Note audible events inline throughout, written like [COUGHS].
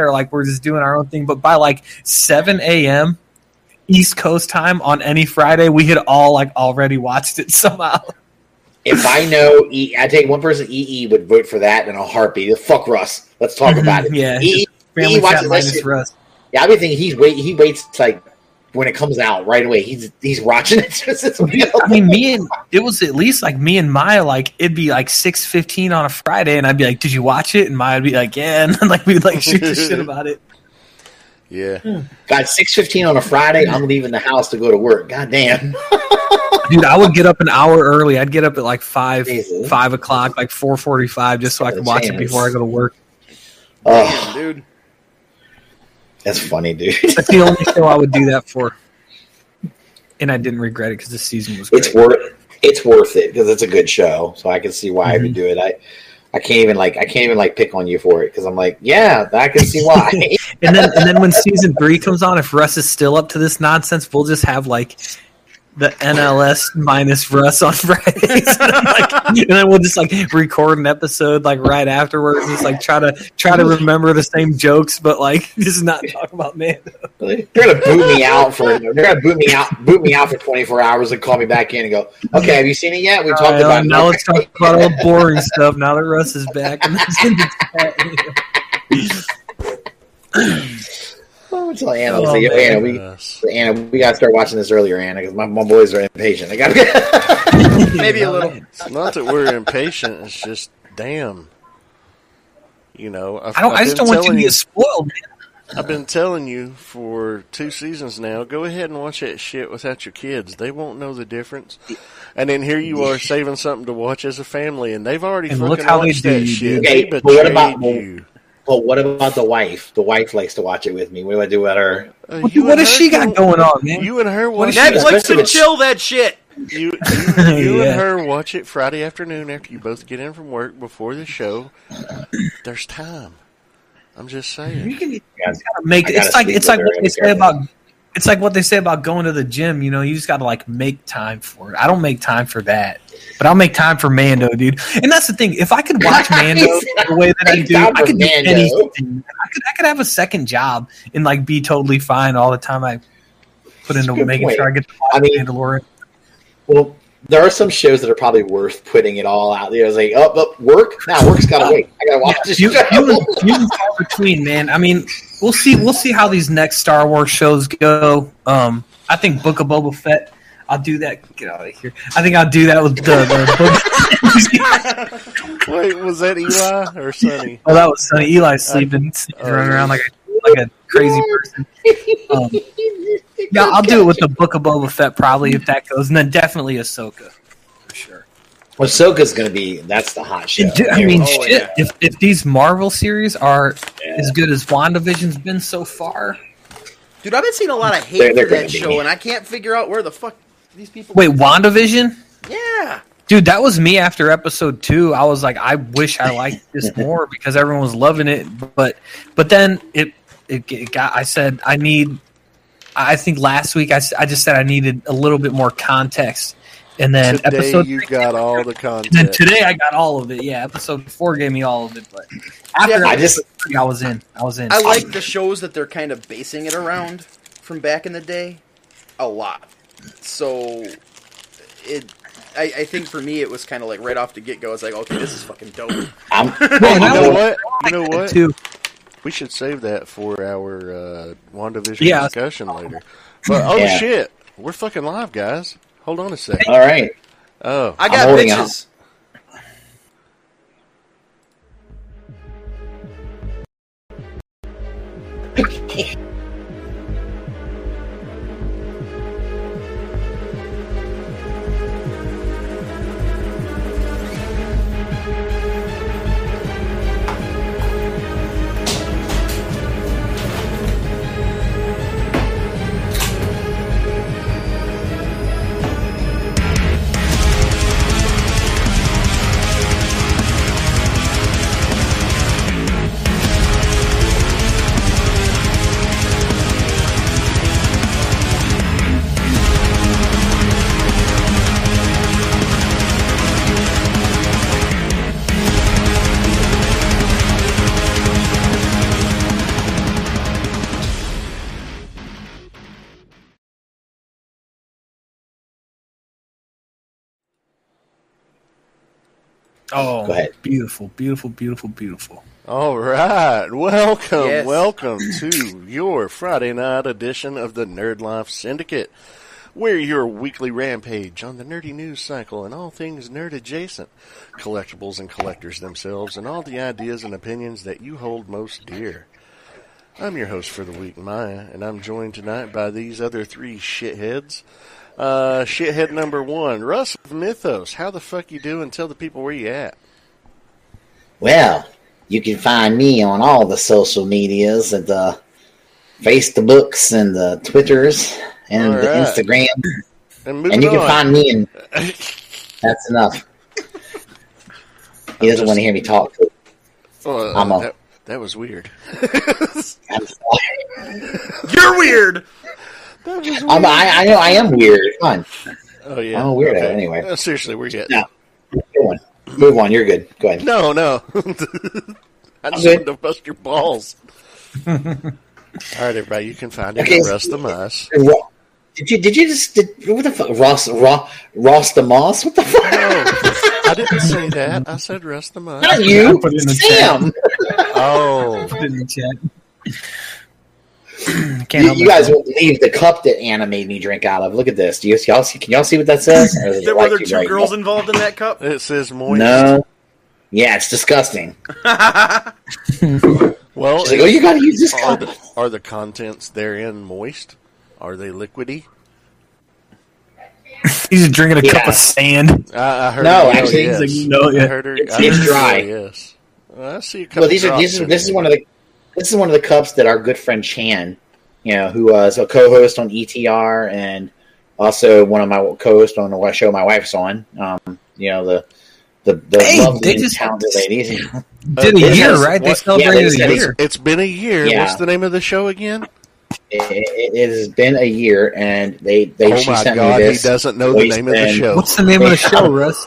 or like we're just doing our own thing. But by like seven a.m. East Coast time on any Friday, we had all like already watched it [LAUGHS] somehow. If I know, e, I take one person. EE would vote for that in a heartbeat. Fuck Russ. Let's talk [LAUGHS] about it. Yeah, EE, Fat watches that shit. Russ. Yeah, I've been thinking he's wait. He waits like when it comes out right away. He's he's watching it. [LAUGHS] Just as well. I mean, me and it was at least like me and Maya. Like it'd be like six fifteen on a Friday, and I'd be like, "Did you watch it?" And Maya would be like, "Yeah," [LAUGHS] and then, like we'd like shoot the shit [LAUGHS] about it. Yeah. Hmm. God, six fifteen on a Friday. I'm leaving the house to go to work. God damn. Dude, I would get up an hour early. I'd get up at like five Jesus. five o'clock, like four forty five, just so I could watch it before I go to work. Oh, dude. That's funny, dude. That's the only [LAUGHS] show I would do that for, and I didn't regret it because the season was great. it's worth it's worth it because it's a good show. So I can see why I Mm-hmm. would do it. I I can't even like I can't even like pick on you for it because I'm like, yeah, I can see why. [LAUGHS] and then and then when season three comes on, if Russ is still up to this nonsense, we'll just have like the NLS minus Russ on Fridays, [LAUGHS] and, then, like, and then we'll just like record an episode like right afterwards, just like try to try to remember the same jokes, but like [LAUGHS] just not talk about man. they're gonna boot me out for they're gonna boot me out boot me out for 24 hours and call me back in and go, okay, have you seen it yet? We talked All right, about it. now let's talk about all the boring stuff. Now that Russ is back, [LAUGHS] and that's in the Oh, tell Anna, Oh, say. Anna, we, Anna, we gotta start watching this earlier, Anna, because my, my boys are impatient. I gotta [LAUGHS] Maybe a little. It's not that we're impatient. It's just damn. You know, I've, I don't. I've I just don't want you to telling get spoiled, man. I've been telling you for two seasons now. Go ahead and watch that shit without your kids. They won't know the difference. And then here you are saving something to watch as a family, and they've already And fucking look how they watched do that you, shit. dude. They Okay, but what about- betrayed you. But what about the wife? The wife likes to watch it with me. What do I do with her? Uh, What, you what has she got can- going on, man? You and her What watch is she- it. Netflix especially can with- chill that shit. You, [LAUGHS] you, you Yeah. and her watch it Friday afternoon after you both get in from work before the show. There's time. I'm just saying. You can you gotta make it's like it's like her what they say careful. about it's like what they say about going to the gym. You know, you just got to like make time for it. I don't make time for that, but I'll make time for Mando, dude. And that's the thing. If I could watch [LAUGHS] Mando the way that I do, I could do Mando. anything. I could I could have a second job and like be totally fine all the time. I put into That's making point. sure I get to watch I mean- Mandalorian. Well, there are some shows that are probably worth putting it all out there. It's like, oh, oh work? Now work's gotta wait. I gotta watch this You, show. you, you and far between, man. I mean, we'll see. We'll see how these next Star Wars shows go. Um, I think Book of Boba Fett. I'll do that. Get out of here. I think I'll do that with the, the. Wait, was that Eli or Sonny? oh, that was Sonny. Eli's sleeping, sleeping running around like a like a crazy person. Um, [LAUGHS] yeah, I'll do it with the Book of Boba Fett probably if that goes, and then definitely Ahsoka for sure. Well, Ahsoka's gonna be that's the hot show. And do- I mean, Oh, shit. yeah. If if these Marvel series are Yeah. as good as WandaVision's been so far, Dude, I've been seeing a lot of hate They're- they're for that gonna be. show, and I can't figure out where the fuck these people. wait, WandaVision. Yeah. Dude, that was me after episode two. I was like, I wish I liked this [LAUGHS] more because everyone was loving it. But but then it it, it got. I said I need. I think last week I, I just said I needed a little bit more context, and then Today episode you three- got all the and then today I got all of it. Yeah, episode four gave me all of it, but after Yeah, I just- three, I was in. I was in. I like the shows that they're kind of basing it around from back in the day a lot so it I, I, think for me it was kind of like right off the get go. I was like, okay, this is fucking dope. [CLEARS THROAT] I'm, [LAUGHS] well, you know [LAUGHS] what? You know what? We should save that for our uh, WandaVision yeah. discussion later. But oh yeah. shit, we're fucking live, guys. Hold on a second. All right. Oh, I got bitches. [LAUGHS] beautiful, beautiful, beautiful, beautiful. All right, welcome, Yes. welcome to your Friday night edition of the Nerd Life Syndicate. We're your weekly rampage on the nerdy news cycle and all things nerd adjacent, collectibles and collectors themselves, and all the ideas and opinions that you hold most dear. I'm your host for the week, Maya, and I'm joined tonight by these other three shitheads. Uh, shithead number one, Russ Mythos. How the fuck you doing? Tell the people where you at. Well, you can find me on all the social medias at the Facebooks and the Twitters and All the right. Instagram. And And you can on. find me in. [LAUGHS] That's enough. He doesn't want to hear me talk. Oh, I'm a- that, that was weird. [LAUGHS] You're weird. That was weird. I'm, I, I know I am weird. Come oh yeah, I'm a weirdo anyway. Uh, seriously, where you at? No. Go on. Move on. You're good. Go ahead. No, no. [LAUGHS] I just good. wanted to bust your balls. [LAUGHS] All right, everybody, you can find it Okay. at Rest the Mice. Ro- Did you? Did you just? Did, what the fuck? Ross? Ross? Ross the Moss? What the fuck? Oh, I didn't say that. I said Rest the Mice. Not you, put it in the Sam. Oh, Put it in the chat. [CLEARS THROAT] Can't You, you guys myself. won't leave the cup that Anna made me drink out of. Look at this. Do you y'all see? Can y'all see what that says? [LAUGHS] Or is There were there two bright? girls involved in that cup? it says moist. No. Yeah, it's disgusting. [LAUGHS] [LAUGHS] Well, She's like, oh, you gotta use this are, cup. the, are the contents therein moist? Are they liquidy? He's drinking a cup of sand. I, I heard. No, her yell actually, yes. like, no, yeah. I heard her. It's- I heard it's dry. yell Yes. Well, I see a couple. Well, these are these. Are, in this is one of the. This is one of the cups that our good friend Chan, you know, who was a co-host on ETR and also one of my co-hosts on the show my wife's on. Um, you know the the the Hey, lovely they just- talented ladies. [LAUGHS] Did a year, has- right? They what- celebrated yeah, a said year. It's been a year. Yeah. What's the name of the show again? It, it, it has been a year, and they they oh she my sent god, me he doesn't know the voice name of the show. What's the name of the show, [LAUGHS] Russ?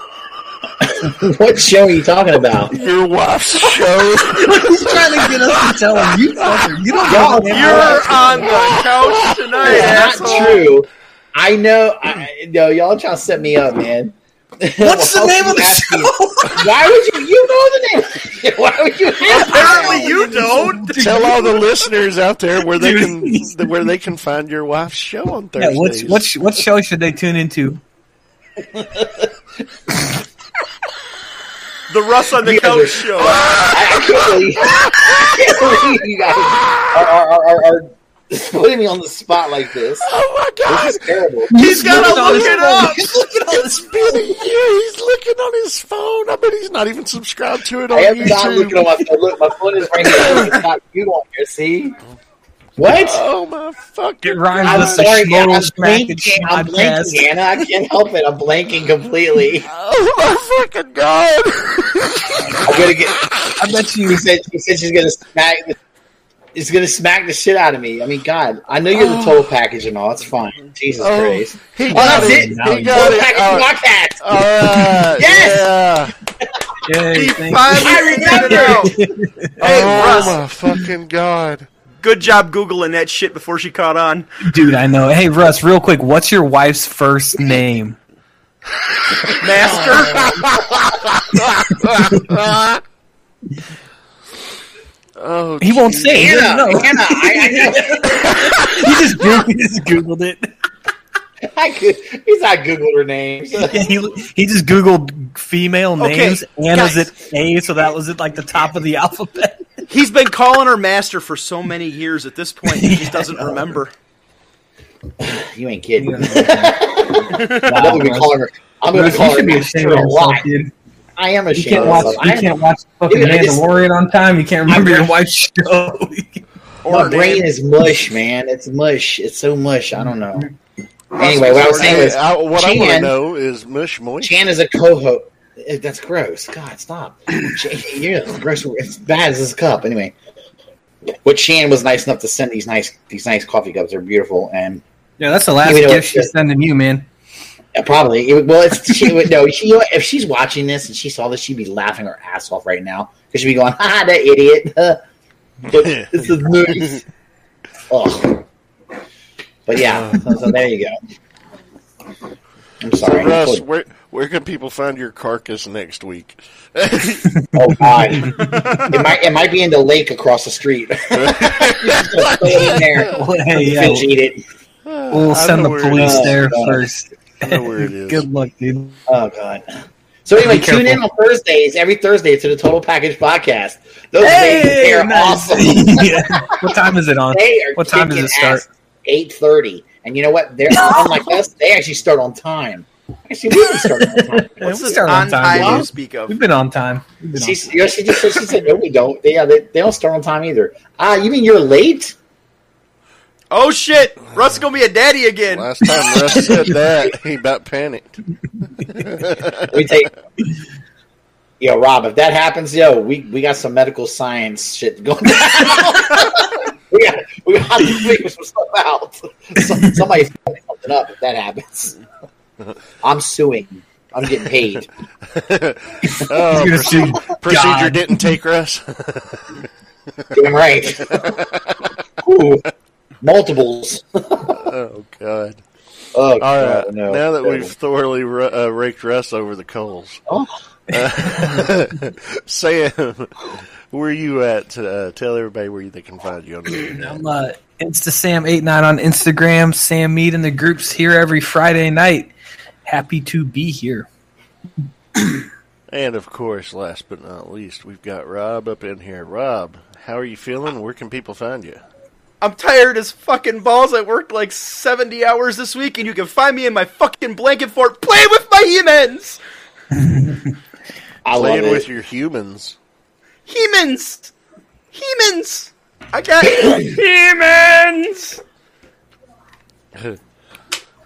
what show are you talking about? Your wife's show. [LAUGHS] He's trying to get us to tell him. You, fucker, you don't Y'all- know the name of You're the on the couch tonight, It's not true. I know. I, no, y'all trying to set me up, man. What's the [LAUGHS] name of the ask me- show? Why would you? You know the name. [LAUGHS] Why would you? Apparently you don't. [LAUGHS] Tell all the listeners out there where they can where they can find your wife's show on Yeah, Thursdays. what's, what, what show should they tune into? The Russ on the You Couch are- show. I, I can't believe. I can't believe you guys are, are, are, are, are putting me on the spot like this. oh my god! This is terrible. He's gotta look his it phone. up. He's looking on his It's been a year. He's looking on his phone. I bet he's not even subscribed to it on I am not looking YouTube. on my phone. Look, my phone is right here. It's not you on here. See? Oh, What? Oh my fucking! It rhymes I'm with the sorry, Anna. I'm blanking. I'm blanking, Anna. I can't help it. I'm blanking completely. [LAUGHS] Oh my fucking god! I'm gonna get. [LAUGHS] I bet She you. said. She said she's gonna smack. the- Is gonna smack the shit out of me. I mean, God, I know you're the total oh. package and all. It's fine. Jesus Oh, Christ. he Oh, got that's it. it. He got Total it. package All right. podcast. All right. Yes! Yeah. Yay, He finally figured it out. [LAUGHS] Hey, oh my fucking god! Good job googling that shit before she caught on. Dude, I know. Hey, Russ, real quick, what's your wife's first name? Master. Oh, He won't say it. He Anna, doesn't know. Anna, I, he, just Googled, he just Googled it. I, [LAUGHS] I could. He's not Googled her names. [LAUGHS] Yeah, he, he just Googled female Okay, names. Anna's guys. at A, so that was at like the top of the alphabet. [LAUGHS] He's been calling her master for so many years. At this point, he just doesn't remember. You ain't kidding. I'm gonna be calling her. I'm gonna call you her should be master ashamed of a yourself, lot. dude. I am You ashamed can't watch. myself. You I can't watch fucking Dude, I just- Mandalorian on time. You can't remember your wife's show. My brain is mush, man. It's mush. It's so mush. I don't know. Russ Anyway, what I was saying Hey, was, I, what I want to know is mush moist. Chan is a co-host. Eh, That's gross. God, stop. [CLEARS THROAT] Chan- You're gross. It's bad as this cup. Anyway, what Chan was nice enough to send these nice these nice coffee cups. They're beautiful and Yeah, that's the last Give me gift she's sending you, man. probably it, well, it's she would no. She if she's watching this and she saw this, she'd be laughing her ass off right now because she'd be going, "Ha, that idiot." but [LAUGHS] this is [LAUGHS] nice. Ugh. But yeah, so, so there you go. I'm sorry. So, Russ, where where can people find your carcass next week? [LAUGHS] oh God, it might it might be in the lake across the street. Just gonna throw it in there. Hey, yeah, Fish eat it. we'll send the police is. there God. first. I know where it [LAUGHS] is. Good luck, dude. Oh God. So anyway, tune in on Thursdays, every Thursday to the Total Package Podcast. Those Hey, days they're nice. awesome. [LAUGHS] Yeah. What time is it on? What time does it start? Eight thirty. And you know what? They're unlike us. They actually start on time. Actually, we didn't start on time. What's [LAUGHS] we the on on time, time you speak of? We've been on time. Been on She, you know, she just said, she said, no, we don't. They, yeah, they, they don't start on time either. Ah, you mean you're late? Oh shit! [SIGHS] Russ gonna be a daddy again. Last time Russ [LAUGHS] said that, he about panicked. Let me take. Yo, Rob, if that happens, yo, we, we got some medical science shit going down. [LAUGHS] we got we got to figure some stuff out. Some, somebody's [LAUGHS] fucking something up if that happens. I'm suing. I'm getting paid. [LAUGHS] Oh, You're gonna sue procedure didn't take Russ. Damn right. [LAUGHS] Ooh, multiples. oh God! Oh, All right. God, no. now that we've thoroughly ru- uh, raked Russ over the coals, Oh. Sam, where are you at? Uh, tell everybody where they can find you on the [CLEARS THROAT] internet. I'm uh, InstaSam89 on Instagram. Sam Meet in the groups here every Friday night. Happy to be here. And of course, last but not least, we've got Rob up in here. Rob, how are you feeling? Where can people find you? I'm tired as fucking balls. I worked like 70 hours this week, and you can find me in my fucking blanket fort playing with my humans. [LAUGHS] I love Playing it. with your humans. He-Mans! He-Mans! I got [LAUGHS] He-Mans! [LAUGHS]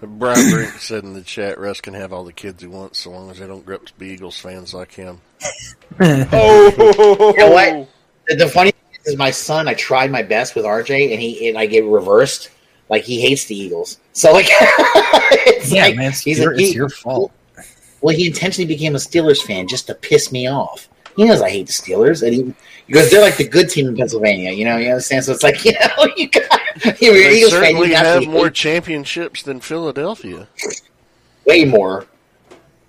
Brian Brink said in the chat, Russ can have all the kids he wants so long as they don't grow up to be Eagles fans like him. [LAUGHS] Oh! You know what? The, the funny thing is, my son. I tried my best with RJ, and he and I get reversed. Like he hates the Eagles. So like, it's Yeah, like man, it's, he's your, a, he, it's your fault. Well, he intentionally became a Steelers fan just to piss me off. He knows I hate the Steelers, and he because they're like the good team in Pennsylvania. You know, you understand. So it's like [LAUGHS] you know, you got you're They Eagles fan. certainly You have have more championships than Philadelphia. way more.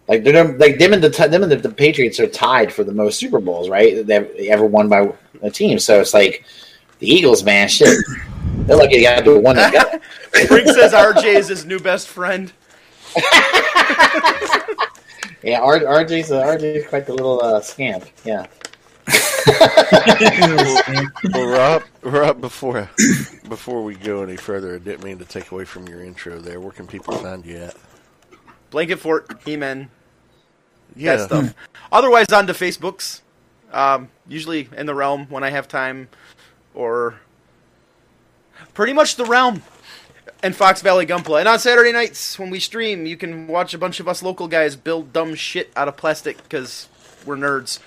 Like they're like them and the them and the, the Patriots are tied for the most Super Bowls, right? They've ever won by a team. So it's like the Eagles, man. Shit, they're lucky they got to one. They got. Brink says RJ is his new best friend. [LAUGHS] Yeah, R, RJ's uh, RJ's quite the little uh, scamp. Yeah. [LAUGHS] Well, Rob, Rob, before before we go any further, I didn't mean to take away from your intro there. Where can people find you at? Blanket fort, He-Man, Yeah, that stuff. Otherwise, on to Facebooks. Um, usually in the realm when I have time, or pretty much the realm. And Fox Valley Gunpla. And on Saturday nights when we stream, you can watch a bunch of us local guys build dumb shit out of plastic because we're nerds.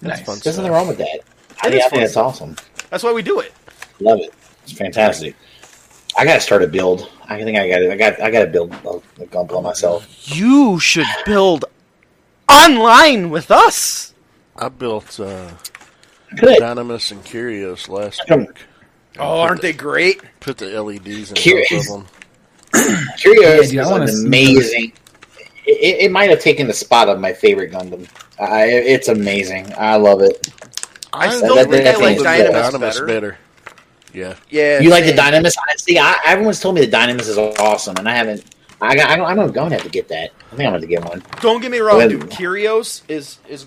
that's Nice. fun There's nothing wrong with that. I, It think- is I think that's awesome. That's why we do it. Love it. It's fantastic. I gotta start a build. I think I got I got I gotta build a, a gunpla myself. You should build online with us. I built uh, Good. Dynames and Kyrios last week. Oh, aren't they great? Put the LEDs in Kyrios. both of them. Kyrios Yeah, dude, is an amazing. It, it, it might have taken the spot of my favorite Gundam. I, it's amazing. I love it. I I still that- think that I like thing's Dynames Dynames better. better. Yeah, Yeah, You like the same. Dynames? I see. I, everyone's told me the Dynames is awesome, and I haven't. I got. I don't, I'm going to have to get that. I think I'm going to get one. Don't get me wrong, When- dude. Kyrios is is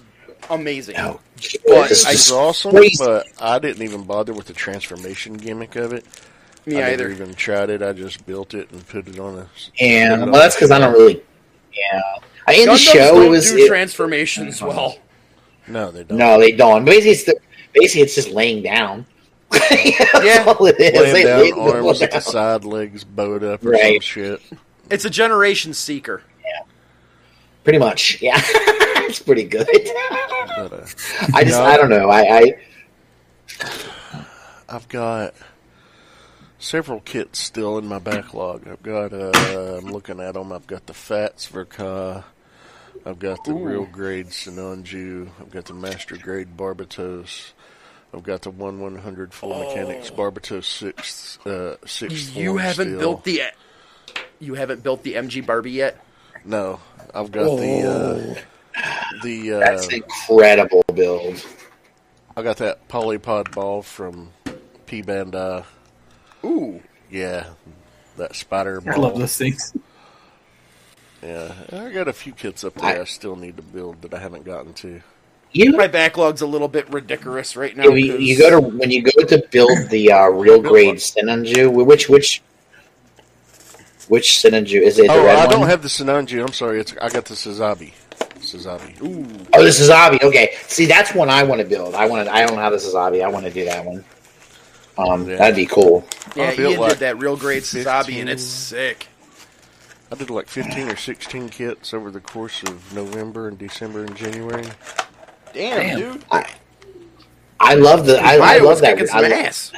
amazing. No, But It's I- it's awesome, crazy. but I didn't even bother with the transformation gimmick of it. Me I either. never even tried it. I just built it and put it on a. Yeah, put it on well, that's because I don't really. Yeah, I, in the show don't it was. do it- transformations uh-huh. well. No, they don't. no, they don't. Basically, it's the, basically it's just laying down. [LAUGHS] That's Yeah. all it is. Laying They down, lay arms down. at the side, legs bowed up, or Right. some shit. It's a generation seeker. Yeah, pretty much, yeah. [LAUGHS] it's pretty good. But, uh, I just, No. I don't know. I, I I've got several kits still in my backlog. I've got, uh, I'm looking at them. I've got the Fats Verka. I've got the real grade Sinanju. I've got the master grade Barbatos. I've got the one one hundred full mechanics Barbatos six uh, sixth. You form haven't still. built the You haven't built the MG Barbie yet. No, I've got the uh, the uh, That's incredible build. I got that polypod ball from P Bandai. Ooh, Yeah, that spider Ball. I love those things. Yeah, I got a few kits up there I, still need to build that I haven't gotten to. You my backlog's a little bit ridiculous right now. if you, 'cause- you go to when you go to build the uh, real grade Sinanju, which which which Sinanju is it? The Oh, red I one? don't have the Sinanju. I'm sorry. It's I got the Sazabi. Sazabi. Ooh, Oh, this is Avi. Okay, see, that's one I want to build. I want to. I don't have this is Avi. I want to do that one. Um, Yeah. that'd be cool. yeah, I built Ian like did that real grade Sazabi, and it's sick. I did like 15 or 16 kits over the course of November and December and January. Damn, Damn. dude. I I love the. I, I love that. kicking I some ass.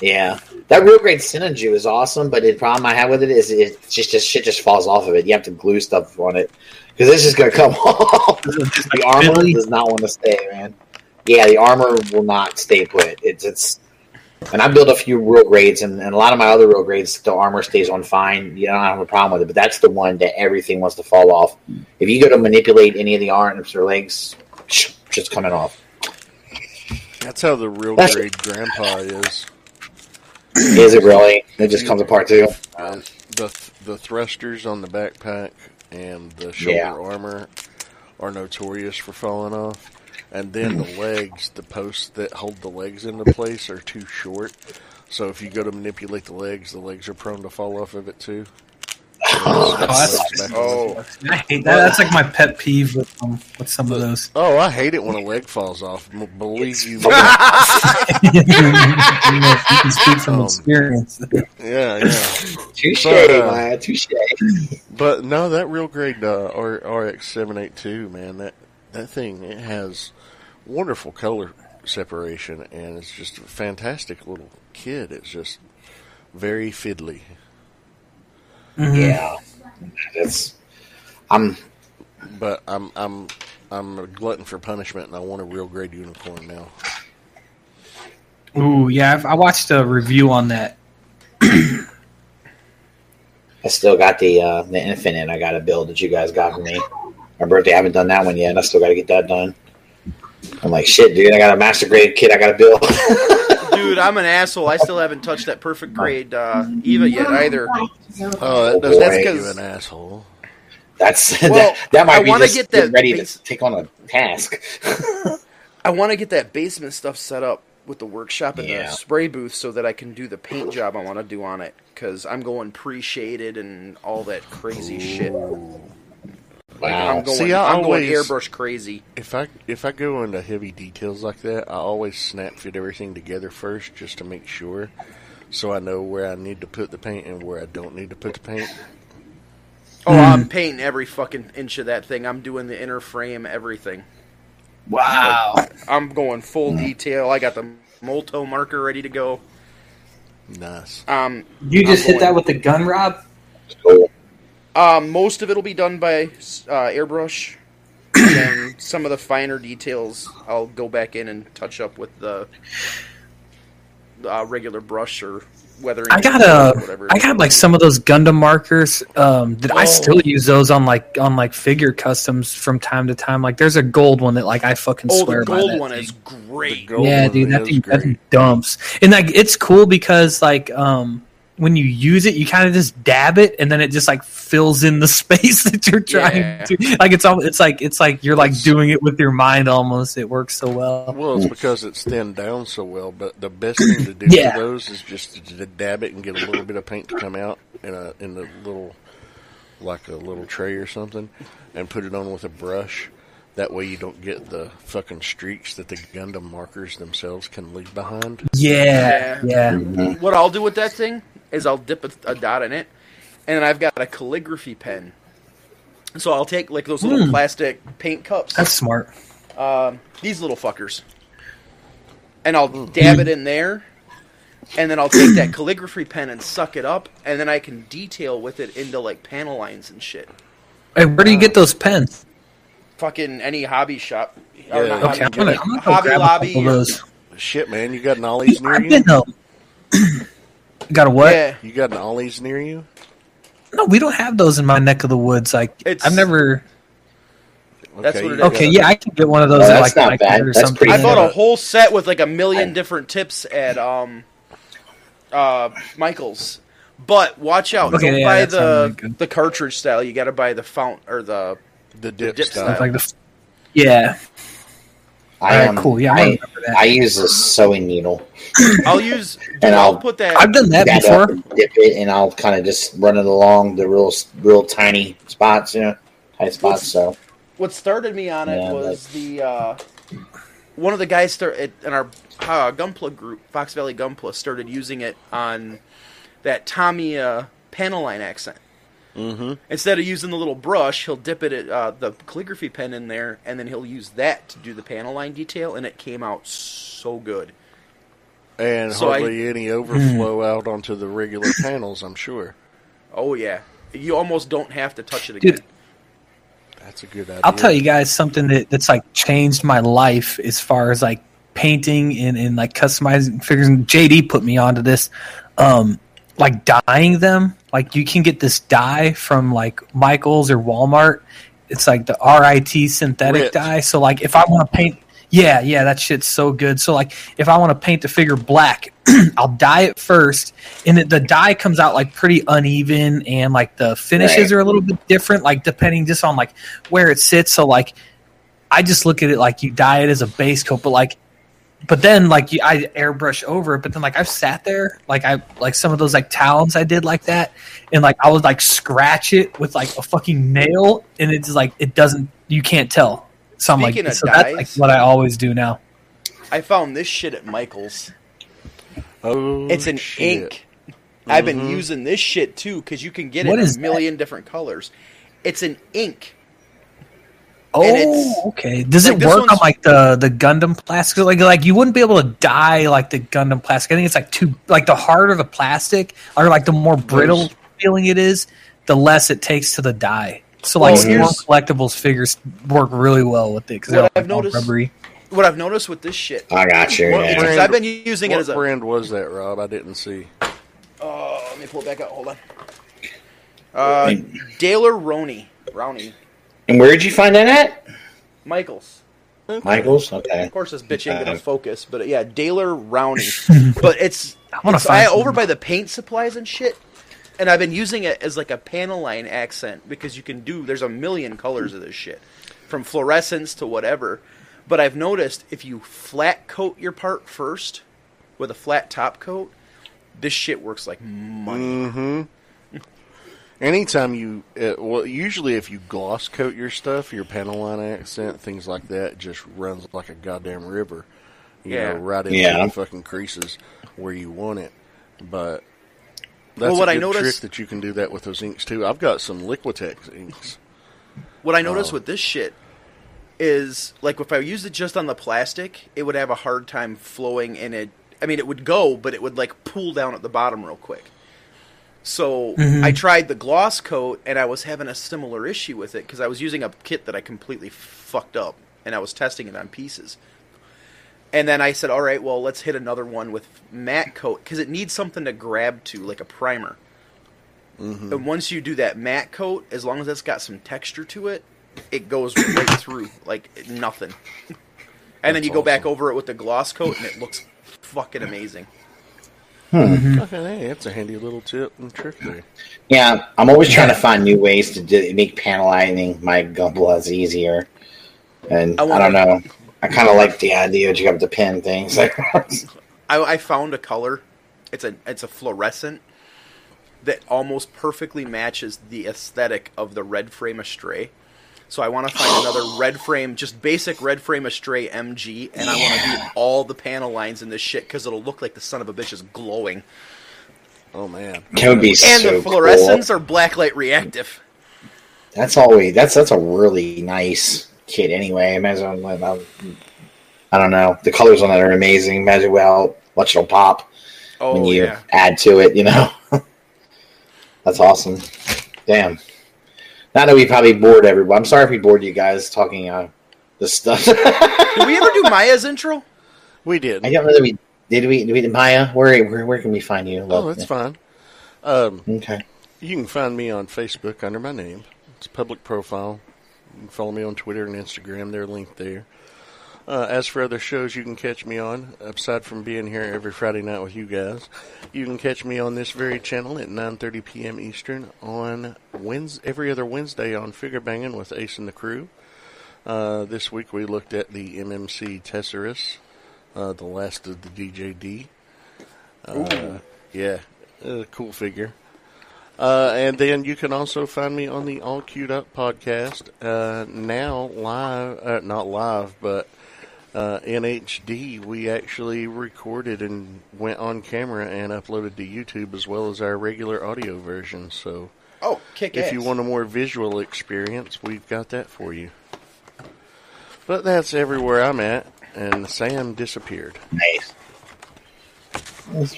Yeah, that real grade Sinanju is awesome, but the problem I have with it is it just just shit just falls off of it. You have to glue stuff on it because it's just gonna come [LAUGHS] off. the armor fiddly? does not want to stay, man. Yeah, the armor will not stay put. It's it's. And I built a few real grades, and, and a lot of my other real grades, the armor stays on fine. You don't have a problem with it, but that's the one that everything wants to fall off. If you go to manipulate any of the arms or legs, just coming off. That's how the real That's- grade grandpa is. Is it really? It just comes apart too. Uh, the the thrusters on the backpack and the shoulder Yeah. armor are notorious for falling off. And then the [CLEARS THROAT] legs, the posts that hold the legs into place are too short. So if you go to manipulate the legs, the legs are prone to fall off of it too. Oh, that's- Legs back. Oh, I hate that. That's like my pet peeve with um, with some of those. Oh, I hate it when a leg falls off. Believe you me. [LAUGHS] you can speak from Um, experience. Yeah, yeah. Touche, But, uh, man. Touche. But no, that real grade uh, R- RX seven eight two man, that that thing it has wonderful color separation and it's just a fantastic little kid. It's just very fiddly. Yeah, that's. I'm. But I'm I'm I'm a glutton for punishment and I want a real grade unicorn now. Ooh, yeah, I've, I watched a review on that. I still got the uh, the infinite. I got to build that you guys got for me. My birthday. I haven't done that one yet. I still got to get that done. I'm like shit, dude. I got a master grade kit. I got to build. [LAUGHS] dude, I'm an asshole. I still haven't touched that perfect grade uh, Eva yet either. Oh, Oh, that doesn't boy. make you 'cause- an asshole. That's [LAUGHS] Well, that, that might I be wanna just get that ready base- to take on a task. [LAUGHS] I want to get that basement stuff set up with the workshop and Yeah. the spray booth so that I can do the paint job I want to do on it because I'm going pre-shaded and all that crazy shit. Like, Wow. I'm going, See, I I'm going airbrush crazy. If I if I go into heavy details like that, I always snap fit everything together first just to make sure, so I know where I need to put the paint and where I don't need to put the paint. Oh, I'm painting every fucking inch of that thing. I'm doing the inner frame, everything. Wow. I'm going full detail. I got the Molotow marker ready to go. Nice. Um, You just I'm hit that with the gun, Rob? Cool. Um, most of it'll be done by uh, airbrush, and [COUGHS] some of the finer details I'll go back in and touch up with the uh, regular brush or weathering. I got or a, whatever. I got like some of those Gundam markers. Um, that I Oh. still use those on like on like figure customs from time to time. Like there's a gold one that like I fucking oh, swear the by gold that one thing. is great. gold yeah, dude, that is thing, that thing dumps, and like it's cool because like um when you use it, you kind of just dab it, and then it just like fills in the [LAUGHS] space that you're trying Yeah. to. Like it's all, it's like it's like you're like It's- doing it with your mind almost. It works so well. Well, it's because it's thinned down so well. But the best thing to do Yeah. for those is just to, to dab it and get a little bit of paint to come out in a in the little like a little tray or something, and put it on with a brush. That way, you don't get the fucking streaks that the Gundam markers themselves can leave behind. Yeah, yeah. What I'll do with that thing is I'll dip a, a dot in it, and then I've got a calligraphy pen. So I'll take like those little Hmm. plastic paint cups. That's smart. um, these little fuckers, and I'll dab it in there, and then I'll take that calligraphy pen and suck it up, and then I can detail with it into like panel lines and shit. Hey, where do you get those pens? Fucking any hobby shop. Or Yeah. not Okay, I'm hobby, gonna, I'm gonna go Hobby grab a Lobby. couple of those. Shit, man, you got an Ollie's near I've you? been [CLEARS THROAT] [CLEARS THROAT] got a what? Yeah, You got an Ollie's near you? No, we don't have those in my neck of the woods. Like It's- I've never. That's Okay, what it you is. Okay, yeah, I can get one of those. Oh, at, that's like not bad. or That's something. pretty I bought a whole set with like a million different tips at um uh Michaels. But watch out! Okay, Don't yeah, buy the really the cartridge style. You got to buy the fount or the The dip, dip style. style. Like the, yeah. I All right, cool. Yeah, I I. I use a sewing needle. [CLEARS THROAT] I'll use. And I'll, I'll- put that. I've done that That before. and dip it, and I'll kind of just run it along the real, real tiny spots, you know, tight spots. So what started me on it Yeah, was the uh, one of the guys start at, in our uh, Gunpla group, Fox Valley Gunpla, started using it on that Tamiya uh, panel line accent. Mm-hmm. Instead of using the little brush, he'll dip it at uh, the calligraphy pen in there, and then he'll use that to do the panel line detail, and it came out so good. And So I- hardly any overflow out onto the regular [COUGHS] panels, I'm sure. Oh yeah, you almost don't have to touch it again. Dude, That's a good idea. I'll tell you guys something that, that's like changed my life as far as like painting and, and like customizing figures. And JD put me onto this. Um, like dyeing them. Like you can get this dye from like Michaels or Walmart. It's like the RIT synthetic Rit. dye. So like if I want to paint yeah, yeah, that shit's so good. So like if I want to paint the figure black, [CLEARS THROAT] I'll dye it first and it, the dye comes out like pretty uneven and like the finishes Right. are a little bit different like depending just on like where it sits. So like I just look at it like you dye it as a base coat, but like but then like I airbrush over it. But then like I've sat there like I like some of those like talons I did like that, and like I would like scratch it with like a fucking nail, and it's like it doesn't you can't tell. So I'm Speaking like of so that's like what I always do now. I found this shit at Michaels. Oh, It's an shit. ink. I've been Mhm. using this shit too because you can get What it in a million different colors. It's an ink. Oh, okay. Does like, it work on like the the Gundam plastic? Like like you wouldn't be able to dye like the Gundam plastic. I think it's like too like the harder the plastic or like the more brittle feeling it is, the less it takes to the dye. So like Well, small collectibles figures work really well with it because What they're I've like, noticed- rubbery. What I've noticed with this shit, I got you. What yeah. brand- I've been using it as a. brand was that, Rob? I didn't see. Oh, let me pull it back out. Hold on. Uh, Daler Roney, Rowney, And where did you find that at? Michaels. Michaels. Okay. Of course, this bitch ain't gonna Uh, focus, but yeah, Daler Rowney. [LAUGHS] but it's, I wanna it's find I, over by the paint supplies and shit. And I've been using it as like a panel line accent because you can do. There's a million colors of this shit, from fluorescence to whatever. But I've noticed if you flat coat your part first with a flat top coat, this shit works like money. Mm-hmm. Anytime you, uh, well, usually if you gloss coat your stuff, your panel line accent, things like that, just runs like a goddamn river. You Yeah. know, right into Yeah. the fucking creases where you want it. But that's Well, what a I good noticed- trick that you can do that with those inks too. I've got some Liquitex inks. What I noticed Oh. with this shit is like if I used it just on the plastic, it would have a hard time flowing and it I mean it would go, but it would like pool down at the bottom real quick. So Mhm. I tried the gloss coat and I was having a similar issue with it because I was using a kit that I completely fucked up and I was testing it on pieces. And then I said, "All right, well, let's hit another one with matte coat because it needs something to grab to, like a primer." Mm-hmm. And once you do that matte coat, as long as it's got some texture to it, it goes right [COUGHS] through like nothing. And then That's you go back over it with the gloss coat, and it looks fucking amazing. Hmm. Okay, hey, that's a handy little tip and trick there. Yeah, I'm always trying to find new ways to do, make panel lining my Gunplas easier. And I I, wanna- don't know. I kind of like the idea that you have to pin things. Like, [LAUGHS] I, I found a color. It's a it's a fluorescent that almost perfectly matches the aesthetic of the red frame astray. So I want to find another red frame, just basic red frame astray MG, and I want to do all the panel lines in this shit because it'll look like the son of a bitch is glowing. Oh man, that would be And so the fluorescents cool. are blacklight reactive. That's always that's that's a really nice kit. Anyway, imagine um, I I don't know. The colors on that are amazing. Imagine well, much it'll pop Oh when you yeah. add to it. You know, [LAUGHS] that's awesome. Damn. Now that we probably bored everyone. I'm sorry if we bored you guys talking uh, this stuff. Did we ever do [LAUGHS] Maya's intro? we did. I don't know that we did. We did we Maya. Where where where can we find you? Oh, that's fine. Um, Okay. You can find me on Facebook under my name. It's a public profile. You can follow me on Twitter and Instagram. They're linked there. Uh, as for other shows you can catch me on, aside from being here every Friday night with you guys, you can catch me on this very channel at 9:30 p.m. Eastern on Wednesday, every other Wednesday on Figure Banging with Ace and the Crew. Uh, this week we looked at the MMC Tesarus, uh, the last of the DJD. Uh, yeah, cool figure. Uh, and then you can also find me on the All Queued Up podcast, uh, now live, uh, not live, but uh, in HD. We actually recorded and went on camera and uploaded to YouTube as well as our regular audio version. So Oh, kick if ass. you want a more visual experience, we've got that for you. But that's everywhere I'm at, and Sam disappeared. Nice.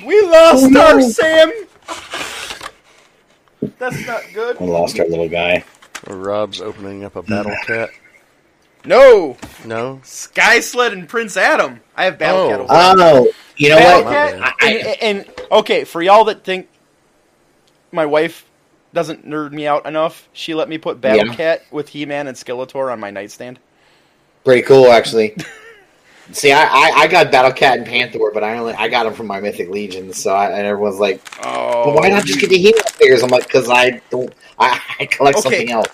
we lost Oh, our. Sam. That's not good. We lost our little guy. Rob's opening up a battle cat. No, No, Sky Sled and Prince Adam. I have Battle Oh. Cat. over Oh, you know Battle what? Cat- Cat. I- and, and okay, for y'all that think my wife doesn't nerd me out enough, she let me put Battle Yeah. Cat with He-Man and Skeletor on my nightstand. Pretty cool, actually. [LAUGHS] See, I, I, I got Battle Cat and Panther, but I only I got them from my Mythic Legion. So I, and everyone's like, Oh, "Well, why not just get the He-Man figures?" I'm like, "Cause I don't. I, I collect Okay. something else."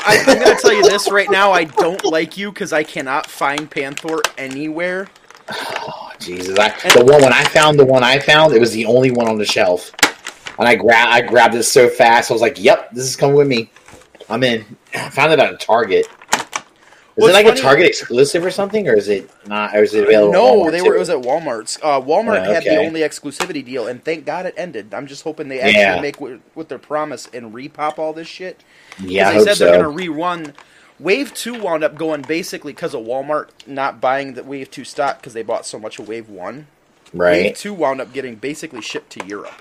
I, I'm gonna tell you this right now. I don't like you because I cannot find Panther anywhere. Oh, Jesus, I, the one when I found the one I found, it was the only one on the shelf, and I grabbed I grabbed it so fast. I was like, "Yep, this is coming with me. I'm in." I found it at a Target. Is it like funny- a Target exclusive or something, or is it not? Or is it available? No, they too? were. It was at Walmart's. Uh, Walmart Oh, had the only exclusivity deal, and thank God it ended. I'm just hoping they actually Yeah. make with, with their promise and repop all this shit. yeah, I they said so. they're going to rerun. Wave two wound up going basically because of Walmart not buying the Wave two stock because they bought so much of Wave one. Right. Wave two wound up getting basically shipped to Europe,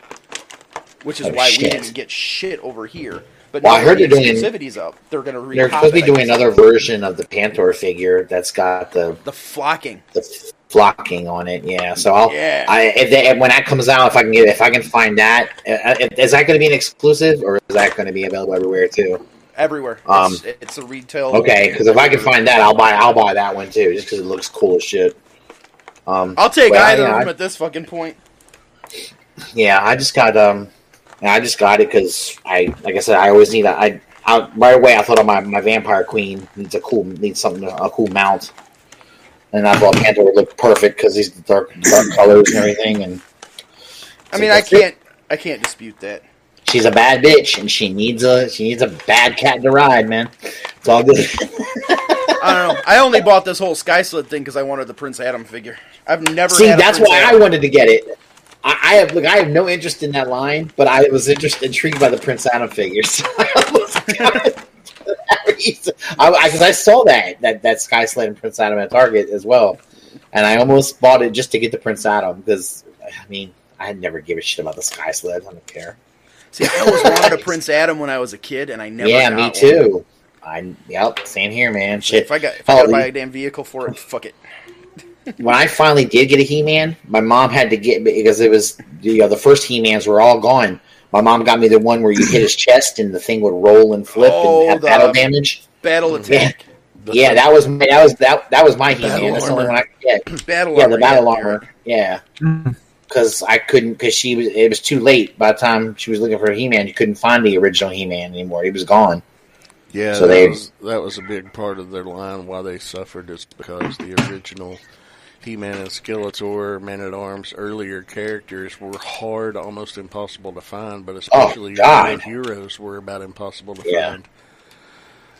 which is Oh, why shit. we didn't get shit over here. But Well, I heard they're doing- exclusivity's up. They're going to They're supposed to be doing another version of the Panther figure that's got the the flocking. the flocking on it. Yeah, so I'll. Yeah. I if they, when that comes out, if I can get if I can find that, uh, if- is that going to be an exclusive or is that going to be available everywhere too? everywhere. Um, it's, it's a retail. Okay, because if I can find that, I'll buy I'll buy that one too, just because it looks cool as shit. Um, I'll take well, either of them at this fucking point. Yeah, I just got um, yeah, I just got it because I like I said, I always need a I. I, right away, I thought of my, my vampire queen needs a cool needs something a cool mount, and I thought Panther would look perfect because he's the dark dark colors and everything, and I mean, I can't. I can't dispute that. she's a bad bitch and she needs a she needs a bad cat to ride, man. It's all good. [LAUGHS] I don't know. I only bought this whole Sky Sled thing because I wanted the Prince Adam figure. I've never. See, that's Prince why I wanted to get it. I, I have look, I have no interest in that line, but I was interested intrigued by the Prince Adam figures. [LAUGHS] I almost got it for that reason. I because I, saw that that that Sky Sled and Prince Adam at Target as well, and I almost bought it just to get the Prince Adam because I mean I never give a shit about the Sky Sled. I don't care. See, I always wanted a Prince Adam when I was a kid, and I never. yeah, me one. too. I yep, same here, man. Shit. If I got, if I got to buy a damn vehicle for it, fuck it. When I finally did get a He Man, my mom had to get because it was you know the first He Mans were all gone. My mom got me the one where you hit his chest and the thing would roll and flip Oh, and have battle damage. Battle Mm-hmm. Yeah, attack, yeah, that was my, that was that that was my He Man. That's the only one I could get. [CLEARS THROAT] battle. Yeah, the battle yeah, armor. Yeah, because I couldn't because she was it was too late by the time she was looking for a He Man. You couldn't find the original He Man anymore. He was gone. Yeah, So that, they- was, that was a big part of their line why they suffered is because the original He-Man and Skeletor, Man-at-Arms, earlier characters were hard, almost impossible to find, but especially your Oh, God. old heroes were about impossible to Yeah. find.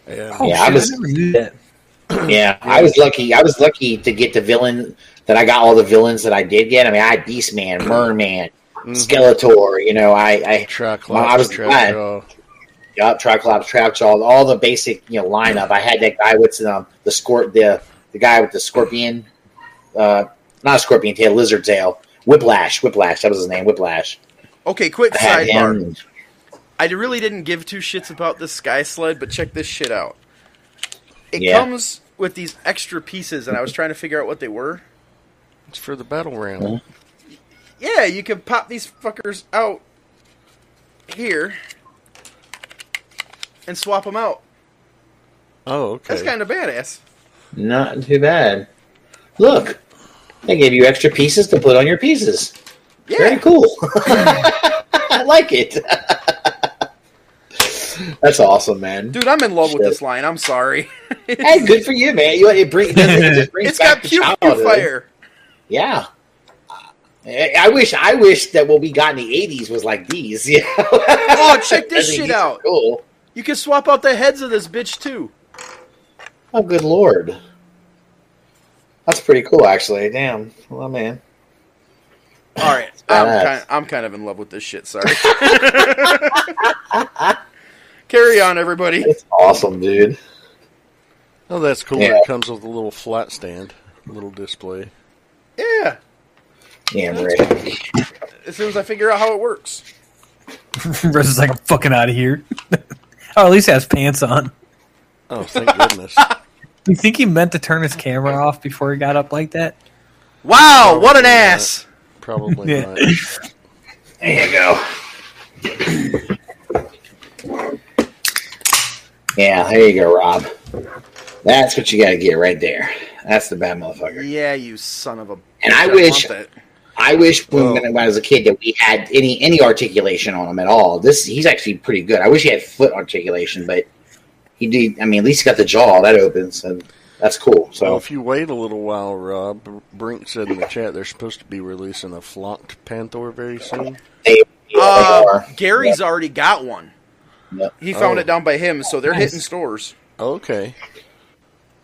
And Oh, Yeah, I shit, was- never knew that. [CLEARS THROAT] [CLEARS THROAT] Yeah, I was lucky. I was lucky to get the villain that I got all the villains that I did get. I mean, I had Beastman, [CLEARS THROAT] Merman, Mhm. Skeletor. You know, I, I Triclops, Well, I was glad. Trapjaw. Yup, Triclops, Trapjaw, all the basic you know lineup. I had that guy with um, the scor- the the guy with the scorpion, uh, not a scorpion tail, lizard tail, Whiplash, Whiplash. That was his name, Whiplash. Okay, quick I sidebar. I really didn't give two shits about this Sky Sled, but check this shit out. It Yeah. comes with these extra pieces, and I was trying to figure out what they were. It's for the battle round. Mhm. Yeah, you can pop these fuckers out here, and swap them out. Oh, okay. That's kind of badass. Not too bad. Look, they gave you extra pieces to put on your pieces. Very cool. [LAUGHS] I like it. That's awesome, man. dude, I'm in love with this line. I'm sorry. [LAUGHS] Hey, good for you, man. You it, bring, it, it brings [LAUGHS] it's back got pew fire. Yeah. I I wish I wish that what we got in the '80s was like these. You know? Oh, check this shit out. Cool. You can swap out the heads of this bitch too. Oh, good lord. That's pretty cool, actually. Damn. Well, man. All right, [LAUGHS] I'm badass. kind, I'm kind of in love with this shit. Sorry. [LAUGHS] Carry on, everybody. It's awesome, dude. Oh, that's cool. Yeah. It comes with a little flat stand, a little display. Yeah, Yeah, right. as soon as I figure out how it works. [LAUGHS] Russ is like, I'm fucking out of here. oh, at least he has pants on. Oh, thank goodness. Do you think he meant to turn his camera off before he got up like that? Wow, what an Probably ass! Probably Yeah. not. [LAUGHS] There you go. Yeah, there you go, Rob. That's what you got to get right there. That's the bad motherfucker. Yeah, you son of a. And I bitch, wish- that. I wish when, when I was a kid that we had any any articulation on him at all. This he's actually pretty good. I wish he had foot articulation, but he did. I mean, at least he got the jaw that opens, and that's cool. So So if you wait a little while, Rob, Brink said in the chat they're supposed to be releasing a flocked Panthor very soon. they, yeah, Uh, they are. Gary's already got one. Yep. He found Oh. it down by him, so they're Nice. hitting stores. Okay.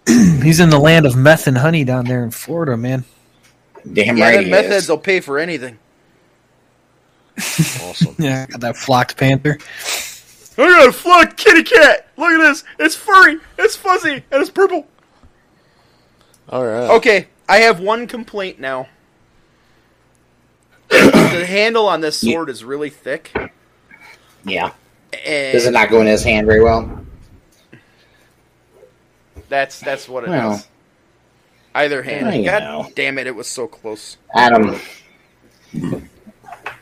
[CLEARS THROAT] He's in the land of meth and honey down there in Florida, man. Damn Yeah, right. then meth is. heads will pay for anything. Awesome. [LAUGHS] Yeah, got that flocked Panthor. I got a flock kitty cat. Look at this. It's furry. It's fuzzy, and it's purple. All right. Okay, I have one complaint now. the handle on this sword is really thick, Yeah. and Does it not go in his hand very well? that's that's what it is. Well. Either hand. I God know. damn it! It was so close. Adam.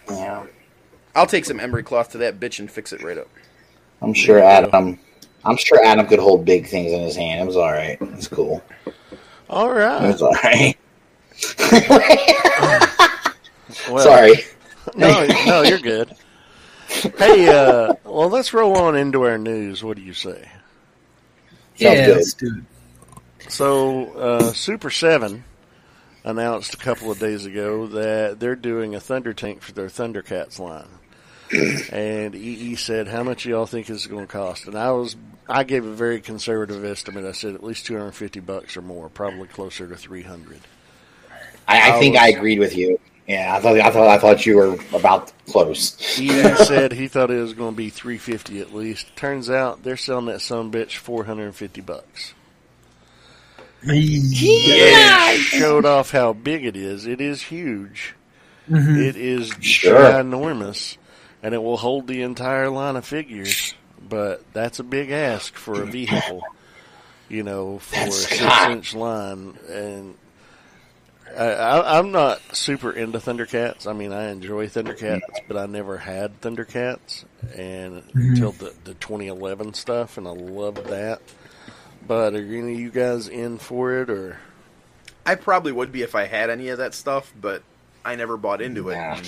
Yeah. I'll take some emery cloth to that bitch and fix it right up. I'm sure Adam. I'm sure Adam could hold big things in his hand. It was all right. It's cool. All right. It was all right. [LAUGHS] Well, Sorry. No, no, you're good. Hey, uh, well, let's roll on into our news. What do you say? Yeah, good. let's do it. So, uh, Super 7 announced a couple of days ago that they're doing a Thunder Tank for their Thundercats line. And EE said, "How much y'all think this is going to cost?" And I was, I gave a very conservative estimate. I said at least 250 bucks or more, probably closer to 300. I, I I think was- I agreed with you. Yeah, I thought I thought I thought you were about close. he [LAUGHS] said he thought it was going to be 350 at least. Turns out they're selling that some bitch 450 bucks. Yeah. Showed off how big it is. It is huge. Mhm. It is Sure. ginormous, and it will hold the entire line of figures. But that's a big ask for a vehicle, you know, for That's- a six-inch line. And I, I, I'm not super into Thundercats. I mean, I enjoy Thundercats, but I never had Thundercats, and mm-hmm. until the the 2011 stuff, and I loved that. But are any of you guys in for it, or I probably would be if I had any of that stuff, but I never bought into it. Yeah.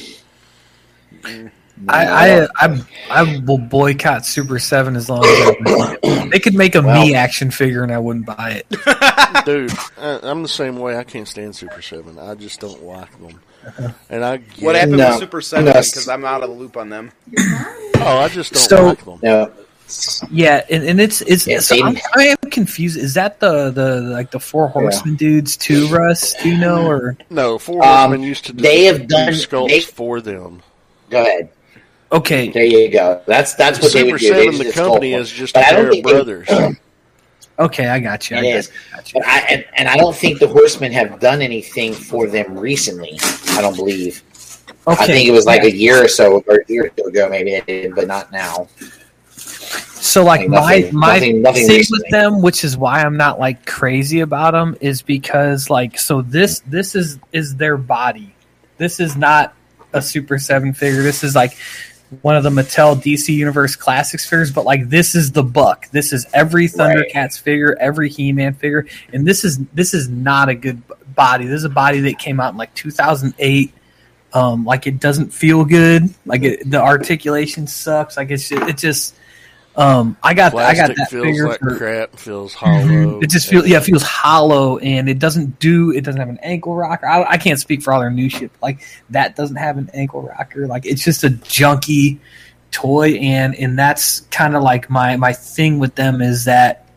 Mm. I, I I I will boycott Super Seven as long as I, they could make a Well- me action figure and I wouldn't buy it. [LAUGHS] dude, [LAUGHS] I, I'm the same way. I can't stand Super Seven. I just don't like them. And I get, What happened No. with Super Seven? No. Because I'm out of the loop on them. Oh, I just don't So- like them. No, Yeah, and, and it's it's Yeah, so. I'm, I am confused. Is that the the like the four horsemen dudes too, Russ? Do you know or No, Four Um, Horsemen used to do, they have do done- sculpts they- for them. go ahead. Okay? There you go. That's that's what they Super would do. They Seven, the just company, sculpt is just But a I don't pair of think they- brothers. [CLEARS THROAT] Okay, I got you. It got is. got you. But I and, and I don't think the Horsemen have done anything for them recently. I don't believe. Okay, I think it was like a year or so, or a year or two ago, maybe they did, but not now. So like Like, my my nothing- nothing thing recently. with them, which is why I'm not like crazy about them, is because like so this this is is their body. This is not a Super Seven figure. This is like one of the Mattel DC Universe Classics figures, but like this is the buck. This is every Thundercats figure, every He-Man figure, and this is this is not a good body. This is a body that came out in like 2008. Um, like it doesn't feel good. Like it, the articulation sucks. Like it's just, it just. Um, I got I got that feels figure like for, crap. Feels [LAUGHS] hollow. it just feels yeah, it feels hollow, and it doesn't do. It doesn't have an ankle rocker. I, I can't speak for all their new shit. Like that doesn't have an ankle rocker. Like it's just a junky toy, and and that's kind of like my my thing with them is that,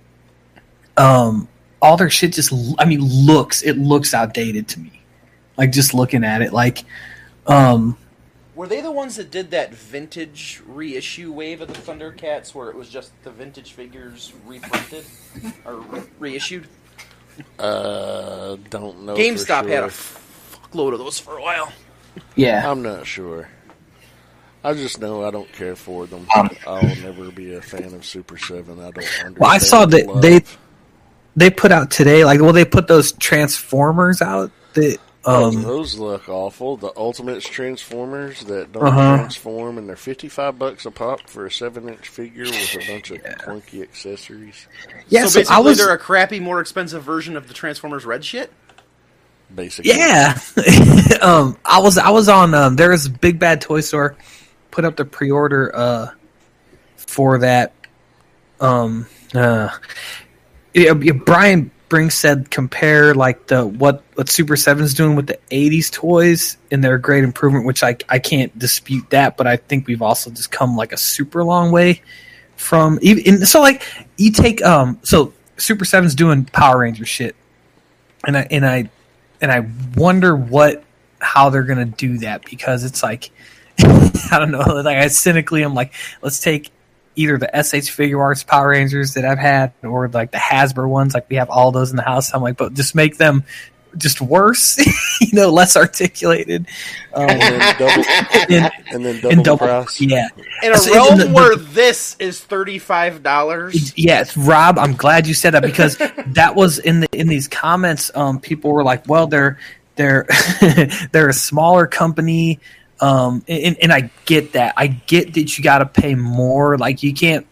um, all their shit just I mean looks it looks outdated to me. Like just looking at it, like, um, Were they the ones that did that vintage reissue wave of the Thundercats, where it was just the vintage figures reprinted or re- reissued? Uh, don't know. for GameStop had a fuckload of those for a while. yeah, I'm not sure. I just know I don't care for them. Um, I'll never be a fan of Super Seven. I don't understand. Well, I saw that love. they they put out today. Like, well, they put those Transformers out. That Oh, um, those look awful. The Ultimates Transformers that don't Uh-huh. transform, and they're fifty-five bucks a pop for a seven-inch figure with a bunch of clunky accessories. yeah. so So, basically, I was they're a crappy, more expensive version of the Transformers Red shit. Basically, Yeah. [LAUGHS] um, I was I was on um, there was a big bad toy store put up the pre order uh for that. Um, uh, yeah, yeah, Brian Brink said compare like the what what Super Seven's doing with the '80s toys and their great improvement, which I I can't dispute that, but I think we've also just come like a super long way from even so like you take um so Super Seven's doing Power Ranger shit, and I and I and I wonder what how they're gonna do that because it's like [LAUGHS] I don't know. Like I cynically, I'm like, let's take either the SH Figuarts Power Rangers that I've had, or like the Hasbro ones. Like we have all those in the house. I'm like, but just make them just worse, [LAUGHS] you know, less articulated. Um, and then double, and, [LAUGHS] and then double, and double, price. yeah, In a So, realm and the- the- where this is thirty five dollars, Yes, Rob, I'm glad you said that because [LAUGHS] that was in the in these comments. Um, people were like, "Well, they're they're they're a smaller company," um, and, and I get that. I get that you got to pay more. Like you can't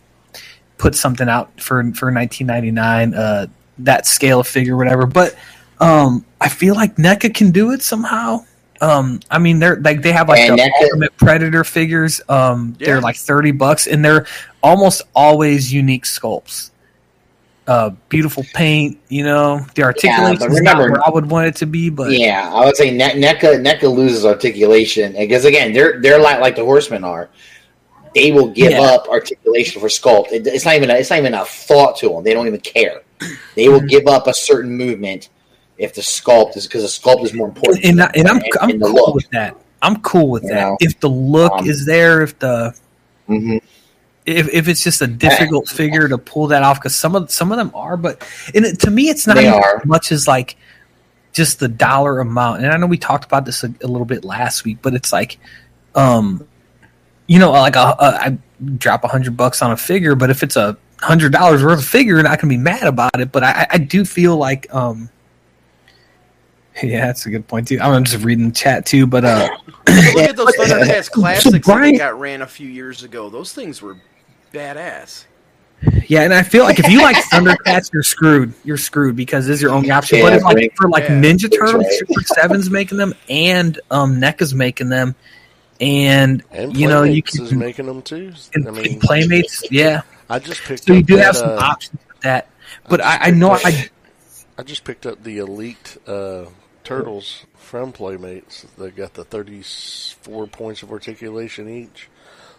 put something out for for 1999 uh, that scale of figure, whatever. But um, I feel like NECA can do it somehow. Um, I mean, they're like they have like And the NECA- Ultimate Predator figures. Um, Yeah. they're like thirty bucks, and they're almost always unique sculpts. Uh, beautiful paint, you know. The articulation is remember- not where I would want it to be, but Yeah, I would say Ne- NECA NECA loses articulation because again, they're they're like like the Horsemen are. They will give Yeah. up articulation for sculpt. It, it's not even a, it's not even a thought to them. They don't even care. They will Mhm. give up a certain movement if the sculpt is because the sculpt is more important. and, and, I'm I'm cool look. with that. I'm cool with You that. know? If the look Um, is there, if the Mhm. If, if it's just a difficult figure to pull that off because some of some of them are but and it, to me it's not They even are. as much as like just the dollar amount and i know we talked about this a, a little bit last week but it's like um you know like a, a, i drop a hundred bucks on a figure but if it's a hundred dollars worth of figure not gonna be mad about it but i i do feel like um yeah that's a good point too i'm just reading the chat too but uh look at those [COUGHS] Thundercats classics that Brian- they got ran a few years ago. Those things were badass. Yeah, and I feel like if you like [LAUGHS] Thundercats, you're screwed. You're screwed because it's your only option. but Yeah, if like right. for like Yeah. Ninja Turtles, right. Super Seven's making them, and um, NECA's making them, and, And you know you Playmates is can making them too. and I mean, Playmates, yeah. I just picked So you do that, have some uh, options with that. But just I, I know up- I I just picked up the Elite uh, Turtles from Playmates. They got the 34 points of articulation each.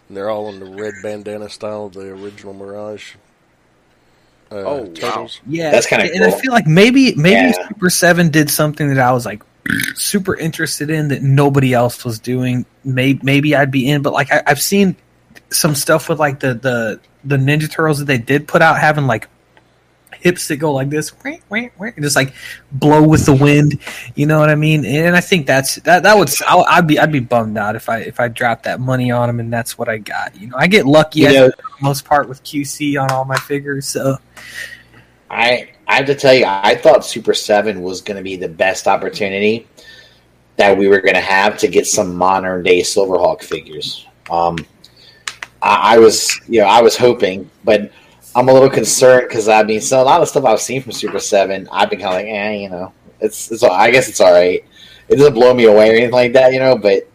And they're all in the red bandana style of the original Mirage. Uh, Oh, wow. Yeah, That's kinda and I feel like maybe maybe Yeah. Super Seven did something that I was like [CLEARS THROAT] super interested in that nobody else was doing. Maybe maybe I'd be in, but like I, I've seen some stuff with like the the the Ninja Turtles that they did put out having like hips that go like this, wah, wah, wah, and just like blow with the wind. You know what I mean? And I think that's that. That would I- I'd be I'd be bummed out if I if I dropped that money on them and that's what I got. You know, I get lucky You know- for the most part with QC on all my figures. So I I have to tell you, I thought Super Seven was going to be the best opportunity that we were going to have to get some modern day Silverhawk figures. Um, I, I was, you know, I was hoping, but I'm a little concerned because I mean, so a lot of stuff I've seen from Super Seven, I've been kind of like, eh, you know, it's, it's, I guess it's all right. It doesn't blow me away or anything like that, you know. But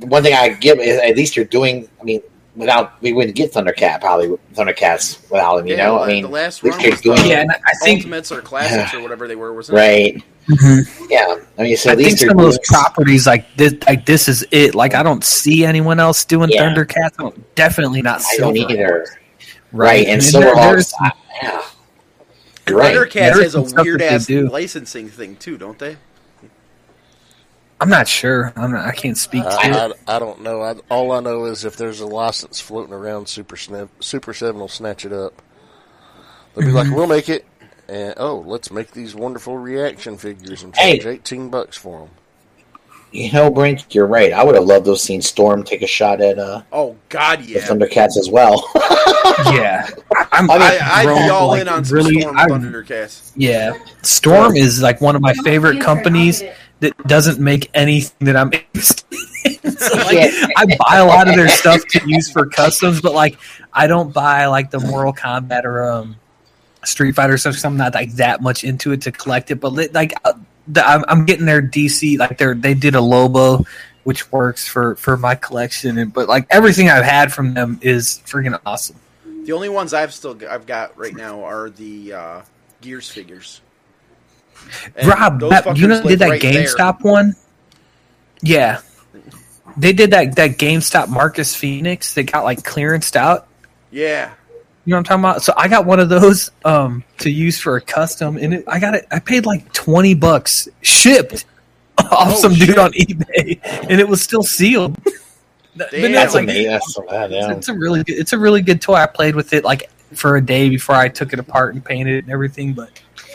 one thing I give is at least you're doing. I mean, without we wouldn't get Thundercat probably Thundercats without him, you Yeah, know. the- I mean, the last at least run was doing the- it. Yeah, and I think Ultimates or classics or whatever they were, wasn't right. Mhm. Yeah, I mean, so I at think least you're some of those doing- properties like this, like this is it. Like I don't see anyone else doing Yeah. Thundercats. I don't- Definitely not I don't Silver. either. Right, and there- Silverhawks. there's- I- Yeah, right. Thundercats There's has a weird ass licensing thing too, don't they? I'm not sure. I'm not, I can't speak uh, to it. I, I, I don't know. I, all I know is if there's a license floating around, Super Sna- Super Seven will snatch it up. They'll be like, mm-hmm. "We'll make it," and oh, let's make these wonderful reaction figures and charge Hey. eighteen bucks for them. You know, Brink, you're right. I would have loved to have seen Storm take a shot at uh, Oh God, the yeah. Thundercats as well. [LAUGHS] yeah, I'm, I I, I'd be all like, in on really. Storm I'm- Thundercats. Yeah, Storm is like one of my favorite companies that doesn't make anything that I'm [LAUGHS] interested in. So, like, Yeah. I buy a lot of their stuff to use for customs, but like I don't buy like the Mortal Kombat or um, Street Fighter stuff. 'cause I'm not like that much into it to collect it. But like uh, the, I'm, I'm getting their DC like they they did a Lobo. Which works for for my collection, and but like everything I've had from them is freaking awesome. The only ones I've still I've got right now are the uh, Gears figures. And Rob, that, you know they did that right there. GameStop one? Yeah. They did that that GameStop Marcus Phoenix They got like clearanced out. Yeah, You know what I'm talking about? So I got one of those um to use for a custom and it, I got it I paid like 20 bucks shipped [LAUGHS] off Oh, some shit. dude on eBay and it was still sealed. [LAUGHS] Damn. That's like, amazing. That's so bad, It's, yeah. it's a really good it's a really good toy. I played with it like for a day before I took it apart and painted it and everything, but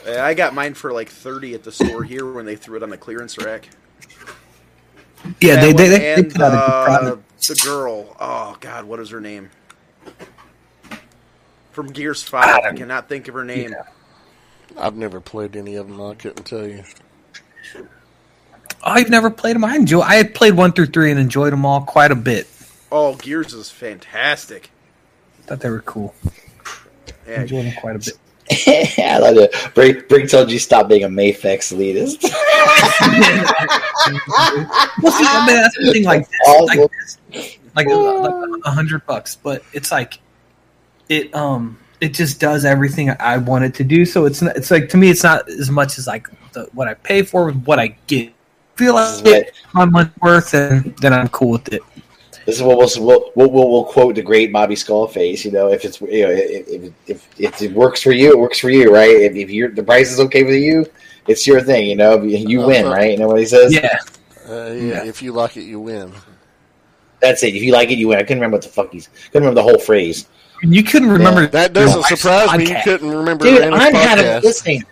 I got mine for like thirty at the store here when they threw it on the clearance rack. yeah, That they, they, one they, they and put out a good uh, product. the girl. Oh God, what is her name? From Gears Five, I um, cannot think of her name. Yeah. I've never played any of them. I couldn't tell you. Oh, I've never played them. I enjoy. I had played one through three and enjoyed them all quite a bit. Oh, Gears is fantastic. Thought they were cool. Yeah, Enjoyed them quite a bit. [LAUGHS] I love it. Brink, Brink told you stop being a Mafex elitist. Well, see, I mean, that's the thing. Like, this, Awesome. like, this, like, like a hundred bucks, but it's like it. Um, it just does everything I want it to do. So it's not, it's like to me, it's not as much as like the, what I pay for with what I get. Feel like what- it, my money worth, and then I'm cool with it. This is what we'll, we'll, we'll, we'll, we'll quote the great Bobby Skullface. You know, if it's you know if, if, if, if it works for you, it works for you, right? If, if you're the price is okay with you, it's your thing. You know, you win, right? You know what he says? Yeah, Uh, yeah, Yeah. if you like it, you win. That's it. If you like it, you win. I couldn't remember what the fuck he's. Couldn't remember the whole phrase. you couldn't remember Yeah, That doesn't Life's surprise me. You couldn't remember Dude, I'm kind of podcast. listening.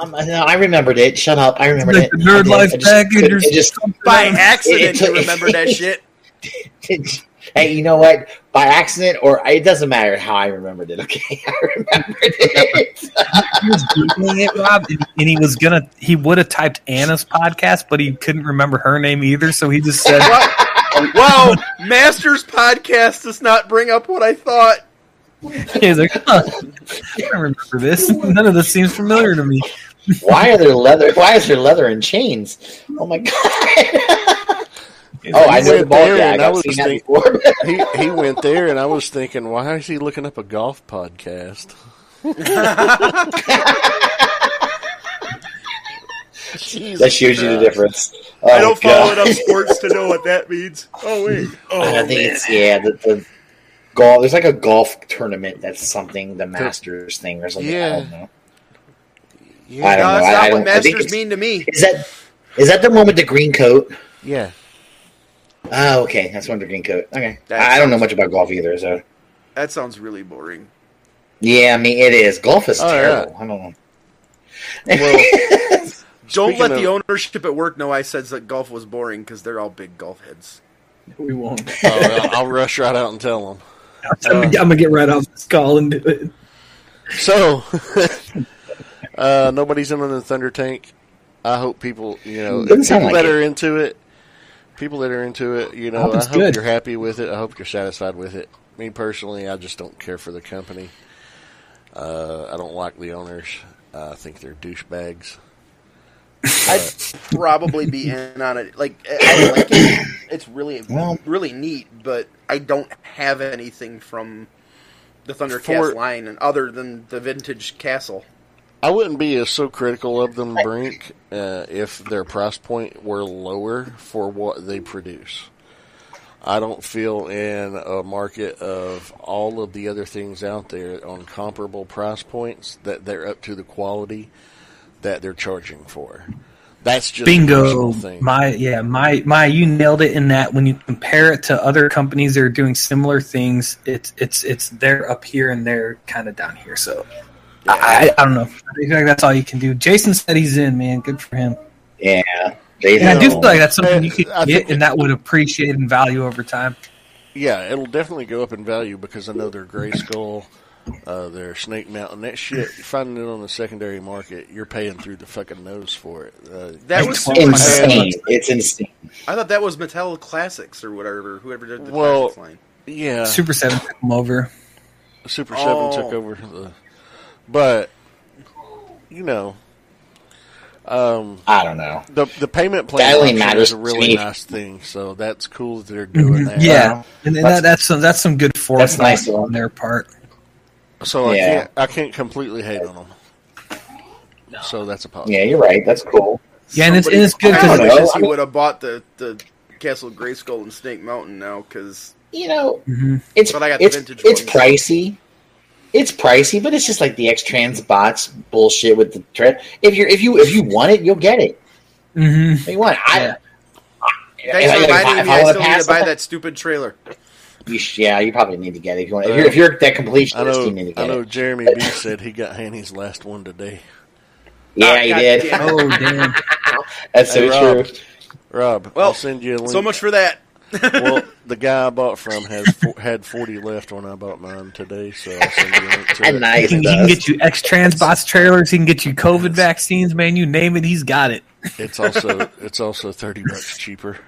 Um, no, I remembered it. Shut up. I remembered like it. the nerd life I just package couldn't- It just by accident It- you it- remember that [LAUGHS] shit. Hey, you know what? By accident, or it doesn't matter how I remembered it. Okay, [LAUGHS] I remembered it. he was googling it, Rob, and, and he was gonna. He would have typed Anna's podcast, but he couldn't remember her name either. So he just said, What? wow, Masters podcast does not bring up what I thought. [LAUGHS] "He's like, huh, I don't remember this. None of this seems familiar to me." Why are there leather? Why is there leather and chains? Oh my god! [LAUGHS] He's oh, like, I know the went ball there gag. and I I've was seen that before. [LAUGHS] he he went there, and I was thinking, why is he looking up a golf podcast? [LAUGHS] Jesus that shows you the difference. Oh, I don't follow God. enough sports to know what that means. Oh wait. [LAUGHS] Oh I man. think it's yeah. The, the golf. There's like a golf tournament. That's something the Masters thing or something. I Yeah. don't know. Yeah, I don't No, know. that's I- I not don't- what Masters mean to me. Is that is that the one with the green coat? yeah. Oh, okay. That's one with the green coat. Okay. That I I don't know much about golf either. So That sounds really boring. yeah, I mean it is. Golf is Oh, yeah. terrible. I don't know. Well, [LAUGHS] Don't Speaking let the of- ownership at work know I said that golf was boring because they're all big golf heads. we won't. uh, I'll rush right out and tell them. [LAUGHS] I'm gonna get right off this call and do it. So, [LAUGHS] uh, nobody's in on the Thunder Tank. I hope people, you know, Doesn't people like that it. are into it, people that are into it, you know, hope I hope good. you're happy with it. I hope you're satisfied with it. Me personally, I just don't care for the company. Uh, I don't like the owners. I think they're douchebags. I'd probably be [LAUGHS] in on it. Like I like it. It's really Well- really neat, but I don't have anything from the Thundercats For- line and other than the vintage castle. I wouldn't be as so critical of them, Brink, uh, if their price point were lower for what they produce. I don't feel in a market of all of the other things out there on comparable price points that they're up to the quality that they're charging for. That's just Bingo. personal thing. My yeah, my my you nailed it in that when you compare it to other companies that are doing similar things, it's it's it's they're up here and they're kind of down here. So I, I don't know. I think that's all you can do. Jason said he's in, man. Good for him. Yeah, they And I do feel like that's something you could I get and that would appreciate in value over time. Yeah, it'll definitely go up in value because I know their Grayskull, uh, their Snake Mountain, that shit. Finding it on the secondary market, you're paying through the fucking nose for it. Uh, That Like was twenty- insane. It's insane. I thought that was Mattel Classics or whatever. Whoever did the Well- Classics line. yeah, Super Seven took him over. Super Seven Oh. took over the, but you know, um, I don't know. the the payment plan That only matters is a to really me. nice thing. So that's cool that they're doing that. Mm-hmm. Yeah, and, and That's- that, that's some, that's some good forethought nice them. on their part. So I Yeah. can't I can't completely hate on them. So that's a positive. Yeah, you're right. That's cool. Yeah, and it's, and it's good because don't wishes know. I he mean- would have bought the the Castle Grayskull and Snake Mountain now because You know, Mhm. it's But I got the it's vintage it's ones. pricey. It's pricey, but it's just like the X Transbots bullshit with the tread. If you if you if you want it, you'll get it. Mm-hmm. If you want it. I, Yeah. I, thanks for if I- reminding if me. I I wanna still need to buy on that stupid trailer. You sh- yeah, you probably need to get it if you want. If you're if you're that I completionist, know. you need to I know. it. Jeremy [LAUGHS] B said he got Hanny's last one today. Yeah, Ah, he God did. damn. Oh damn! [LAUGHS] That's so Rob. true. Rob, Well, I'll send you a link. So much for that. Well, the guy I bought from has fo- had forty left when I bought mine today, so I'll send you a link to And it. He can, he can get you X Transbots trailers. He can get you COVID vaccines, man. You name it, he's got it. It's also it's also thirty bucks cheaper.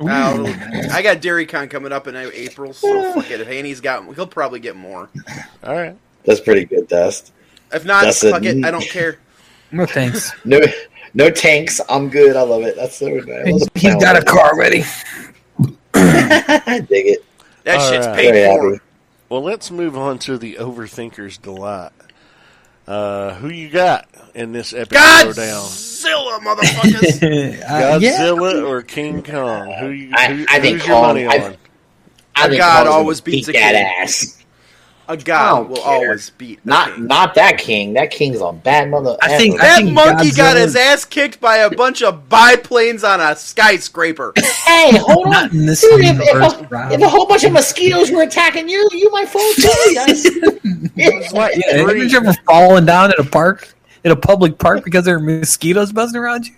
Now, um, I got DairyCon coming up in April, so fuck it. If Haney's got, he'll probably get more. All right. That's pretty good, Dust. If not, That's a fuck it. I mm. don't care. No thanks. [LAUGHS] No, no tanks. I'm good. I love it. That's so nice. He's, he's got a car ready. I [LAUGHS] dig it. That All shit's right. paid Very for. happy. Well, let's move on to the Overthinker's delight. Uh, who you got in this epic throwdown? Godzilla, motherfuckers! [LAUGHS] Uh, yeah. Godzilla or King Kong? Who you? I- who, I think who's your Kong. money I- on? I think God always beats a that king. ass. A I god will care. always beat. a Not king. not that king. That king's a bad mother. I think- effer. I That think monkey got his ass kicked by a bunch of biplanes on a skyscraper. [LAUGHS] hey, hold on. In this Dude, if, if, a, if a whole bunch of mosquitoes were attacking you, you might fall too. [LAUGHS] guys. What? Yeah, haven't you ever fallen down in a park, in a public park, because there are mosquitoes buzzing around you?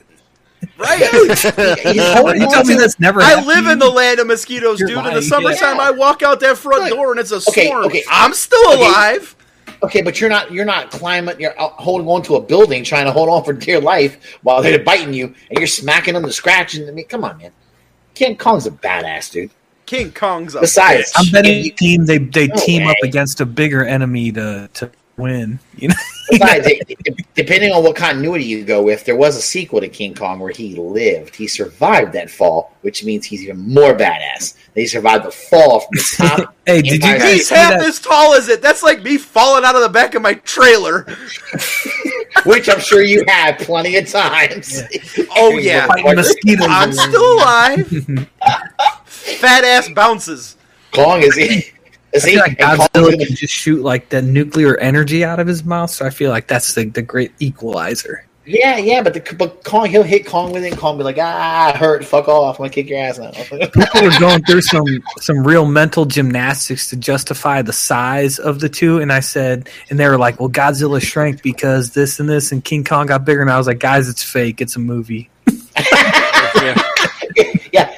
Right? He's You tell me that's never. I happened live in the land of mosquitoes, You're dude. In the summertime, Yeah. I walk out that front Look, door and it's a okay, storm. okay. I'm still Okay. alive. Okay, but you're not you're not climbing. You're out holding on to a building, trying to hold on for dear life while they're biting you, and you're smacking them to scratching. I mean, come on, man. King Kong's a badass dude. King Kong's a Besides, bitch. I'm betting you team they they No team up against a bigger enemy to to win. You know, Besides, it- it- depending on what continuity you go with, there was a sequel to King Kong where he lived. He survived that fall, which means he's even more badass. He survived the fall from the [LAUGHS] top. hey, did you guys He's half that? as tall as it. That's like me falling out of the back of my trailer. [LAUGHS] which I'm sure you have plenty of times. [LAUGHS] Oh, yeah. Mosquitoes. I'm still alive. Fat ass bounces. Kong is he? Is I he? feel like Godzilla can just shoot like the nuclear energy out of his mouth, so I feel like that's the, the great equalizer. Yeah, yeah, but the but Kong he'll hit Kong with it. and Kong be like, ah, I hurt, fuck off, I'm gonna kick your ass now. [LAUGHS] People were going through some some real mental gymnastics to justify the size of the two, and I said, and they were like, "Well, Godzilla shrank because this and this, and King Kong got bigger." And I was like, "Guys, it's fake. It's a movie." [LAUGHS]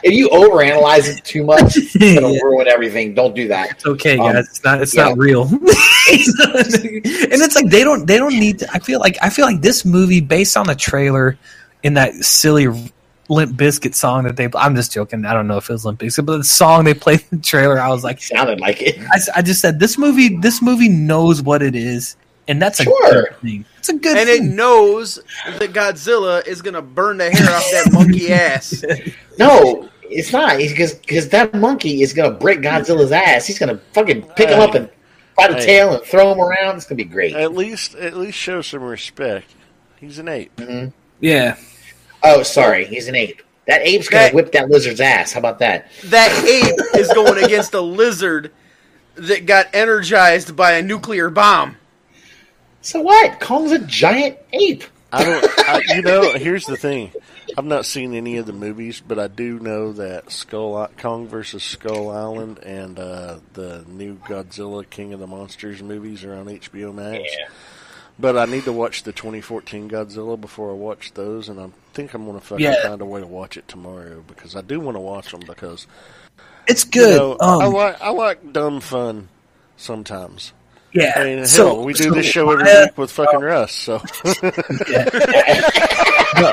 Yeah. yeah, if you overanalyze it too much, [LAUGHS] it'll Yeah. ruin everything. Don't do that. It's okay, Um, guys. It's not. It's yeah. not real. [LAUGHS] and it's like they don't. They don't need. To, I feel like. I feel like this movie, based on the trailer, in that silly Limp Bizkit song that they. I'm just joking. I don't know if it was Limp Bizkit, but the song they played in the trailer, I was like, Sounded like it. I just said this movie. This movie knows what it is, and that's a Sure. good thing. It's a good and it knows that Godzilla is gonna burn the hair off that monkey [LAUGHS] ass. No, it's not. Because because that monkey is gonna break Godzilla's ass. He's gonna fucking pick him up and by the Hey. tail and throw him around. It's gonna be great. At least, at least show some respect. He's an ape. Mm-hmm. yeah, Oh, sorry, he's an ape. That ape's gonna That- whip that lizard's ass. How about that? That ape is going against a lizard that got energized by a nuclear bomb. So what? Kong's a giant ape. I don't. I, you know, here's the thing. [LAUGHS] I've not seen any of the movies, but I do know that Skull I- Kong versus Skull Island and uh, the new Godzilla King of the Monsters movies are on HBO Max. But I need to watch the 2014 Godzilla before I watch those, and I think I'm gonna fucking Yeah. find a way to watch it tomorrow because I do want to watch them because it's you good. know, um, I like I like dumb fun sometimes. Yeah. I mean, hell, so we do so this show every uh, week with fucking Russ, so [LAUGHS] [LAUGHS] the,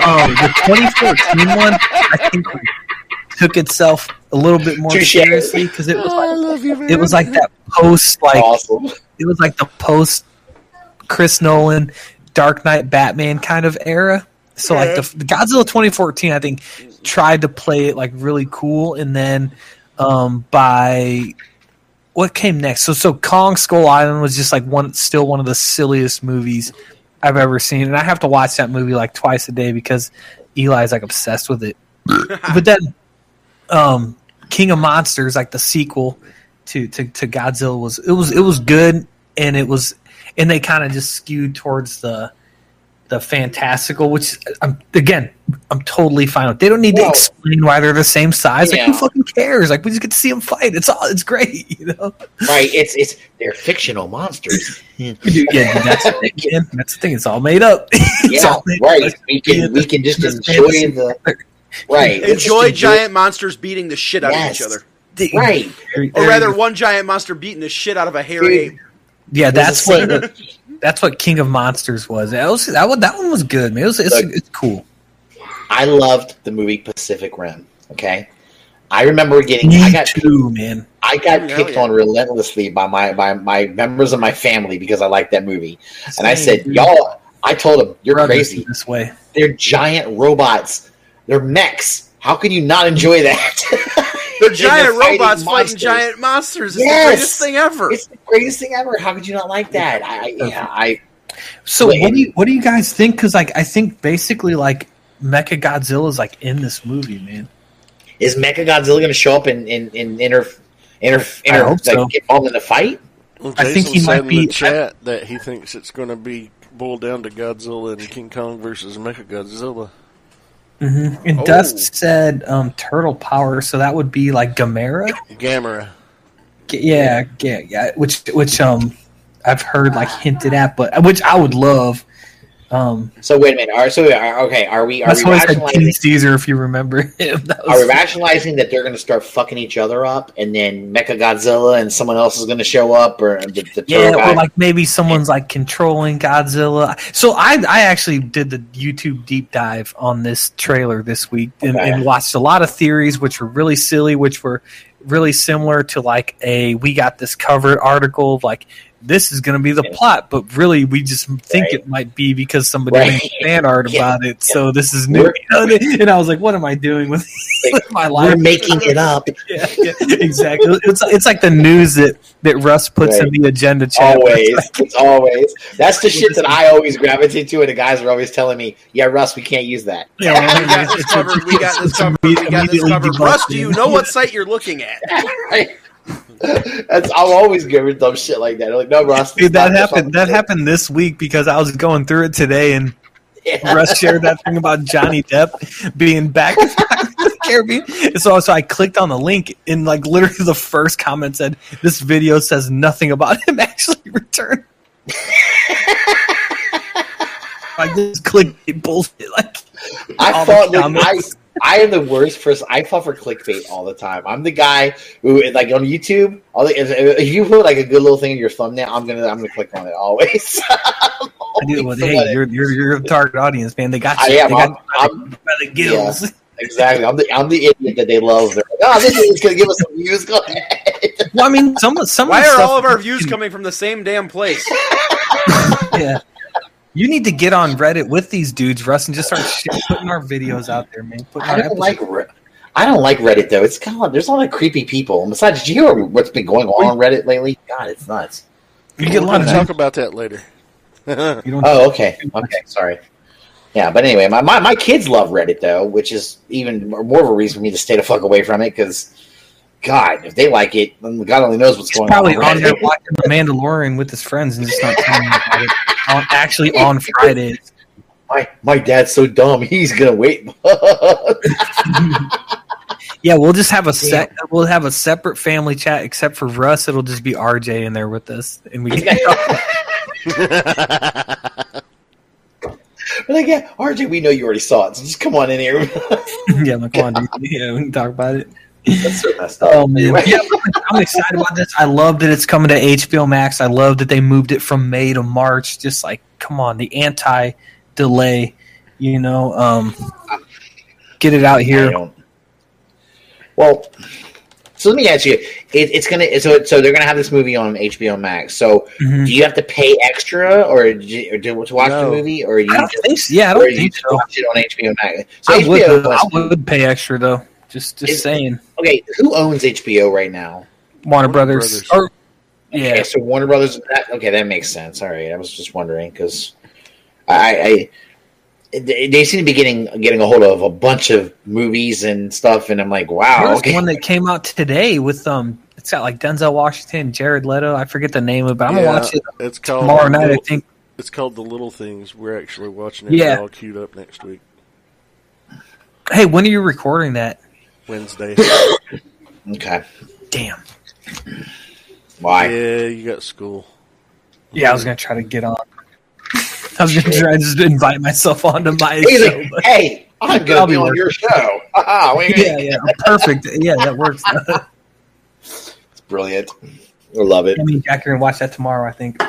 um, the 2014 one, I think, took itself a little bit more Touche. seriously because it was Oh, like, love you, it was like that post like awesome. it was like the post Chris Nolan Dark Knight Batman kind of era. So like the, the Godzilla 2014, I think tried to play it like really cool, and then um, by what came next? So so Kong Skull Island was just like one, still one of the silliest movies I've ever seen, and I have to watch that movie like twice a day because Eli's like obsessed with it. [LAUGHS] but then, um, King of Monsters, like the sequel to, to to Godzilla, was it was it was good, and it was, and they kind of just skewed towards the the fantastical, which I'm again I'm totally fine with. They don't need to explain why they're the same size. Like Yeah. who fucking cares? Like we just get to see them fight. It's all it's great, [LAUGHS] you know. Right? It's it's they're fictional monsters. [LAUGHS] yeah, dude, that's the thing. That's the thing. It's all made up. [LAUGHS] it's yeah, all made right. up. We can we can just This enjoy the right. Let's Enjoy just giant monsters beating the shit out Yes. of each other. Right. Or rather, one giant monster beating the shit out of a hairy ape. Yeah, that's There's a what that's what King of Monsters was. That was that one. That one was good, man. It was, it's, Look. it's cool. I loved the movie Pacific Rim. Okay, I remember getting. Me I got too, man. I got Hell picked yeah. on relentlessly by my by my members of my family because I liked that movie, and I said, dude. "Y'all." I told them, "You're Brothers crazy. this way. They're giant robots. They're mechs. How can you not enjoy that?" [LAUGHS] [LAUGHS] They're And giant fighting robots fighting monsters. giant monsters. It's Yes. the greatest thing ever. It's the greatest thing ever. How could you not like that? I, I yeah, I So Wait. what do you what do you guys think? Because like I think basically like Mecha Godzilla is like in this movie, man. is Mecha Godzilla going to show up in in in inter inter, I inter like so. get involved in the fight? Well, I think he said might in be- the chat that he thinks it's going to be boiled down to Godzilla and King Kong versus Mecha Godzilla. Mm-hmm. And Oh. Dust said um, turtle power, so that would be like Gamera. Gamera. G- Yeah, yeah, yeah. Which which um I've heard like hinted at, but which I would love. Um, So wait a minute. Are so are, okay? Are we are that's we why I said Caesar, if you remember him. [LAUGHS] Are we rationalizing that they're going to start fucking each other up, and then Mecha Godzilla and someone else is going to show up, or the, the yeah, guy? or like maybe someone's like controlling Godzilla. So I I actually did the YouTube deep dive on this trailer this week and, Okay. and watched a lot of theories, which were really silly, which were really similar to like a we got this covered article like this is going to be the Yeah. plot, but really we just think Right. it might be because somebody Right. made fan art Yeah. about it. So this is new. We're- [LAUGHS] And I was like, what am I doing with, with [LAUGHS] my life? We're making it up. [LAUGHS] yeah, yeah, exactly. It's it's like the news that that Russ puts Right. in the agenda chat. Always, it's always. That's the shit that I always gravitate to, and the guys are always telling me, "Yeah, Russ, we can't use that." Yeah, well, we got this covered. We got this It's covered. We got this immediately covered. debunked, Russ, do you know what site you're looking at? [LAUGHS] That's I'm always giving dumb shit like that. I'm like, no, Russ, Dude, that happened. That happened this week because I was going through it today, and shit." Yeah. Russ shared that thing about Johnny Depp being back in the [LAUGHS] Caribbean. And so, so I clicked on the link, and like literally the first comment said, "This video says nothing about him actually returning." [LAUGHS] I just clicked bullshit. Like I thought like I. I am the worst person. I fall for clickbait all the time. I'm the guy who like on YouTube. All the, if, if you put like a good little thing in your thumbnail, I'm gonna I'm gonna click on it always. [LAUGHS] I'm do. Well, hey, you're you're you're the target audience, man. They got I am. They got I'm, I'm you by the gills. exactly. I'm the I'm the idiot that they love. They're like, oh, this is gonna give us some views. Go ahead. Well, I mean, some of some. Why of are stuff all of our views can- coming from the same damn place? [LAUGHS] Yeah. You need to get on Reddit with these dudes, Russ, and just start shit, putting our videos out there, man. Putting I don't like episodes- Re- I don't like Reddit though. It's kind of there's a lot of creepy people. And besides, did you hear what's been going on on Reddit lately? God, it's nuts. You get a lot of to talk about that later. [LAUGHS] You don't. Oh, okay, okay, sorry. Yeah, but anyway, my, my, my kids love Reddit though, which is even more of a reason for me to stay the fuck away from it. Because, God, if they like it, then God only knows what's He's going probably on. Probably on there watching The Mandalorian with his friends and just not telling about it. On, actually, on Fridays. My my dad's so dumb. He's gonna wait. [LAUGHS] Yeah, we'll just have a set. We'll have a separate family chat, except for Russ. It'll just be RJ in there with us, and we can. [LAUGHS] like, yeah, RJ, we know you already saw it, so just come on in here. [LAUGHS] yeah, like, come on, dude. Yeah, we can talk about it. That's so messed up. Oh man, yeah, I'm excited about this. I love that it's coming to HBO Max. I love that they moved it from May to March. Just like, come on, the anti-delay. You know, um, get it out here. Well, so let me ask you: it, It's gonna so so they're gonna have this movie on HBO Max. So Mhm. do you have to pay extra, or, you, or do, to watch No. the movie, or you I don't just, think so. Yeah, I don't you think just so. watch it on HBO Max? So I HBO. would, I would pay extra though. Just, just Is- saying. okay, who owns HBO right now? Warner, Warner Brothers. Brothers. Or, yeah, Okay, so Warner Brothers. That, okay, that makes sense. All right, I was just wondering because I, I they they seem to be getting getting a hold of a bunch of movies and stuff, and I'm like, wow. There's Okay. one that came out today with um, it's got like Denzel Washington, Jared Leto. I forget the name of it, but I'm Yeah, gonna watch it It's called tomorrow night. I think. It's called The Little Things. We're actually watching it. Yeah. all queued up next week, Hey, when are you recording that? Wednesday. Okay. Damn. Why? yeah, you got school. Yeah, I was gonna try to get on. I was gonna try to just invite myself onto my He's show. like, but- hey, I'm I'll gonna be be on your show. [LAUGHS] Haha, yeah, yeah, perfect. Yeah, that works. I It's brilliant. I love it. I mean, Jack, you're gonna watch that tomorrow. I think.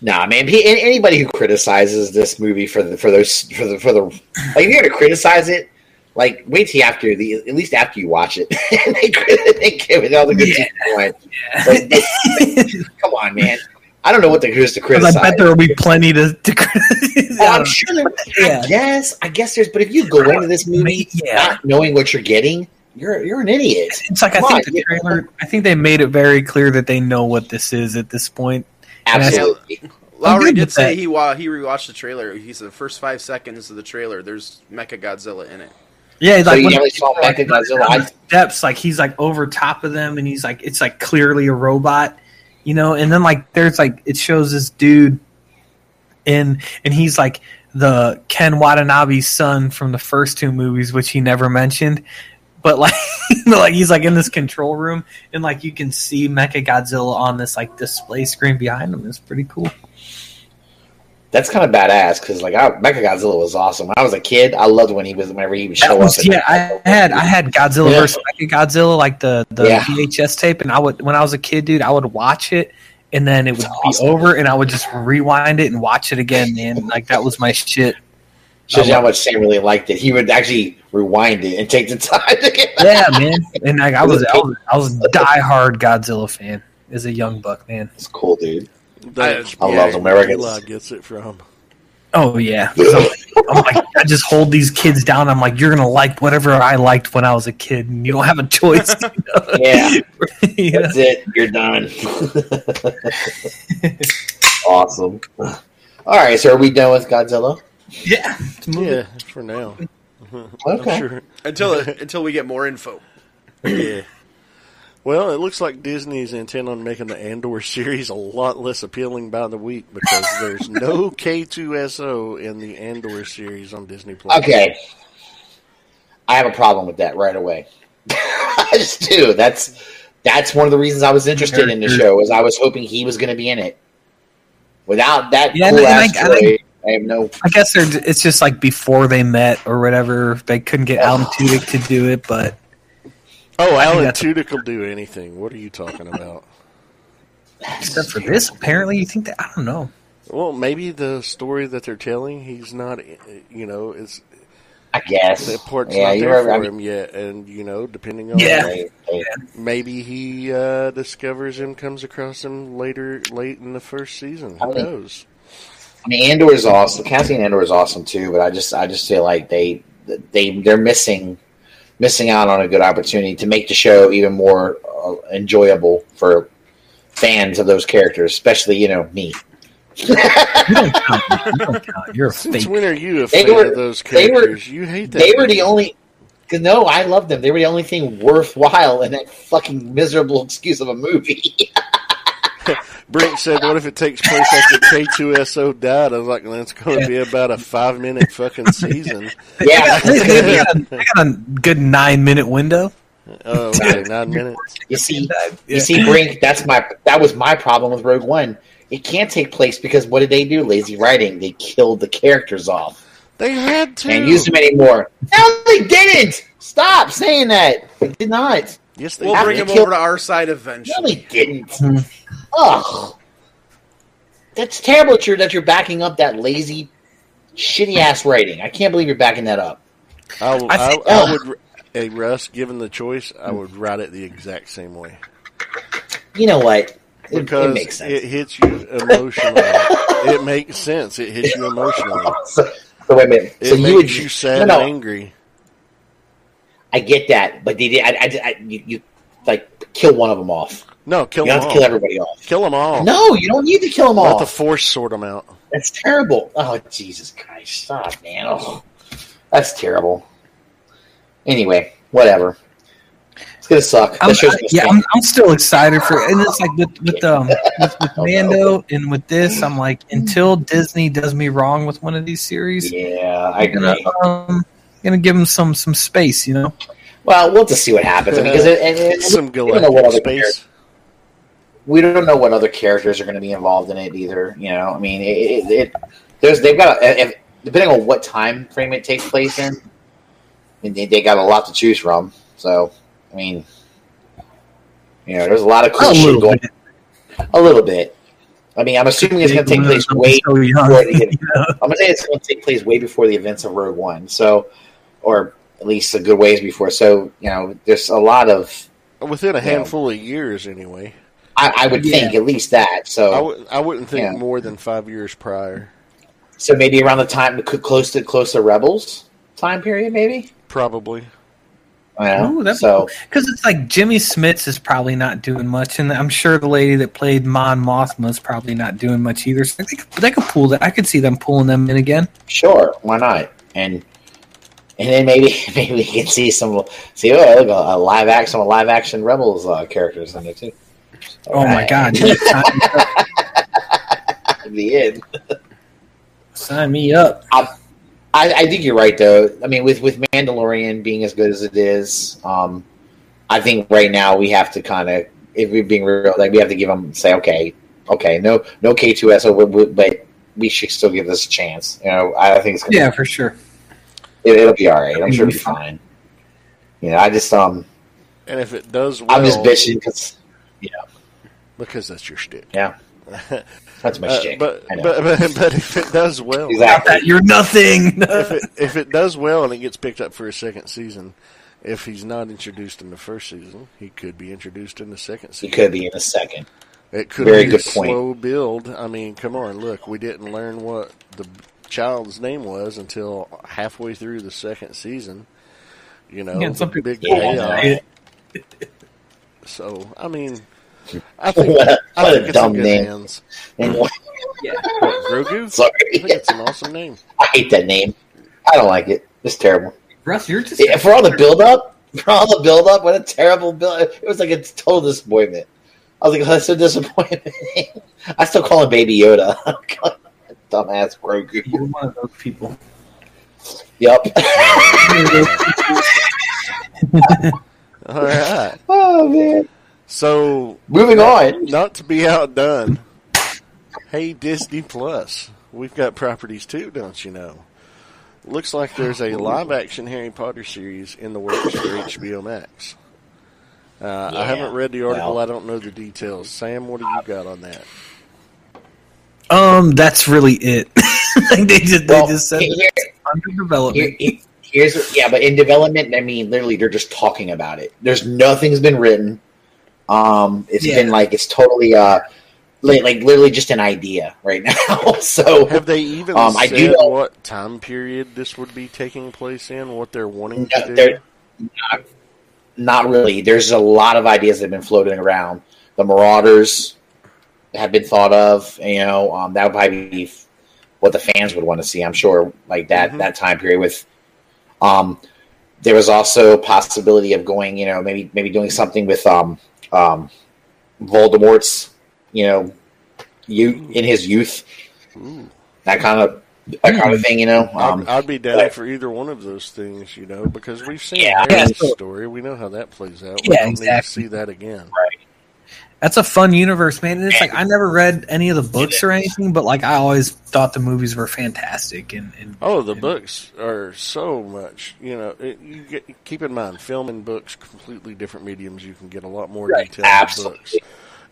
Nah, man. He, anybody who criticizes this movie for the for those for the for the like, if you're gonna criticize it, like wait till after the at least after you watch it, and [LAUGHS] they, they give it all the good Yeah. points. Like, [LAUGHS] come on, man. I don't know what the who's to Because criticize. I bet there will be plenty to. to [LAUGHS] criticize. I'm sure there. Yeah. I guess. I guess there's. But if you go into this movie Yeah. not knowing what you're getting, you're you're an idiot. It's like I think on, the you- trailer. I think they made it very clear that they know what this is at this point. Absolutely. Lowry did say that. he wa- he rewatched the trailer. He said the first five seconds of the trailer, there's Mecha Godzilla in it. Yeah, So like you when never saw like, Mechagodzilla? on the steps, like he's like over top of them, and he's like it's like clearly a robot, you know. And then like there's like it shows this dude in, and he's like the Ken Watanabe's son from the first two movies, which he never mentioned. But like, [LAUGHS] like he's like in this control room, and like you can see Mecha Godzilla on this like display screen behind him. It's pretty cool. That's kind of badass because like I, Mechagodzilla was awesome. When I was a kid, I loved when he was whenever he would show was, up. yeah, I had I had Godzilla Yeah. versus Godzilla like the the Yeah. VHS tape, and I would when I was a kid, dude, I would watch it, and then it would That's be awesome. over, and I would just rewind it and watch it again, man. Like that was my shit. Shows you how much Sam really liked it. He would actually rewind it and take the time to get. Yeah, man. And like I was I was, I was a diehard Godzilla fan as a young buck, man. It's cool, dude. That's I where love Americans. Eli gets it from. Oh yeah. So, I'm like I just hold these kids down. I'm like, you're gonna like whatever I liked when I was a kid, and you don't have a choice. you [LAUGHS] know? Yeah, Yeah. that's it. You're done. [LAUGHS] awesome. All right, so are we done with Godzilla? Yeah. It's a movie. Yeah, for now. Okay. I'm sure. Until until we get more info. Yeah. Well, it looks like Disney's intent on making the Andor [LAUGHS] series a lot less appealing by the week because there's no [LAUGHS] K2SO in the Andor series on Disney Plus. Okay. I have a problem with that right away. [LAUGHS] I just do. That's that's one of the reasons I was interested in the show. Was I was hoping he was going to be in it. Without that Yeah, cool and I- ass I think- I have no. I guess it's just like before they met or whatever. They couldn't get Alan Tudyk to do it, but Oh, Alan that's- Tudyk will do anything. What are you talking about? except for this, apparently you think that I don't know. Well, maybe the story that they're telling, he's not, you know, it's. I guess. the port's yeah, not there right. I for mean, him yet, and you know, depending on Yeah. they- they- maybe he uh, discovers him, comes across him later, late in the first season. Who I mean- knows? I mean, Andor is awesome. Cassian Andor is awesome too, but I just, I just feel like they, they, they're missing, missing out on a good opportunity to make the show even more uh, enjoyable for fans of those characters, especially you know me. You don't count. You don't count. You're a Since fake. when are you a They fan were- of those they were- characters? you hate that. They were the only. No, I love them. They were the only thing worthwhile in that fucking miserable [LAUGHS] excuse of a movie. [LAUGHS] Brent said, "What if it takes place after K2SO died?" I was like, "That's going to be about a five minute fucking season." [LAUGHS] yeah, They, they got a, they got a good [LAUGHS] nine minute window. Oh, okay, nine minutes. you see, you see, Brink. That's my. That was my problem with Rogue One. It can't take place because what did they do? Lazy writing. They killed the characters off They had to. and used them anymore. No, they didn't. Stop saying that. They did not. Yes, they We'll bring him kill- over to our side No, eventually. they didn't. Hmm. Ugh. That's terrible that you're, that you're backing up that lazy, shitty ass writing. I can't believe you're backing that up. I, I I, think- I would. Hey Russ, given the choice, I would write it the exact same way You know what? It, it because makes sense. it hits you emotionally. it makes sense. It hits you emotionally. [LAUGHS] so, so wait a minute. It So you makes would you sad no, no, and angry. I get that, but they did. I, I, I you, you like kill one of them off. No, kill You them have to all. kill everybody off. Kill them all. No, you don't need to kill them all. Let all. the force sort them out. That's terrible. Oh Jesus Christ! Stop, man. Oh, that's terrible. Anyway, whatever. It's gonna suck. I'm, show's gonna yeah, stink. I'm, I'm still excited for, and it's like with with um with, with [LAUGHS] Oh, no. Mando and with this, I'm like until Disney does me wrong with one of these series, yeah, I I'm gonna agree. um gonna give him some some space, you know. Well, we'll just see what happens because it, and, and [LAUGHS] Some we don't know what galactic other space. characters, we don't know what other characters are going to be involved in it either. You know, I mean, it, it, it there's they've got a, if, depending on what time frame it takes place in, I mean, they, they got a lot to choose from. So, I mean, you know, there's a lot of cool A shit going. bit. A little bit. I mean, I'm assuming it's going to take place I'm way so before the, [LAUGHS] you know? I'm gonna say it's going to take place way before the events of Rogue One. So, or at least a good ways before. So, you know, there's a lot of. Within a Yeah. handful of years, anyway. I, I would Yeah. think at least that. So, I w- I wouldn't think Yeah. more than five years prior. so maybe around the time c- close to close to Rebels time period, maybe. Probably. I don't. Ooh, that'd so Because it's like Jimmy Smits is probably not doing much, and I'm sure the lady that played Mon Mothma is probably not doing much either. So they could, they could pull that. I could see them pulling them in again. sure, why not? And and then maybe [LAUGHS] maybe we can see some see oh look a, a live action some live action Rebels uh, characters in there too. Oh my god! [LAUGHS] In [LAUGHS] the end. sign me up. I, I think you're right, though. I mean, with with Mandalorian being as good as it is, um, I think right now we have to kind of, if we're being real, like we have to give them say, okay, okay, no, no K two S, but we should still give this a chance. You know, I think it's gonna, Yeah, for sure. It, it'll be all right. I'm sure it'll be fine. You know, I just um, And if it does well, I'm just bitching because yeah, because that's your shtick. yeah, [LAUGHS] that's my Uh, shtick. but, but, but [LAUGHS] but if it does well, exactly. That you're nothing. [LAUGHS] if it if it does well and it gets picked up for a second season, if he's not introduced in the first season, he could be introduced in the second season. He season. could be in a second. It could Very be good a point. slow build. I mean, come on, look, we didn't learn what the child's name was until halfway through the second season. You know, Yeah, some people- big Yeah, payoff. So, I mean, I [LAUGHS] think What a- I what a think it's in dumb good name. hands. And What, Grogu? [LAUGHS] sorry, I think it's an awesome name. I hate that name. I don't like it. It's terrible. Russ, you're just Yeah, for all the build up, for all the build up, what a terrible build! It was like a total disappointment. I was like, oh, that's so disappointing. [LAUGHS] I still call him Baby Yoda. Dumbass Grogu. you're one of those people. Yep. [LAUGHS] All right. oh man. So, Moving on. not to be outdone, hey Disney Plus, we've got properties too, don't you know? Looks like there's a live action Harry Potter series in the works for HBO Max. Uh, I haven't read the article. well. I don't know the details. Sam, what do you got on that? Um, that's really it. [LAUGHS] like they just they just said here- it's under development. Here, here- here's yeah, but in development, I mean, literally, they're just talking about it. There's nothing's been written. Um, it's Yeah. been like it's totally uh, li- like literally just an idea right [LAUGHS] now. so Have they even Um, I do know- what time period this would be taking place in? What they're wanting No, to do? they're not, not really. There's a lot of ideas that have been floating around. The Marauders have been thought of. You know, um, that would probably be what the fans would want to see. I'm sure, like that Mhm. that time period with. Um, there was also a possibility of going. You know, maybe maybe doing something with um, um, Voldemort's. You know, you in his youth, Ooh. that kind of that kind of thing. You know, um, I'd, I'd be down but- for either one of those things, you know, because we've seen Yeah, Harry's story. We know how that plays out. We Yeah, don't exactly. need to see that again. That's a fun universe, man. And it's like I never read any of the books or anything, but like I always thought the movies were fantastic. And, and Oh, the and- books are so much. You know, it, you get, keep in mind, film and books completely different mediums. You can get a lot more Right, detail in books.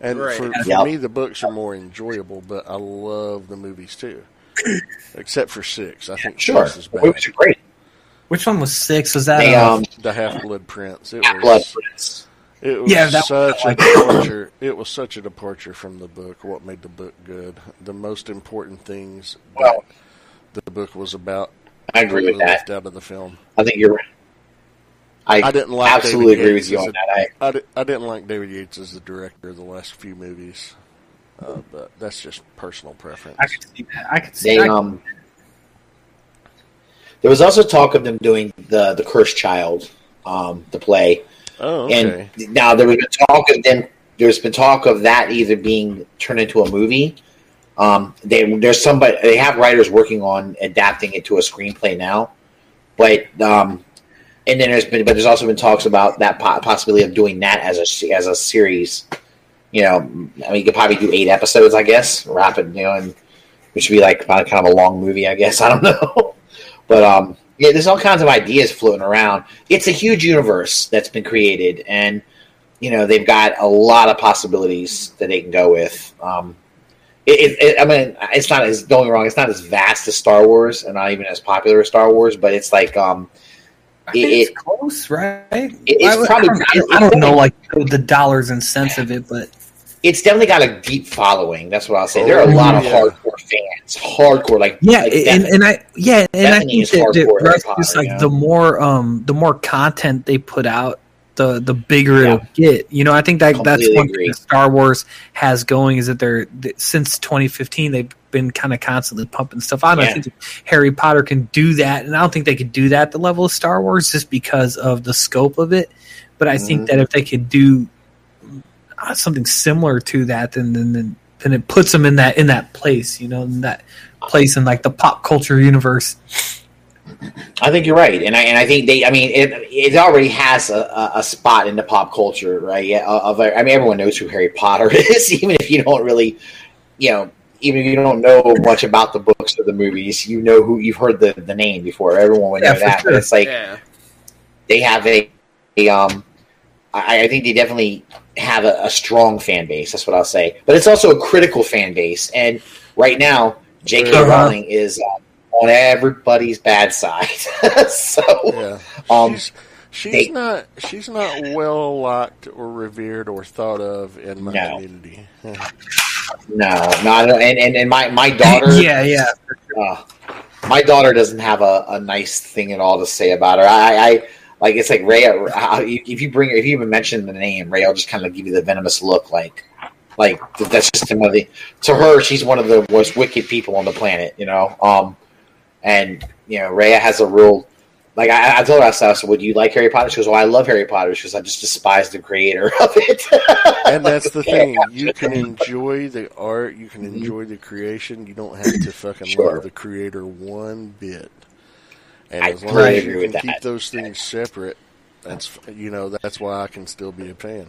And Right. for, for Yep. me, the books are more enjoyable, but I love the movies too. [CLEARS THROAT] Except for six, I think Sure, six is bad. movies are great. Which one was six? Was that? They uh, um, The Half Blood Prince. It Blood was Prince. It was Yeah, that- such a like- departure. It was such a departure from the book. What made the book good? The most important things Well, that the book was about. I agree with completely that. left out of the film. I think you're right. I, I didn't like absolutely David agree with you on a- that. I, I, di- I didn't like David Yates as the director of the last few movies, uh, but that's just personal preference. I could see that. I could see. they I um, there was also talk of them doing the the Cursed Child, um, the play, oh, okay. and now there was been talk of them. There's been talk of that either being turned into a movie. Um, they, there's somebody they have writers working on adapting it to a screenplay now, but um, and then there's been but there's also been talks about that po- possibility of doing that as a as a series. You know, I mean, you could probably do eight episodes, I guess, wrap it, you know, and which would be like kind of kind of a long movie, I guess. [LAUGHS] I don't know, but um, yeah, there's all kinds of ideas floating around. It's a huge universe that's been created, and you know they've got a lot of possibilities that they can go with. Um, it, it, it, I mean, it's not as don't get me wrong, it's not as vast as Star Wars, and not even as popular as Star Wars, but it's like um, I think it- it's close, right? it's I, probably- I don't- I don't know like the dollars and cents of it, but it's definitely got a deep following. That's what I'll say. There are Oh, a lot of yeah. hardcore fans, hardcore like yeah, like and, and I yeah, and I think that, that Potter, just like you know? the more um the more content they put out, the the bigger Yeah. it'll get. You know, I think that that's Completely one agree. thing Star Wars has going is that they're since 2015 they've been kind of constantly pumping stuff out. And I think Harry Potter can do that, and I don't think they could do that at the level of Star Wars just because of the scope of it. But I Mhm. think that if they could do something similar to that, then then then, then it puts them in that in that place, you know, in that place in like the pop culture universe. I think you're right, and I and I think they. I mean, it it already has a, a, a spot in the pop culture, right? Yeah, of I mean, everyone knows who Harry Potter [LAUGHS] is, even if you don't really, you know, even if you don't know much about the books or the movies, you know who you've heard the, the name before. Everyone would know Yeah, for that. sure. But it's like yeah. they have a, a um, I, I think they definitely have a, a strong fan base. That's what I'll say. But it's also a critical fan base, and right now, J.K. Uh-huh. Rowling is um, on everybody's bad side. [LAUGHS] so, Yeah. um, she's she's they- not she's not well liked or revered or thought of in my No. community. [LAUGHS] no, no, don't- and, and and my my daughter, [LAUGHS] yeah, yeah. uh, my daughter doesn't have a, a nice thing at all to say about her. I, I like it's like Ray. uh, If you bring, if you even mention the name, Ray I'll just kind of give you the venomous look, like, like that's just another. To her, she's one of the most wicked people on the planet, you know. Um, and you know, Rhea has a real. Like I, I told her, I said, "Would you like Harry Potter?" She goes, "Oh, I love Harry Potter." She goes, "I just despise the creator of it." [LAUGHS] And that's the thing. You can enjoy the art, you can enjoy the creation, you don't have to fucking Sure. love the creator one bit. And I as long totally as you agree can with keep that. those things separate, that's you know, that's why I can still be a fan.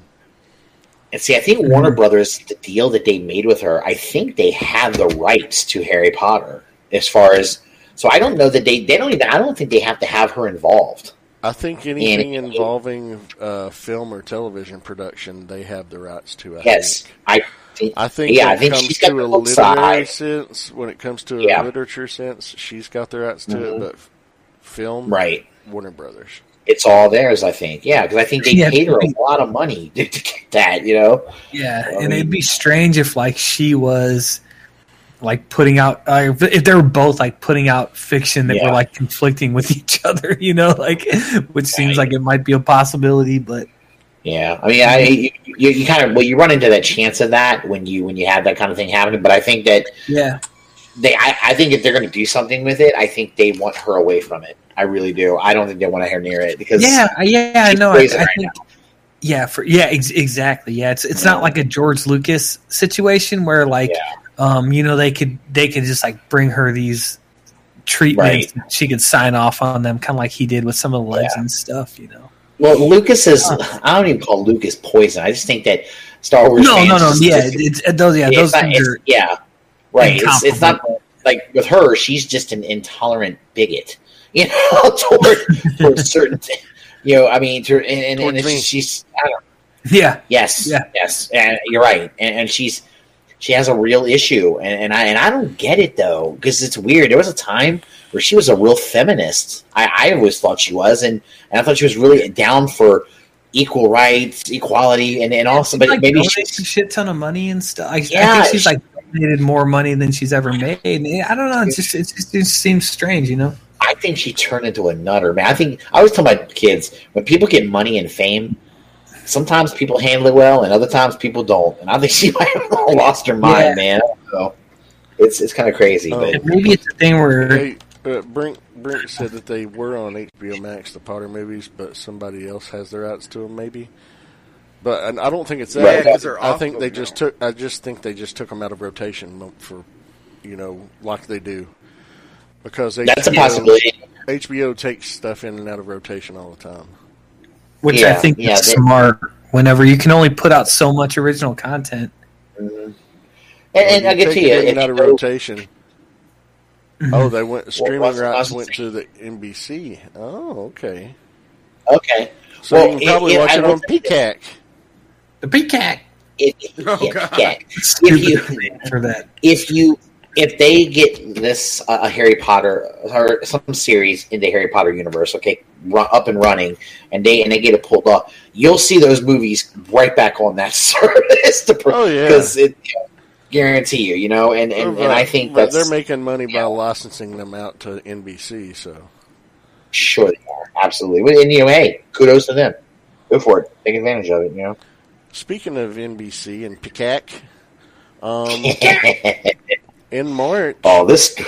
And see, I think Warner Brothers, the deal that they made with her, I think they have the rights to Harry Potter as far as. So I don't know that they they don't even. I don't think they have to have her involved. I think anything And- involving uh, film or television production, they have the rights to. I Yes, think. I think. I think Yeah, when I it think comes she's got to a literary side. sense, when it comes to a Yeah. literature sense, she's got the rights to Mhm. it. But f- film, Right. Warner Brothers. It's all theirs, I think. Yeah, because I think they Yeah, paid her a lot of money to, [LAUGHS] to get that. You know, Yeah, I and it'd be strange if like she was like putting out uh, if they were both like putting out fiction that Yeah. were like conflicting with [LAUGHS] each other, you know, like which seems Right. like it might be a possibility, but Yeah, I mean, I you, you, you kind of well, you run into that chance of that when you when you have that kind of thing happening. But I think that yeah, they, I, I think if they're going to do something with it, I think they want her away from it. I really do. I don't think they want her near it because yeah, yeah, I know. I, I right think, yeah, for yeah, ex- exactly. Yeah, it's it's not like a George Lucas situation where like, Yeah. um, you know, they could they could just like bring her these treatments, she could sign off on them, kind of like he did with some of the Legends and stuff, you know. Well, Lucas is. I don't even call Lucas poison. I just think that Star Wars. No, no, no. just- Yeah, just- it's, those. Yeah, those not- things are. yeah, right. It's, it's not like with her. She's just an intolerant bigot, [LAUGHS] you know, toward for certain thing. You know, I mean, to, and, and, and me. she's. I don't Yeah, Yes, Yeah. yes, and you're right. And, and she's she has a real issue, and, and I and I don't get it though because it's weird. There was a time where she was a real feminist. I, I always thought she was, and, and I thought she was really down for equal rights, equality, and, and also, but like maybe donates she's a shit ton of money and stuff. I, I Yeah, think she's she- like donated more money than she's ever made. I don't know. It's just it just, it just seems strange, you know. I think she turned into a nutter, man. I think I always tell my kids when people get money and fame, sometimes people handle it well, and other times people don't. And I think she [LAUGHS] might have lost her mind, Yeah. man. So it's it's kind of crazy, Oh. but maybe it's a thing where They, uh, Brink, Brink said that they were on HBO Max, the Potter movies, but somebody else has their rights to them, maybe. But and I don't think it's that. Right. Yeah, 'cause they're I think they now. just took. I just think they just took them out of rotation for, you know, like they do, because that's a possibility. HBO takes stuff in and out of rotation all the time. which Yeah, I think yeah, is they- smart. Whenever you can only put out so much original content. Mhm. And, and I You get to you. it in if and out you of know- rotation. Oh, they went streaming what's- rights went to the NBC. Oh, okay. okay. So Well, you can probably it- it- watch I it on Peacock. this. Peacock. The Peacock. If, Oh, yeah, God. yeah. Stupid you- for that. if you if they get this uh, a Harry Potter or some series in the Harry Potter universe, okay, run, up and running, and they and they get it pulled off, you'll see those movies right back on that [LAUGHS] service. To, Oh, yeah. because it guarantee you, you know, and and, and I think that's they're making money by yeah. licensing them out to NBC. So sure they are absolutely. Well, And you know, hey, kudos to them. Go for it. Take advantage of it. You know. Speaking of NBC and Peacock, um, [LAUGHS] in March, oh, this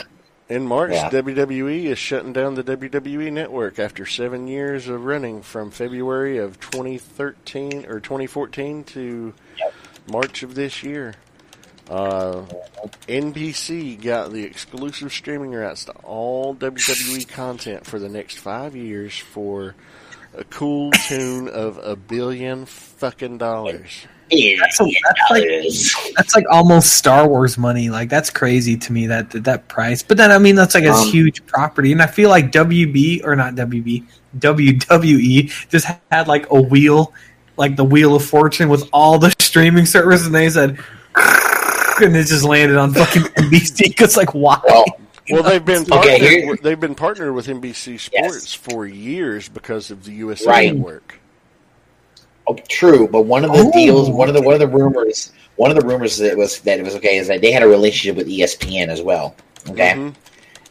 in March, Yeah. WWE is shutting down the WWE network after seven years of running from February of 2013 or 2014 to March of this year. Uh, NBC got the exclusive streaming rights to all WWE content for the next five years for a cool tune of a billion fucking dollars. That's, a, that's like that's like almost Star Wars money. Like that's crazy to me that that, that price. But then I mean that's like a Um, huge property, and I feel like WB or not WB WWE just had like a wheel, like the Wheel of Fortune with all the streaming services, and they said, [LAUGHS] and it just landed on fucking NBC. Because [LAUGHS] like why? Well, Well, they've been Okay, partnered, here- with, they've been partnered with NBC Sports Yes. for years because of the USA Right. Network. Oh, true, but one of the Oh. deals, one of the one of the rumors, one of the rumors that was that it was okay is that they had a relationship with ESPN as well. Okay, Mhm.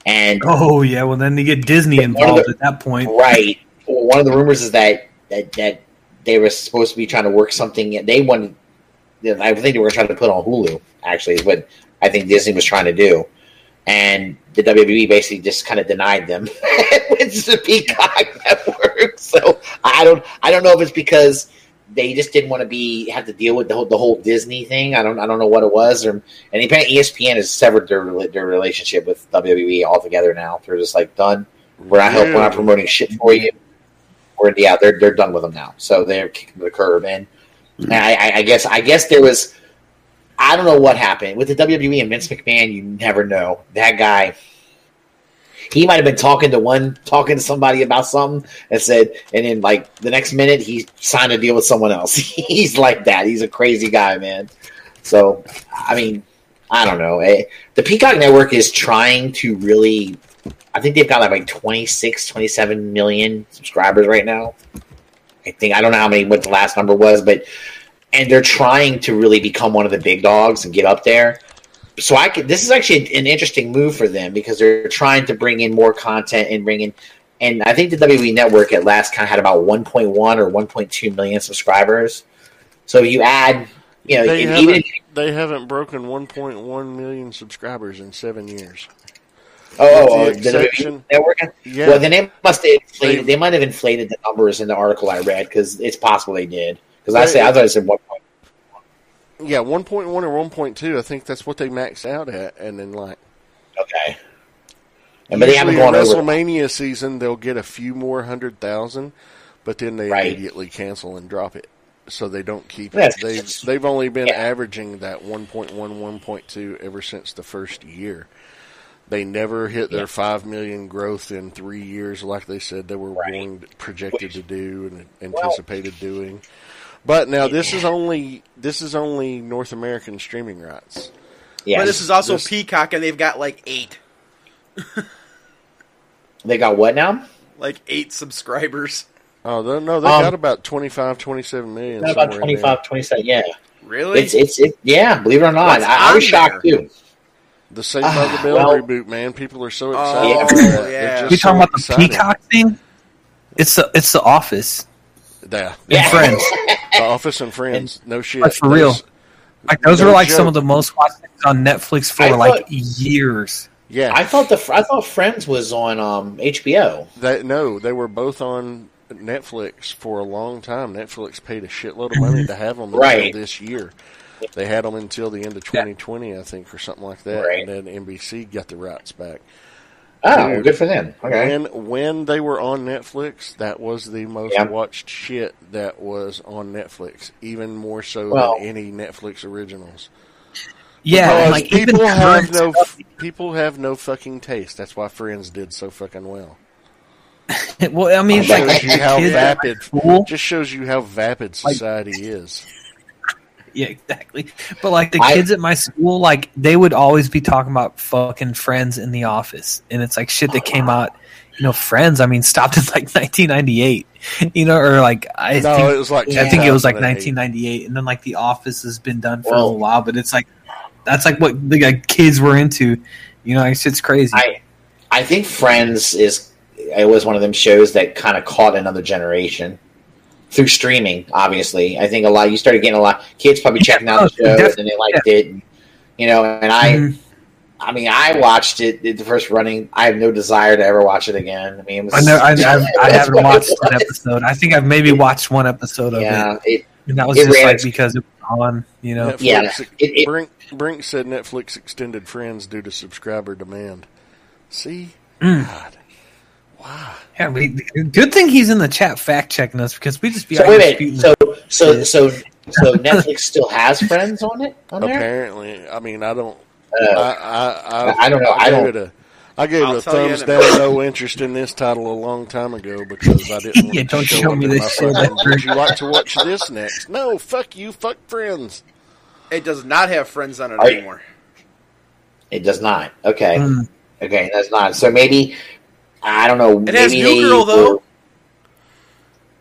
and Oh yeah, well then they get Disney One involved the- at that point. right, well, one of the rumors is that that that they were supposed to be trying to work something. They wanted, I think they were trying to put on Hulu. Actually, is what I think Disney was trying to do, and the WWE basically just kind of denied them [LAUGHS] it's the Peacock [LAUGHS] network. So I don't, I don't know if it's because they just didn't want to be have to deal with the whole, the whole Disney thing. I don't I don't know what it was, or and apparently ESPN has severed their their relationship with WWE altogether now. They're just like done. We're not helping. We're not promoting shit for you. We're yeah, they're they're done with them now. So they're kicking the curb, and, and I, I guess I guess there was. I don't know what happened with the WWE and Vince McMahon. You never know. That guy, he might have been talking to one, talking to somebody about something, and said, and then like the next minute he signed a deal with someone else. [LAUGHS] He's like that. He's a crazy guy, man. So I mean, I don't know. Eh, The Peacock Network is trying to really. I think they've got like, like 26, 27 million subscribers right now. I think I don't know how many what the last number was, but and they're trying to really become one of the big dogs and get up there. So I could. This is actually an interesting move for them because they're trying to bring in more content and bring in. And I think the WWE Network at last kind of had about 1.1 or 1.2 million subscribers. So you add, you know, They even haven't, if, they haven't broken 1.1 million subscribers in seven years. oh, oh with oh, the the WWE Network. Yeah, Well, then they must have inflated. They- They might have inflated the numbers in the article I read because it's possible they did. Because I say I thought I said one point. yeah, 1.1 or 1.2. I think that's what they maxed out at, and then like Okay. And, but they haven't gone in over. WrestleMania season, they'll get a few more hundred thousand, but then they Right. immediately cancel and drop it, so they don't keep it. They've they've only been Yeah. averaging that 1.1, 1.2 ever since the first year. They never hit their Yeah. five million growth in three years, like they said they were Right. projected to do and Well- anticipated doing. But now this is only this is only North American streaming rights. Yeah, but this is also this- Peacock, and they've got like eight, they got what now? like eight subscribers. Oh they- no, they Um, got about 25, 27 million. Got about somewhere 25, 27. Yeah, Really? it's it's it, yeah. Believe it or not, What's I, I was shocked there? too. The Saved by Ah, the Bell well- reboot, man. People are so Oh, excited. Yeah. for yeah. just You talking so about the excited. Peacock thing? It's the it's the Office Yeah. and Yeah. Friends. [LAUGHS] The Office and Friends. No shit. Like, for real. Those- Like those No are like some of the most watched things on Netflix for I like years. Yeah. I thought the I thought Friends was on um, HBO. That no, they were both on Netflix for a long time. Netflix paid a shitload of money to have them Right. this year. They had them until the end of 2020, I think, or something like that. Right. And then NBC got the rights back. Oh, Dude. good for them. Okay. When when they were on Netflix, that was the most Yeah. watched shit that was on Netflix, even more so Well- than any Netflix originals. Yeah, Because like even people have no stuff- people have no fucking taste. That's why Friends did so fucking well. [LAUGHS] well, I mean, it's Shows like you how vapid. school. Just shows you how vapid society is. Yeah, exactly. But like the I- kids at my school, like they would always be talking about fucking Friends in the office, and it's like shit that oh, came out. You know, Friends. I mean, stopped in like [LAUGHS] 1998. You know, or like I No, think it was like I think it was like 1998, and then like The Office has been done for a Well- little while, but it's like that's like what the like, kids were into. You know, it's shit's crazy. I I think Friends is it was one of them shows that kind of caught another generation through streaming. Obviously, I think a lot you started getting a lot kids probably checking out the Oh, show and they liked it. And, you know, and I Mhm. I mean I watched it the first running. I have no desire to ever watch it again. I mean, it was, I know I, I've, I [LAUGHS] haven't watched an [LAUGHS] episode. I think I've maybe watched one episode of it, Yeah, it, and that was it just ran like because it was on. You know, Netflix, Yeah, it- it- Brink, Brink said Netflix extended Friends due to subscriber demand. See, Mm. God, wow. Yeah, we, good thing he's in the chat fact checking us because we just be so out wait here a minute. disputing. So so so so Netflix still has Friends on it on there. Apparently, I mean, I don't. Uh, I, I, I, I don't know. I gave don't- It a, I gave I'll it a thumbs down, no interest in this title a long time ago because I didn't. [LAUGHS] Want Yeah, don't show, show me this my shit. Would you like to watch this next? No, fuck you, fuck Friends. It does not have friends on it Are you- anymore. it does not. Okay. Mm. Okay, that's not. So maybe I don't know. It has maybe New they Girl, though. were- oh,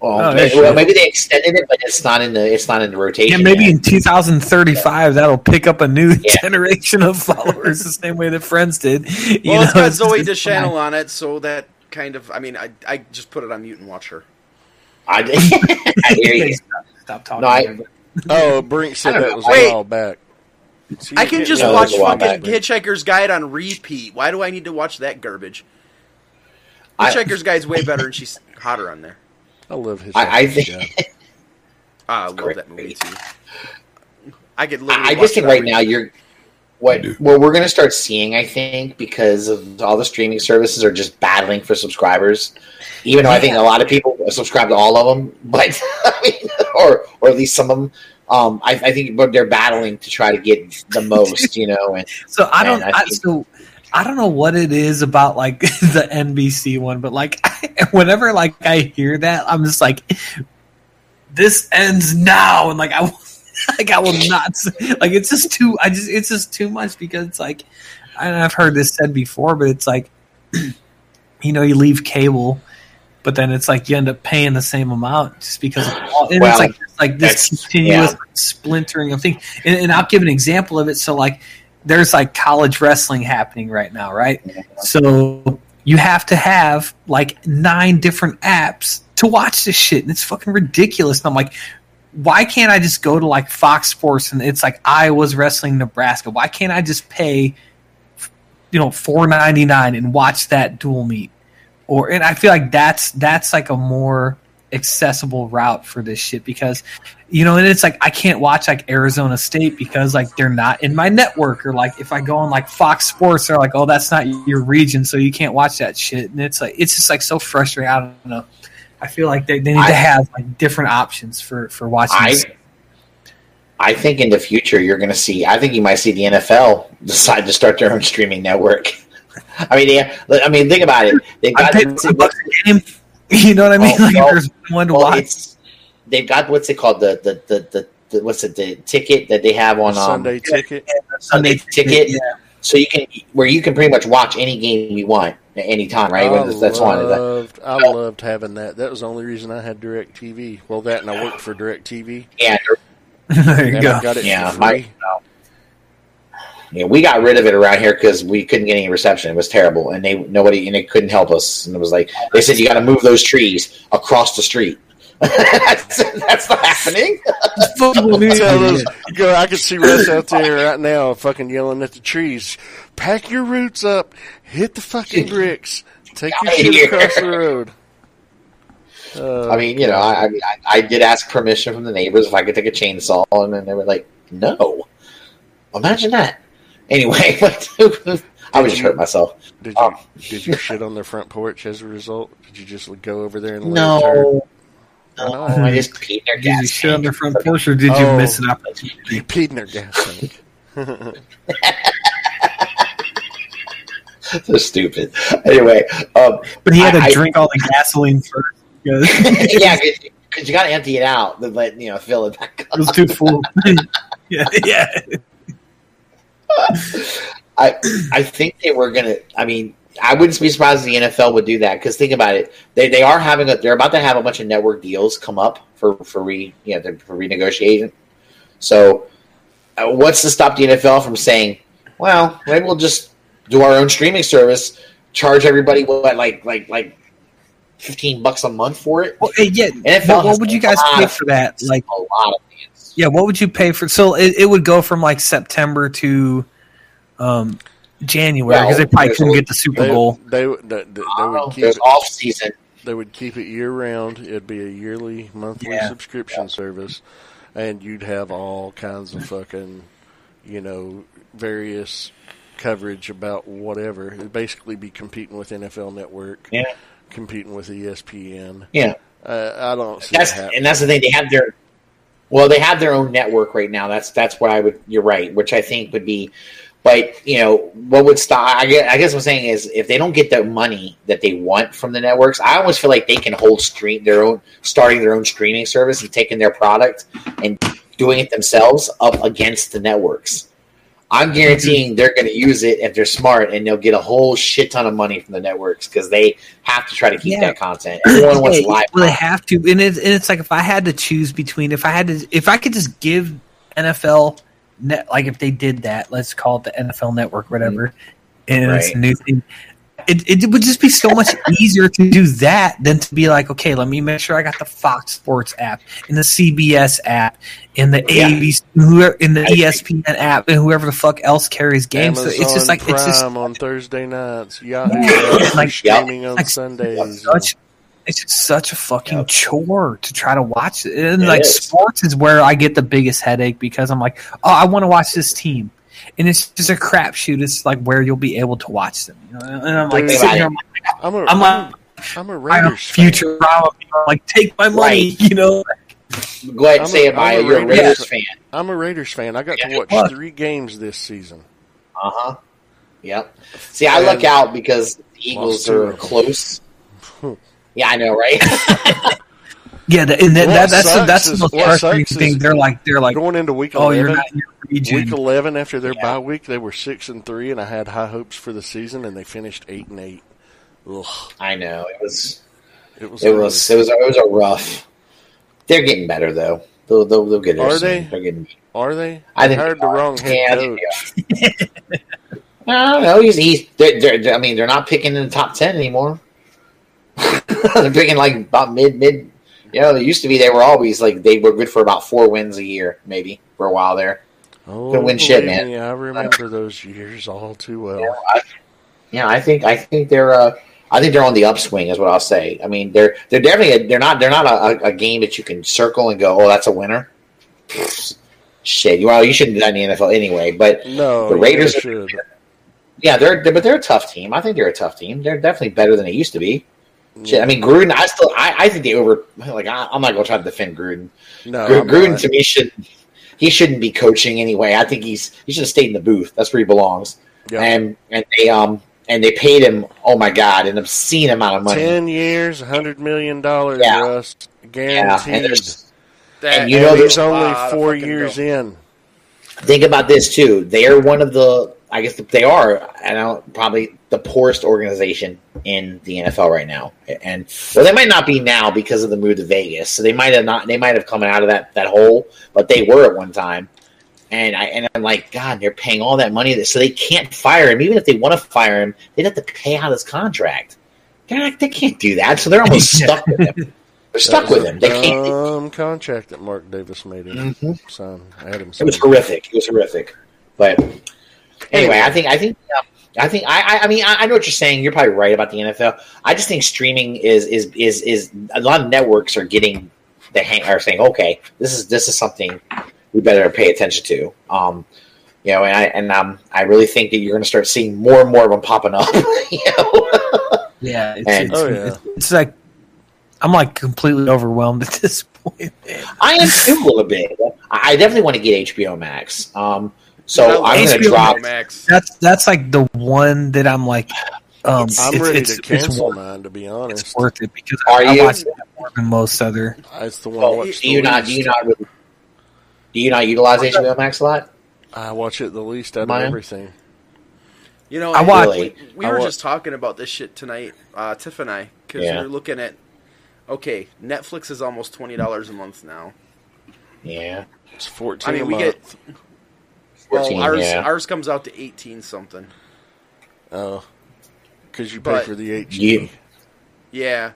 oh, Well, Oh, maybe, well, maybe they extended it, but it's not in the it's not in the rotation. Yeah, maybe yet. in 2035 that'll pick up a new Yeah. generation of followers the same way that Friends did. You Well, it's know, got Zooey Deschanel on it, so that kind of. I mean, I I just put it on mute and watch her. I, [LAUGHS] [LAUGHS] I hear you. Stop, stop talking. No, I- Oh, Brink said that know. was a while back. So I can just No, watch was a while fucking back. Hitchhiker's Guide on repeat. Why do I need to watch that garbage? I- Hitchhiker's Guide's way better, and she's hotter on there. I love his. I, I think. Ah, I love Great. that movie too. I could literally. I watch just think right now you're what what we're going to start seeing. I think because of all the streaming services are just battling for subscribers. Even though I think a lot of people subscribe to all of them, [LAUGHS] but I mean, or or at least some of them. Um, I, I think but they're battling to try to get the most, you know. And So I don't. And I I, think- so I don't know what it is about like [LAUGHS] the NBC one, but like whenever like I hear that, I'm just like, this ends now, and like I [LAUGHS] like I will not like it's just too. I just it's just too much because it's like, I've heard this said before, but it's like. [CLEARS THROAT] you know, you leave cable, but then it's like you end up paying the same amount just because. Of all, and Well, it's like like this continuous yeah. splintering of things. And, and I'll give an example of it. So like, there's like college wrestling happening right now, right? So you have to have like nine different apps to watch this shit, and it's fucking ridiculous. And I'm like, why can't I just go to like Fox Sports and it's like Iowa's wrestling Nebraska? Why can't I just pay, you know, four ninety nine and watch that dual meet? Or and I feel like that's that's like a more accessible route for this shit because you know and it's like I can't watch like Arizona State because like they're not in my network or like if I go on like Fox Sports they're like oh that's not your region so you can't watch that shit and it's like it's just like so frustrating I don't know I feel like they, they need I- to have like different options for for watching I. I think in the future you're going to see. I think you might see the NFL decide to start their own streaming network. [LAUGHS] I mean, yeah, I mean, think about it. They've I got paid what's bucks a game [LAUGHS] you know what I mean Oh, like well- there's one to well, watch they've got what's it called the the, the the the what's it the ticket that they have on um, Sunday ticket. Sunday ticket. So you can where you can pretty much watch any game you want at any time, right? I that's one. loved, I loved having that. That was the only reason I had Direct TV. Well, that and I worked for Direct TV, Yeah, [LAUGHS] there you and go I got it Yeah, for my- free. yeah, we got rid of it around here because we couldn't get any reception. It was terrible, and they nobody and they couldn't help us. And it was like they said, you got to move those trees across the street. That's, [LAUGHS] that's not happening. Tell those, go, I can see Russ out there right now, fucking yelling at the trees. Pack your roots up, hit the fucking [LAUGHS] bricks, take your Outta shit here. across the road. Uh, [LAUGHS] I mean, you know, I, I I, I did ask permission from the neighbors if I could take a chainsaw, and then they were like, "No." Imagine that. Anyway, I would just hurt myself. did you um, did you shit on their front porch as a result? Did you just go over there and lay a? No, Why no, not? I just peed in their did you gas shit on tank. their front porch or did you Oh. miss an opportunity You peed in their gas tank. [LAUGHS] [LAUGHS] so stupid. Anyway, um, but he had to I- I- drink all the gasoline first because [LAUGHS] yeah, because you got to empty it out, then let you know fill it back up. It up. was too full. yeah, yeah. I I think they were gonna. I mean, I wouldn't be surprised if the NFL would do that because think about it. They they are having a. They're about to have a bunch of network deals come up for for re you know for renegotiation. So, uh, what's to stop the NFL from saying, well, maybe we'll just do our own streaming service, charge everybody what like like like fifteen bucks a month for it. Well, yeah. NFL What, would you guys pay for that? Like, a lot of fans. yeah, what would you pay for? So it, it would go from like September to um, January because Well, they probably couldn't get the Super They, Bowl. they, would- they, they Oh, would keep it, off season. they would keep it year round. It'd be a yearly, monthly Yeah. subscription service, and you'd have all kinds of fucking, you know, various coverage about whatever. It'd basically be competing with NFL Network, Yeah. competing with ESPN. Yeah. Uh, I don't see That's it happening. and that's the thing. They have their well, they have their own network right now. That's that's what I would. You're right, which I think would be. But you know what would stop? I guess, I guess what I'm saying is if they don't get the money that they want from the networks, I almost feel like they can hold stream their own, starting their own streaming service and taking their product and doing it themselves up against the networks. I'm guaranteeing they're going to use it if they're smart, and they'll get a whole shit ton of money from the networks because they have to try to keep Yeah. that content. Everyone wants Yeah, live. Well, they have to, and, it, and it's like if I had to choose between, if I had to, if I could just give NFL net, like if they did that, let's call it the NFL Network, whatever, and it's a new thing. It, it would just be so much [LAUGHS] easier to do that than to be like, okay, let me make sure I got the Fox Sports app, and the CBS app, and the Yeah. ABC, whoever, in the I. ESPN app, and whoever the fuck else carries games. So it's just like Prime it's just on Thursday nights, Yahoo [LAUGHS] Yeah. Like- streaming on like Sundays. such it's just such a fucking Yep. chore to try to watch it. And It like is. sports is where I get the biggest headache because I'm like, oh, I want to watch this team. And it's just a crapshoot. It's like where you'll be able to watch them. You know? And I'm like, Think sitting about here. I'm like, I'm a, I'm I'm, like, I'm a I'm a Raiders future drama. Like, take my money. Right. [LAUGHS] You know, Go ahead and I'm say a- it, Maya. I'm a You're a Raiders Raiders fan. fan. I'm a Raiders fan. I got Yeah. to watch What? three games this season. Uh huh. Yep. See, I And luck out because the Eagles are close. [LAUGHS] yeah, I know, right? [LAUGHS] yeah. The, and that, that, that's the, sucks that's the is- most frustrating thing. is They're like, they're like, Going into week oh, 11, you're not in your region. week 11 after their Yeah. bye week, they were 6 and 3 and I had high hopes for the season and they finished 8 and 8. Ugh, I know it was it was. it was it was it was a rough. They're getting better though. They'll they'll, they'll get there Are soon. they? They're getting. Are they? I think hired the wrong head Yeah, I coach. think they. [LAUGHS] I don't know. He's, he's they're, they're, I mean, they're not picking in the top ten anymore. [LAUGHS] they're picking like about mid mid. You know, they used to be. They were always like they were good for about four wins a year, maybe for a while there. Oh, Couldn't win shit, man. me, I remember those years all too well. Yeah, I, yeah, I think I think they're uh, I think they're on the upswing, is what I'll say. I mean, they're they're definitely they're not they're not a, a, a game that you can circle and go, oh, that's a winner. [LAUGHS] Shit, well, you shouldn't do that in the NFL anyway. But No, The Raiders yeah, they're, they're but they're a tough team. I think they're a tough team. They're definitely better than they used to be. Shit, I mean, Gruden. I still I, I think they over like I, I'm not going to try to defend Gruden. no, Gru- Gruden not. to me should he shouldn't be coaching anyway. I think he's he should have stayed in the booth. That's where he belongs. Yeah. And and they um and they paid him. Oh my god, an obscene amount of money. Ten years, hundred million dollars, Yeah. Russ, yeah, guaranteed. and there's That And you And know he's there's only four years dough. in. Think about this too. They are one of the I guess they are I don't probably the poorest organization in the NFL right now. And well, they might not be now because of the move to Vegas. So they might have not. They might have come out of that that hole, but they were at one time. And I and I'm like, God, they're paying all that money, so they can't fire him. Even if they want to fire him, they'd have to pay out his contract. They're not, they can't do that, so they're almost [LAUGHS] stuck with him. They're stuck with him. They can't. dumb contract that Mark Davis made him. Mhm. Son, I had him. It was horrific. It was horrific. But anyway, I think I think um, I think I, I I mean I, I know what you're saying. You're probably right about the NFL. I just think streaming is is is is a lot of networks are getting the hang are saying okay this is this is something we better pay attention to. Um, you know, and I and um I really think that you're going to start seeing more and more of them popping up. [LAUGHS] you know, Yeah, it's, And- it's, Oh, yeah. it's, it's like I'm like completely overwhelmed at [LAUGHS] this point. I am too a little bit. I I definitely want to get HBO Max. Um, so I love I'm going to drop. Max. That's that's like the one that I'm like, um, It's- I'm it's, ready it's, to cancel worth, mine. To be honest, it's worth it because Are I, I watch that more than most other. it's the one. I Well, watch do you the not? Do you not? Really, do you not utilize HBO Max a lot? I watch it the least out of Mine? everything. You know, I and watch- Really? we, we I were wa- just talking about this shit tonight, uh, Tiff and I, because Yeah. we were looking at. Okay, Netflix is almost twenty dollars a month now. Yeah. It's fourteen. I mean, a we month. get well, 14, ours yeah. ours comes out to eighteen something. Oh, because you pay But- for the HD. You- Yeah,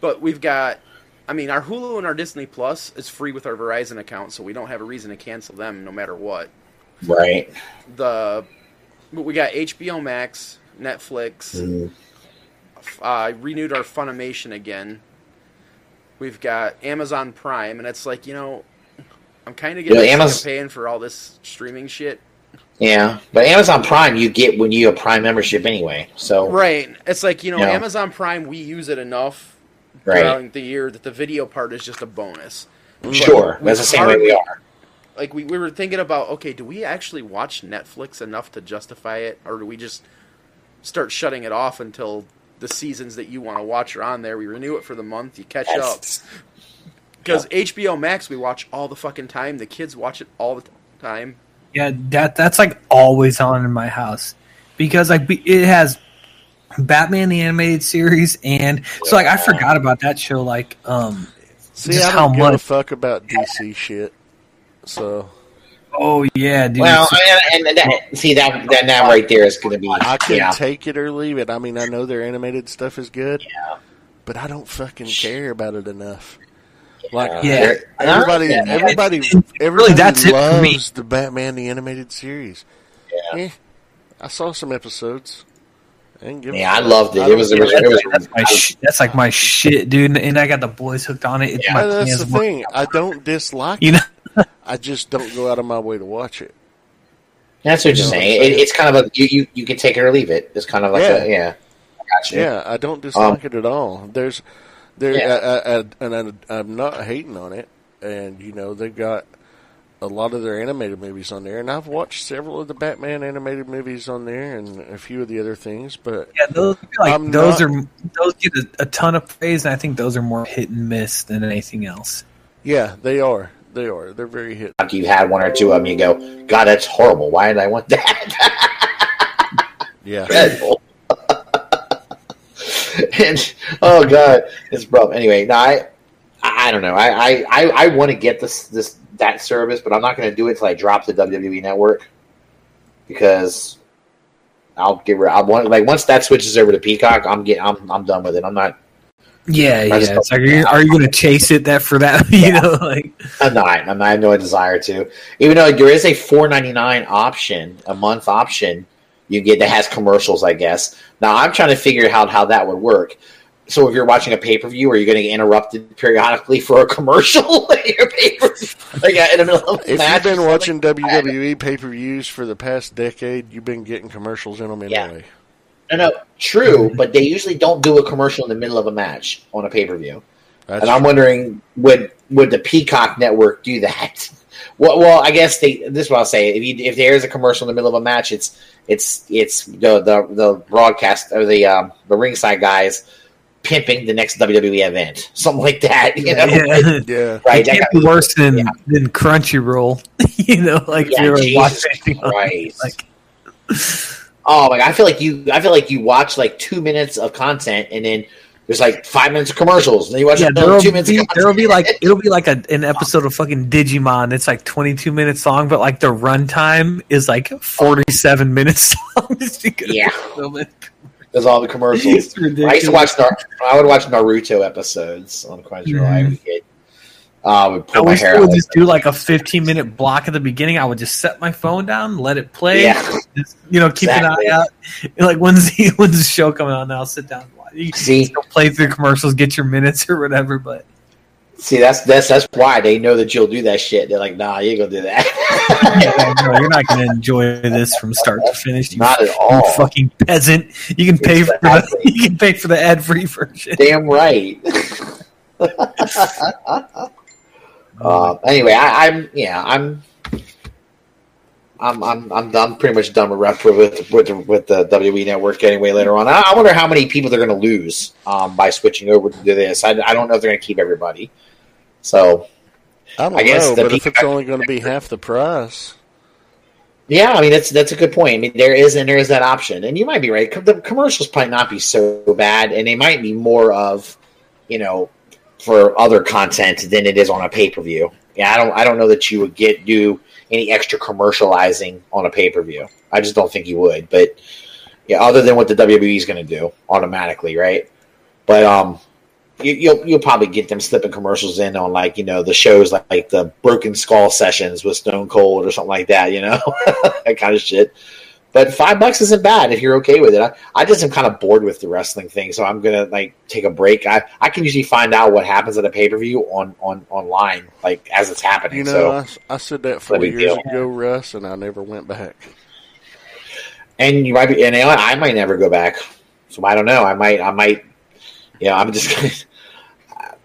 but we've got. I mean, our Hulu and our Disney Plus is free with our Verizon account, so we don't have a reason to cancel them, no matter what. Right. The but we got HBO Max, Netflix. Mm. uh, renewed our Funimation again. We've got Amazon Prime, and it's like you know, I'm kind of getting Yeah, sick Amaz- paying for all this streaming shit. Yeah, but Amazon Prime you get when you have Prime membership anyway. So Right? It's like you know, Yeah. Amazon Prime. We use it enough right, throughout the year that the video part is just a bonus. sure, that's the same way we are. Like we, we were thinking about, okay, do we actually watch Netflix enough to justify it, or do we just start shutting it off until the seasons that you want to watch are on there? We renew it for the month, you catch up. That's, Because HBO Max, we watch all the fucking time. The kids watch it all the time. Yeah, that that's like always on in my house because like it has Batman the animated series and so like I forgot about that show like um See, just I how don't give a much fuck about DC shit. So oh yeah dude well, it's- and, and that, see that that now right there is going to be I can yeah. take it or leave it. I mean, I know their animated stuff is good, Yeah. but I don't fucking care about it enough. Like Yeah. Everybody, Yeah. everybody, It's- it's- everybody that's it for me. loves the Batman the animated series. Yeah. Eh, I saw some episodes. I didn't give a Yeah, I loved it. I It don't was- it was- that's, like, my sh- that's like my shit dude and I got the boys hooked on it it's Yeah. my that's plans the work- thing. I don't dislike you know I just don't go out of my way to watch it. That's what you're You know what saying. saying? It, it's kind of a you, you you can take it or leave it. It's kind of like Yeah. a yeah. I. Yeah, I don't dislike um, it at all. There's, there, Um, Yeah. I, I, I, and I, I'm not hating on it. And you know, they've got a lot of their animated movies on there, and I've watched several of the Batman animated movies on there, and a few of the other things. But yeah those like those not- are those get a, a ton of praise and I think those are more hit and miss than anything else yeah, they are. They are. They're very hit. Like you had one or two of them, you go, God, that's horrible. Why did I want that? Yeah, Dreadful. and oh god, it's rough. Anyway, no, I, I don't know. I, I, I, want to get this this that service, but I'm not going to do it until I drop the WWE Network because I'll get rid. I want like once that switches over to Peacock, I'm get I'm I'm done with it. I'm not. Yeah, I yeah. just like, are you, are you going to chase it that for that? [LAUGHS] You know, like I'm not. I'm not. I have no desire to. Even though there is a 4.99 option, a month option, you get that has commercials. I guess. Now I'm trying to figure out how that would work. So if you're watching a pay per view, are you going to get interrupted periodically for a commercial? [LAUGHS] in your pay-per-view? like in the middle of a If you've been something? watching WWE pay per views for the past decade, you've been getting commercials in them Yeah. Anyway. No, no, true, but they usually don't do a commercial in the middle of a match on a pay per view. And I'm wondering, would would the Peacock network do that? [LAUGHS] Well, well, I guess they. This is what I'll say. If you, if there is a commercial in the middle of a match, it's it's it's the the, the broadcast or the um, the ringside guys pimping the next WWE event, [LAUGHS] something like that. You know, yeah. [LAUGHS] yeah. right? It can't be worse than yeah. than Crunchyroll. you know, like Yeah, you're Jesus watching Christ. like Oh my! God, I feel like you. I feel like you watch like two minutes of content, and then there's like five minutes of commercials, and then you watch yeah, another there'll two minutes. be, of there'll be like [LAUGHS] it'll be like a, an episode of fucking Digimon. It's like 22 minutes long, but like the runtime is like 47 minutes [LAUGHS] long. [LAUGHS] Yeah. There's all the commercials. I used to watch. Nar- I would watch Naruto episodes on Crunchyroll. I would get. Uh, I would I my hair I would just do like a 15 minute block at the beginning. I would just set my phone down, let it play. Yeah. Just, you know, keep Exactly. an eye out. [LAUGHS] Like when's the [LAUGHS] when's the show coming on? Now I'll sit down. and watch. You See, play through commercials, get your minutes or whatever. But see, that's that's that's why they know that you'll do that shit. They're like, nah, you ain't gonna do that. [LAUGHS] yeah, no, you're not going to enjoy this from start to finish. You, Not at you all. fucking peasant. You can pay for the, you can pay for the ad free version. Damn right. Uh, anyway, I, I'm yeah, I'm. I'm I'm I'm done. Pretty much done with rep with with with the WWE network anyway. Later on, I, I wonder how many people they're going to lose um, by switching over to this. I, I don't know if they're going to keep everybody. So I don't I guess know, the but if it's only going to be half the price, Yeah, I mean that's that's a good point. I mean there is and there is that option, and you might be right. The commercials probably not be so bad, and they might be more of, you know, for other content than it is on a pay per view. Yeah, I don't I don't know that you would get do any extra commercializing on a pay per view. I just don't think you would. But yeah, other than what the WWE is going to do automatically, right? But um, you, you'll you'll probably get them slipping commercials in on like you know the shows like, like the Broken Skull sessions with Stone Cold or something like that, you know, [LAUGHS] that kind of shit. But five bucks isn't bad if you're okay with it. I, I just am kind of bored with the wrestling thing, so I'm gonna like take a break. I, I can usually find out what happens at a pay per view on, on online, like as it's happening. you know, so I, I said that four years deal. ago, Russ, and I never went back. and you might be, and you know I might never go back. So I don't know. I might, I might, you know, I'm just. [LAUGHS]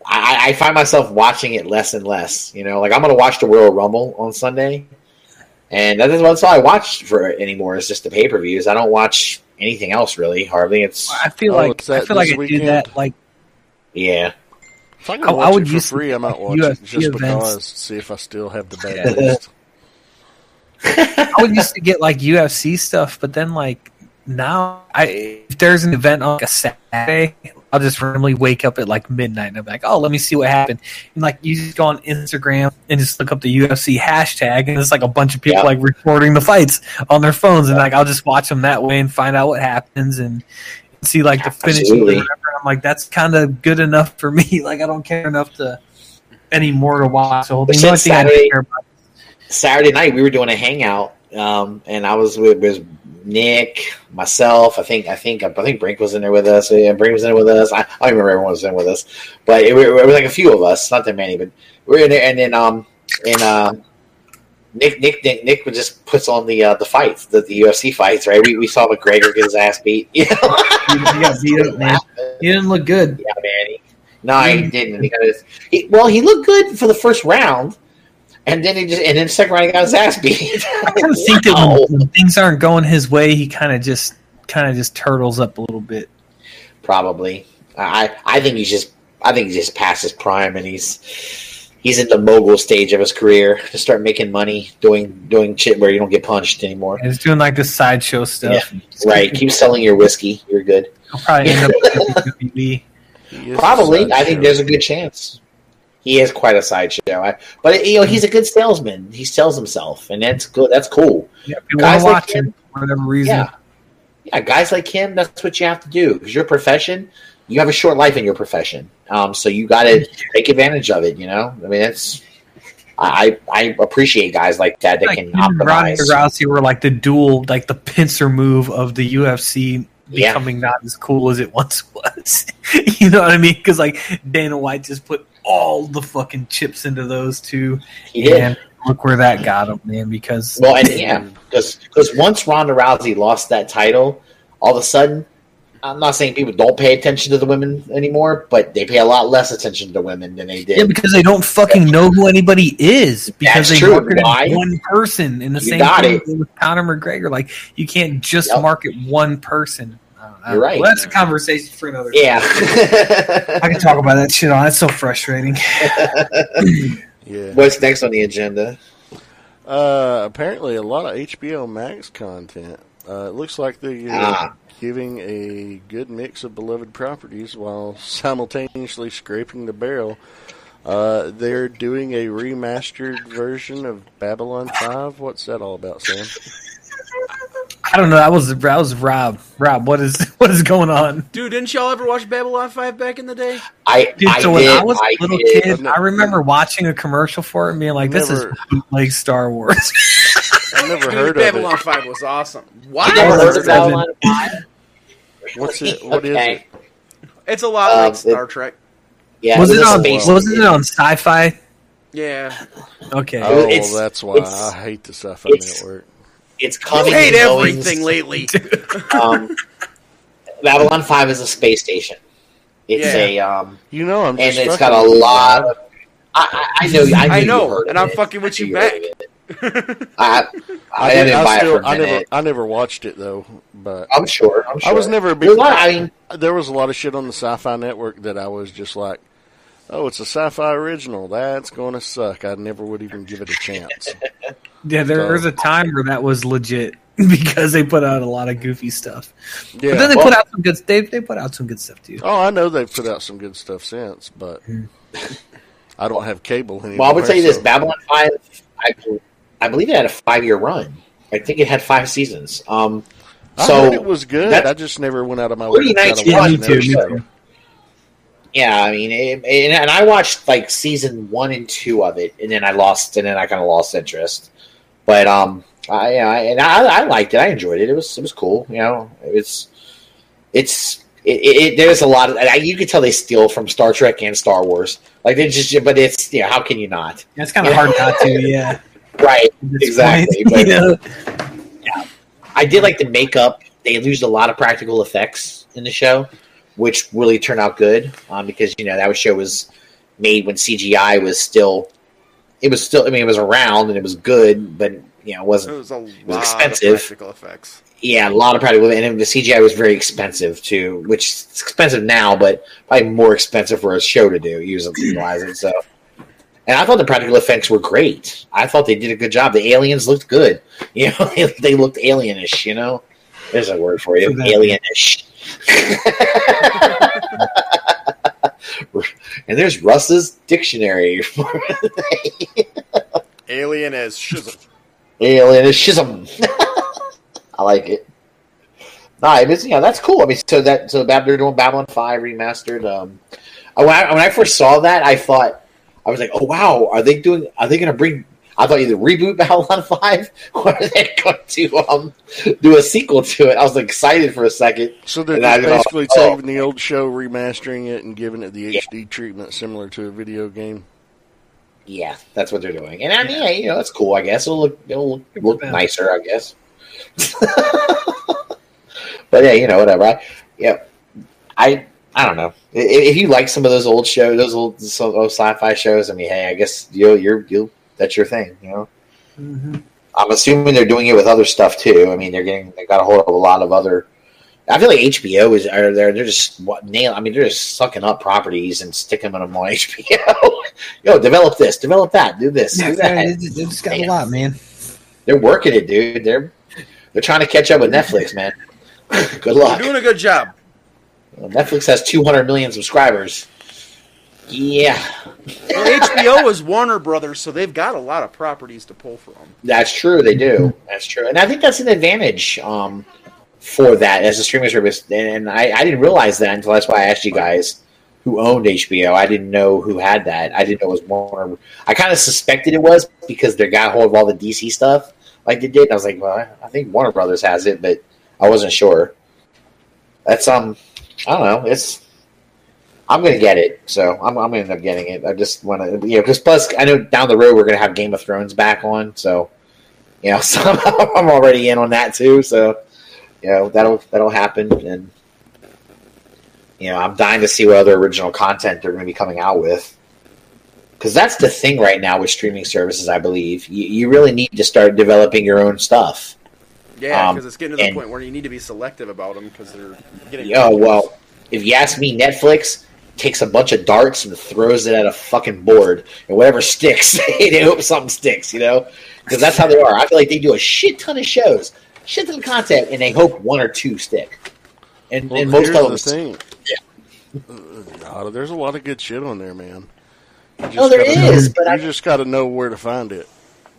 I, I find myself watching it less and less. You know, like I'm going to watch the Royal Rumble on Sunday, and that is that's all I watch for anymore. Is just the pay per views. I don't watch anything else really. Hardly. It's I feel Oh, like I feel like this I do that like yeah. If I can I- I watch would it for use the free, I might watch UFC it just events. because. See if I still have the bad Yeah. taste. [LAUGHS] I would used to get like UFC stuff, but then like now, I if there's an event on like a Saturday, I'll just randomly wake up at like midnight and I'm like, oh, let me see what happened. And like you just go on Instagram and just look up the UFC hashtag, and it's like a bunch of people Yeah. like recording the fights on their phones, and like I'll just watch them that way and find out what happens and see like the finish. I'm like, that's kind of good enough for me. [LAUGHS] Like I don't care enough to any more to watch thing. The only thing I Saturday- care about Saturday night we were doing a hangout, um, and I was with was Nick, myself. I think I think I think Brink was in there with us. Yeah, Brink was in there with us. I, I don't remember everyone was in with us, but it, it was like a few of us, not that many, but we're in there. And then um, and uh, Nick Nick Nick Nick would just puts on the uh, the fights, the, the UFC fights. Right? We, we saw McGregor get his ass beat. [LAUGHS] You know? He got beat up, man. He didn't look good. Yeah, man. He, no, he didn't. He got his, he, well, he looked good for the first round, and then he just and then the second round he got his ass beat. [LAUGHS] I [LAUGHS] kind of think that Wow. when, when things aren't going his way, he kind of just kind of just turtles up a little bit. Probably. I I think he's just I think he's just past his prime and he's he's in the mogul stage of his career to start making money doing doing shit where you don't get punched anymore. He's doing like the sideshow stuff. Right. Keep selling your whiskey. You're good. He'll probably end up [LAUGHS] WWE. Probably, a I think there's a good chance. He is quite a sideshow, I, but you know he's a good salesman. He sells himself, and that's good. That's cool. Yeah, Guys like watch him for whatever reason. Yeah, yeah. Guys like him, that's what you have to do because your profession. You have a short life in your profession, um, so you got to take advantage of it. You know, I mean, that's I I appreciate guys like that that Like can him optimize. Rousey were like the dual, like the pincer move of the UFC Yeah. becoming not as cool as it once [LAUGHS] was. you know what I mean? Because like Dana White just put all the fucking chips into those two, He did. and look where that got him, man. Because Well, and yeah, because once Ronda Rousey lost that title, all of a sudden, I'm not saying people don't pay attention to the women anymore, but they pay a lot less attention to women than they did. Yeah, because they don't fucking know who anybody is because That's they true. marketed Why? one person. In the You same got thing it. with Conor McGregor, like you can't just Yep. market one person. I don't know. You're right. Well, that's a conversation for another. yeah. [LAUGHS] I can talk about that shit on. It's so frustrating. [LAUGHS] Yeah. What's next on the agenda? Uh, apparently, a lot of HBO Max content. Uh, it looks like they're Ah. giving a good mix of beloved properties while simultaneously scraping the barrel. Uh, they're doing a remastered version of Babylon 5. What's that all about, Sam? [LAUGHS] I don't know. That was that was Rob. Rob, what is [LAUGHS] what is going on? Dude, didn't y'all ever watch Babylon 5 back in the day? I, Dude, I so when did. I was I a little did. kid, I remember watching a commercial for it and being like, "This Never- is like Star Wars." [LAUGHS] I've never Dude, heard Babylon of 5 was awesome. I Why? never heard of Babylon 5. it. What's it? What is Okay. it? It's a lot Uh, like Star Trek. Yeah, was it it on? space- Wasn't it on Sci-Fi? Yeah. Okay. Oh, It's- that's why I hate the Sci-Fi it's- Network. It's You coming. hate and going. everything lately. [LAUGHS] Um, Babylon 5 is a space station. It's Yeah. a um, You know, I'm and it's got a lot of. I, I, I know. I, knew I know, and I'm it. fucking with you back. [LAUGHS] I, I, I, did, didn't I, buy it still, for a I never, minute. I never watched it though. But I'm sure. I'm sure. I was never a big. There's a lot. I mean, there was a lot of shit on the Sci-Fi Network that I was just like, "Oh, it's a Sci-Fi original. That's going to suck." I never would even give it a chance. [LAUGHS] Yeah, there was a time where that was legit [LAUGHS] because they put out a lot of goofy stuff. Yeah. But then they Well- put out some good. They they put out some good stuff too. oh, I know they've put out some good stuff since, but Hmm. [LAUGHS] I don't have cable anymore. well, I would tell you this: Babylon 5. I, I believe it had a five year run. I think it had five seasons. Um, I so heard it was good. that's I just never went out of my way pretty to nice to Yeah, watch me too. Me too. Yeah, I mean, it, and, and I watched like season one and two of it, and then I lost, and then I kind of lost interest. But um, I, I and I, I liked it. I enjoyed it. It was it was cool. You know, it's it's it, it, it there's a lot of you could tell they steal from Star Trek and Star Wars. Like they just, but it's yeah. How can you not? It's kind of hard not to. [LAUGHS] Yeah, Right. Exactly, [LAUGHS] but- you know? I did like the makeup. They used a lot of practical effects in the show, which really turned out good um, because you know that show was made when CGI was still. It was still. I mean, it was around and it was good, but you know, it It wasn't. It was a lot expensive. of practical effects. Yeah, a lot of practical, and the CGI was very expensive too, which is expensive now, but probably more expensive for a show to do. using it, utilize it. So, and I thought the practical effects were great. I thought they did a good job. The aliens looked good. [LAUGHS] You know, they, they looked alienish. You know, there's a word for you, alienish. [LAUGHS] [LAUGHS] and there's Russ's dictionary. Alien as [LAUGHS] Shizum. Alien is shizm. Alienishism. [LAUGHS] I like it. No, it is, yeah, that's cool. I mean, so that so they're doing Babylon Five remastered. Um, when I, when I first saw that, I thought I was like, oh wow, are they doing? Are they going to bring? I thought either reboot Babylon [LAUGHS] Five or [LAUGHS] they're going to um do a sequel to it? I was excited for a second. So they're And I just basically oh. taking the old show, remastering it, and giving it the Yeah. HD treatment similar to a video game. Yeah, that's what they're doing, and I mean, yeah, you know, that's cool. I guess it'll look it'll look, look nicer. I guess. [LAUGHS] but yeah, you know, whatever. I, yeah, I I don't know. If you like some of those old shows, those old some those sci-fi shows, I mean, hey, I guess you you're you that's your thing. You know, Mhm. I'm assuming they're doing it with other stuff too. I mean, they're getting they got a hold of a lot of other. I feel like HBO is are there. They're just what nail. I mean, they're just sucking up properties and sticking them on [LAUGHS] HBO. Yo, develop this, develop that, do this, Yeah, do that. they, they just got a lot, man. They're working it, dude. They're they're trying to catch up with Netflix, man. [LAUGHS] Good You're luck. doing a good job. Well, Netflix has 200 million subscribers. Yeah, Well, HBO is Warner Brothers, so they've got a lot of properties to pull from. that's true. They do. That's true, and I think that's an advantage um, for that as a streaming service. And I, I didn't realize that until that's why I asked you guys who owned HBO. I didn't know who had that. I didn't know it was Warner. I kind of suspected it was because they got hold of all the DC stuff like they did. And I was like, well, I think Warner Brothers has it, but I wasn't sure. That's um, I don't know. It's I'm gonna get it, so I'm, I'm gonna end up getting it. I just want to, you know, because plus I know down the road we're gonna have Game of Thrones back on, so you know, [LAUGHS] so I'm, already in on that too. So you know, that'll that'll happen, and you know, I'm dying to see what other original content they're gonna be coming out with. Because that's the thing right now with streaming services, I believe. You, you really need to start developing your own stuff. Yeah, Um, because it's getting to the and- point where you need to be selective about them because they're getting. Oh well, if you ask me, Netflix takes a bunch of darts and throws it at a fucking board, and whatever sticks, [LAUGHS] they hope something sticks. You know, because that's how they are. I feel like they do a shit ton of shows, shit ton of content, and they hope one or two stick. And, Well, and most of the them, thing. Uh, there's a lot of good shit on there, man. Oh, there gotta is, know- but you I- just got to know where to find it.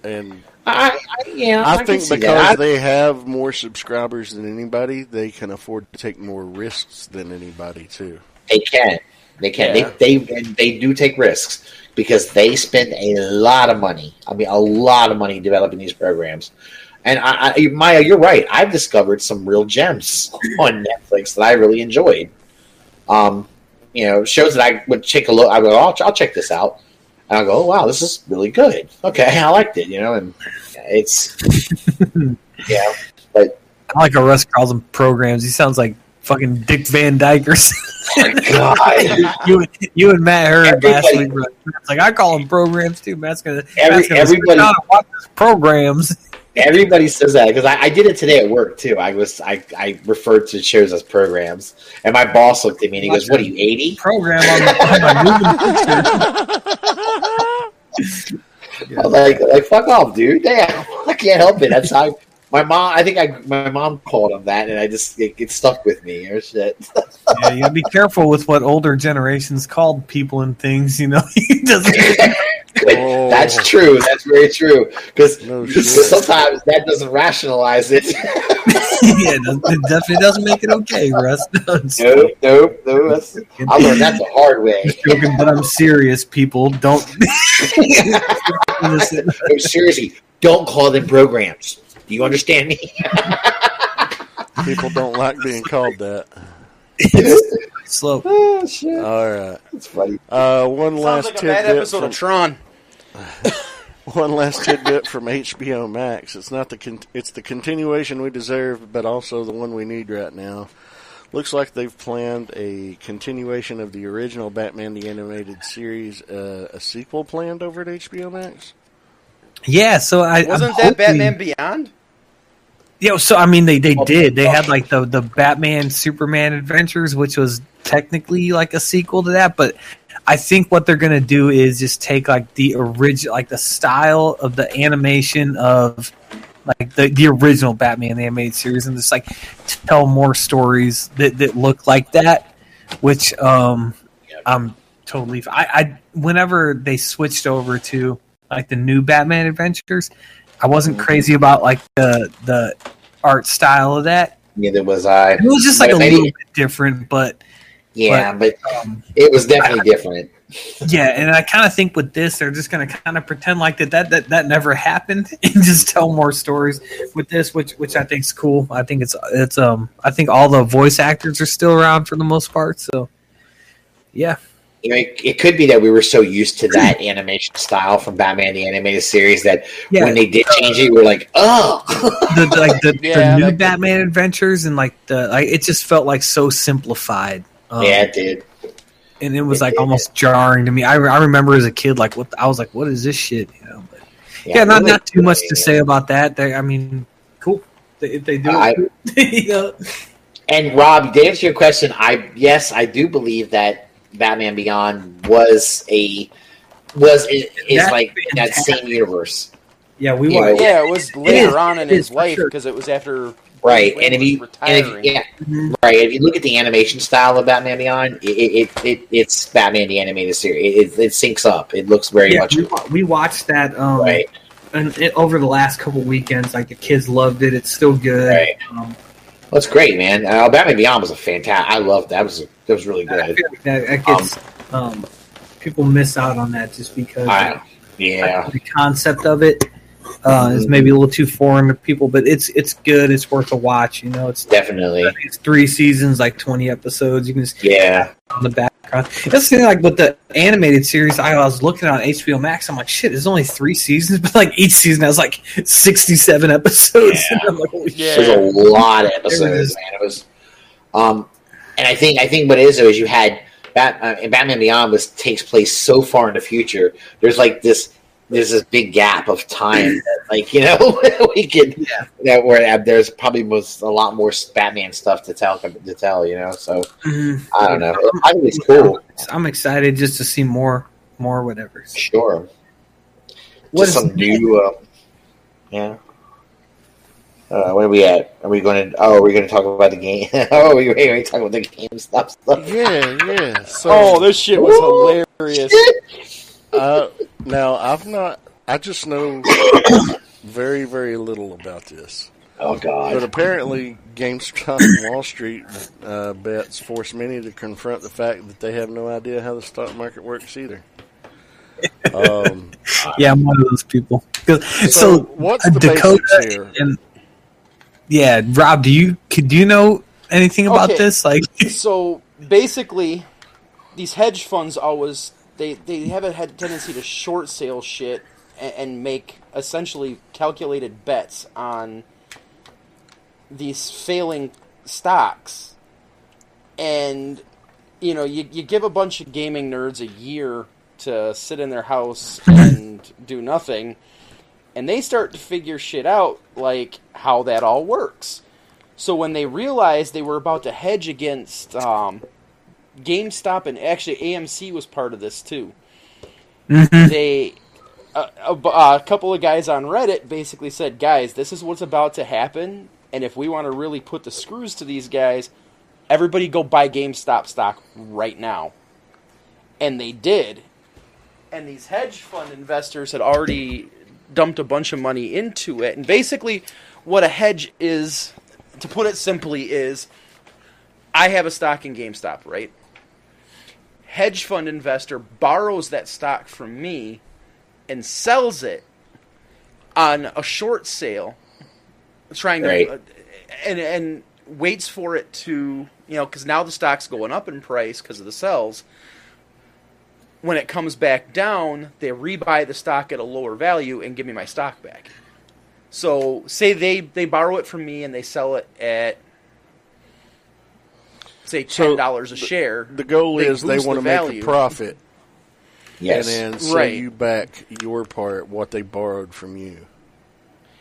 And I, I yeah, I, can think because. I- they have more subscribers than anybody, they can afford to take more risks than anybody too. They can. They can. Yeah. They they they do take risks because they spend a lot of money. I mean, a lot of money developing these programs. And I, I, Maya, you're right. I've discovered some real gems on Netflix that I really enjoyed. Um, you know, shows that I would take a look. I go, I'll, I'll check this out, and I go, oh, wow, this is really good. Okay, [LAUGHS] I liked it. You know, and it's [LAUGHS] yeah, but I like how Russ calls them programs. He sounds like fucking Dick Van Dyke or something. [LAUGHS] God. you, you and Matt heard last week. It's like I call them programs too. Matt's gonna, Every- Matt's gonna everybody- sit down watch programs. Everybody says that because I, I did it today at work too. I was I, I referred to shows as programs, and my boss looked at me and he goes, "What are you eighty? Program on, the, on my moving picture. [LAUGHS] I was like, like fuck off, dude. Damn, I can't help it. That's how my mom. I think I my mom called him that, and I just it, it stuck with me. Or shit. Yeah, you gotta be careful with what older generations called people and things. You know, [LAUGHS] he doesn't. [LAUGHS] Oh. That's true. That's very true. Because No [LAUGHS] sometimes that doesn't rationalize it. yeah, it definitely doesn't make it okay, Russ. No, it's nope, nope, nope. That's, I learned that the hard way. joking, but I'm serious. People don't. No, seriously, don't call them programs. Do you understand me? [LAUGHS] People don't like being called that. slow. oh shit, All right. that's funny. Uh, one Sounds last like a bad tidbit episode from of Tron. [LAUGHS] one last tidbit from HBO Max. It's not the con- it's the continuation we deserve, but also the one we need right now. Looks like they've planned a continuation of the original Batman the Animated Series, uh, a sequel planned over at HBO Max. Yeah, so I Wasn't I'm that hoping- Batman Beyond? Yeah, so I mean, they they Oh, did. They had like the the Batman Superman Adventures, which was technically like a sequel to that, but I think what they're gonna do is just take like the original, like the style of the animation of like the the original Batman the animated series, and just like tell more stories that that look like that. Which um, I'm totally. I, I whenever they switched over to like the new Batman Adventures, I wasn't crazy about like the the art style of that. Neither was I. It was just like a But little bit different, but Yeah, but um, it was definitely different. yeah, and I kind of think with this, they're just going to kind of pretend like that, that that that never happened [LAUGHS] and just tell more stories with this, which which I think's cool. I think it's it's um I think all the voice actors are still around for the most part, so yeah, You know, it, it could be that we were so used to that animation style from Batman the Animated Series that yeah. when they did change it, we were like, oh. the, the- like the, [LAUGHS] Yeah, the new that could Batman Adventures and like the like it just felt like so simplified. Um, yeah, it did. and it was like almost jarring to me. I, I remember as a kid, like what I was like, what is this shit? You know, but yeah, not really not too much good. to say about that. They, I mean, cool they, if they do I- it. [LAUGHS] you know? And Rob, to answer your question, I yes, I do believe that Batman Beyond was a was is, is That's like that same universe. Yeah, we Yeah, watched. Yeah, it was later is. on in his for life sure. because it was after Right, and if you, and retiring. if, yeah, right. If you look at the animation style of Batman Beyond, it, it, it it's Batman the animated series. It, it, it syncs up. It looks very Yeah, much we, wa- we watched that um, right. and it, over the last couple weekends. Like the kids loved it. It's still good. Right. Um, That's great, man. Uh, Batman Beyond was a fantastic. I loved that. Was that was really good. I feel like that, that gets um, people miss out on that just because I, yeah, the concept of it uh, is Mhm. maybe a little too foreign to people. But it's it's good. It's worth a watch. You know, it's definitely. it's three seasons, like twenty episodes. You can just Yeah, on the background. That's the thing, like with the animated series, I was looking on HBO Max. I'm like, shit, there's only three seasons, [LAUGHS] but like each season has like 67 episodes. Yeah. And [LAUGHS] I'm like, Yeah. there's a lot of There it episodes, man. It was, um, and I think I think what it is though is you had Bat, uh, and Batman Beyond was takes place so far in the future. There's like this. There's this big gap of time, that, like you know, [LAUGHS] we could Yeah. that where uh, there's probably was a lot more Batman stuff to tell to tell, you know. So Mhm. I don't know. I think it's cool. I'm excited just to see more, more whatever. Sure. What Just is some new, uh, yeah. Uh, where are we at? Are we going to? Oh, we're going to talk about the game. [LAUGHS] oh, we we we talking about the game stuff. stuff. Yeah, yeah. So, Oh, this shit was Woo! hilarious. Uh, now I've not. I just know very, very little about this. Oh God! But apparently, GameStop and Wall Street uh, bets force many to confront the fact that they have no idea how the stock market works either. Um, Yeah, I'm one of those people. so, So, what's the Dakota basics here? and yeah, Rob, do you could you know anything about Okay. this? Like, so basically, these hedge funds always they they have a had tendency to short sale shit and, and make essentially calculated bets on these failing stocks, and you know you you give a bunch of gaming nerds a year to sit in their house [COUGHS] and do nothing. And they start to figure shit out, like how that all works. So when they realized they were about to hedge against um, GameStop, and actually AMC was part of this too, Mhm. they a, a, a couple of guys on Reddit basically said, "Guys, this is what's about to happen, and if we want to really put the screws to these guys, everybody go buy GameStop stock right now." And they did. And these hedge fund investors had already dumped a bunch of money into it. And basically, what a hedge is, to put it simply, is I have a stock in GameStop, right? Hedge fund investor borrows that stock from me and sells it on a short sale, trying to Right. uh, and and waits for it to you know because now the stock's going up in price because of the sells. When it comes back down, they rebuy the stock at a lower value and give me my stock back. So say they they borrow it from me and they sell it at say ten dollars a share. The goal They is they boost want the to make a profit Yes. and then sell Right. you back your part, what they borrowed from you.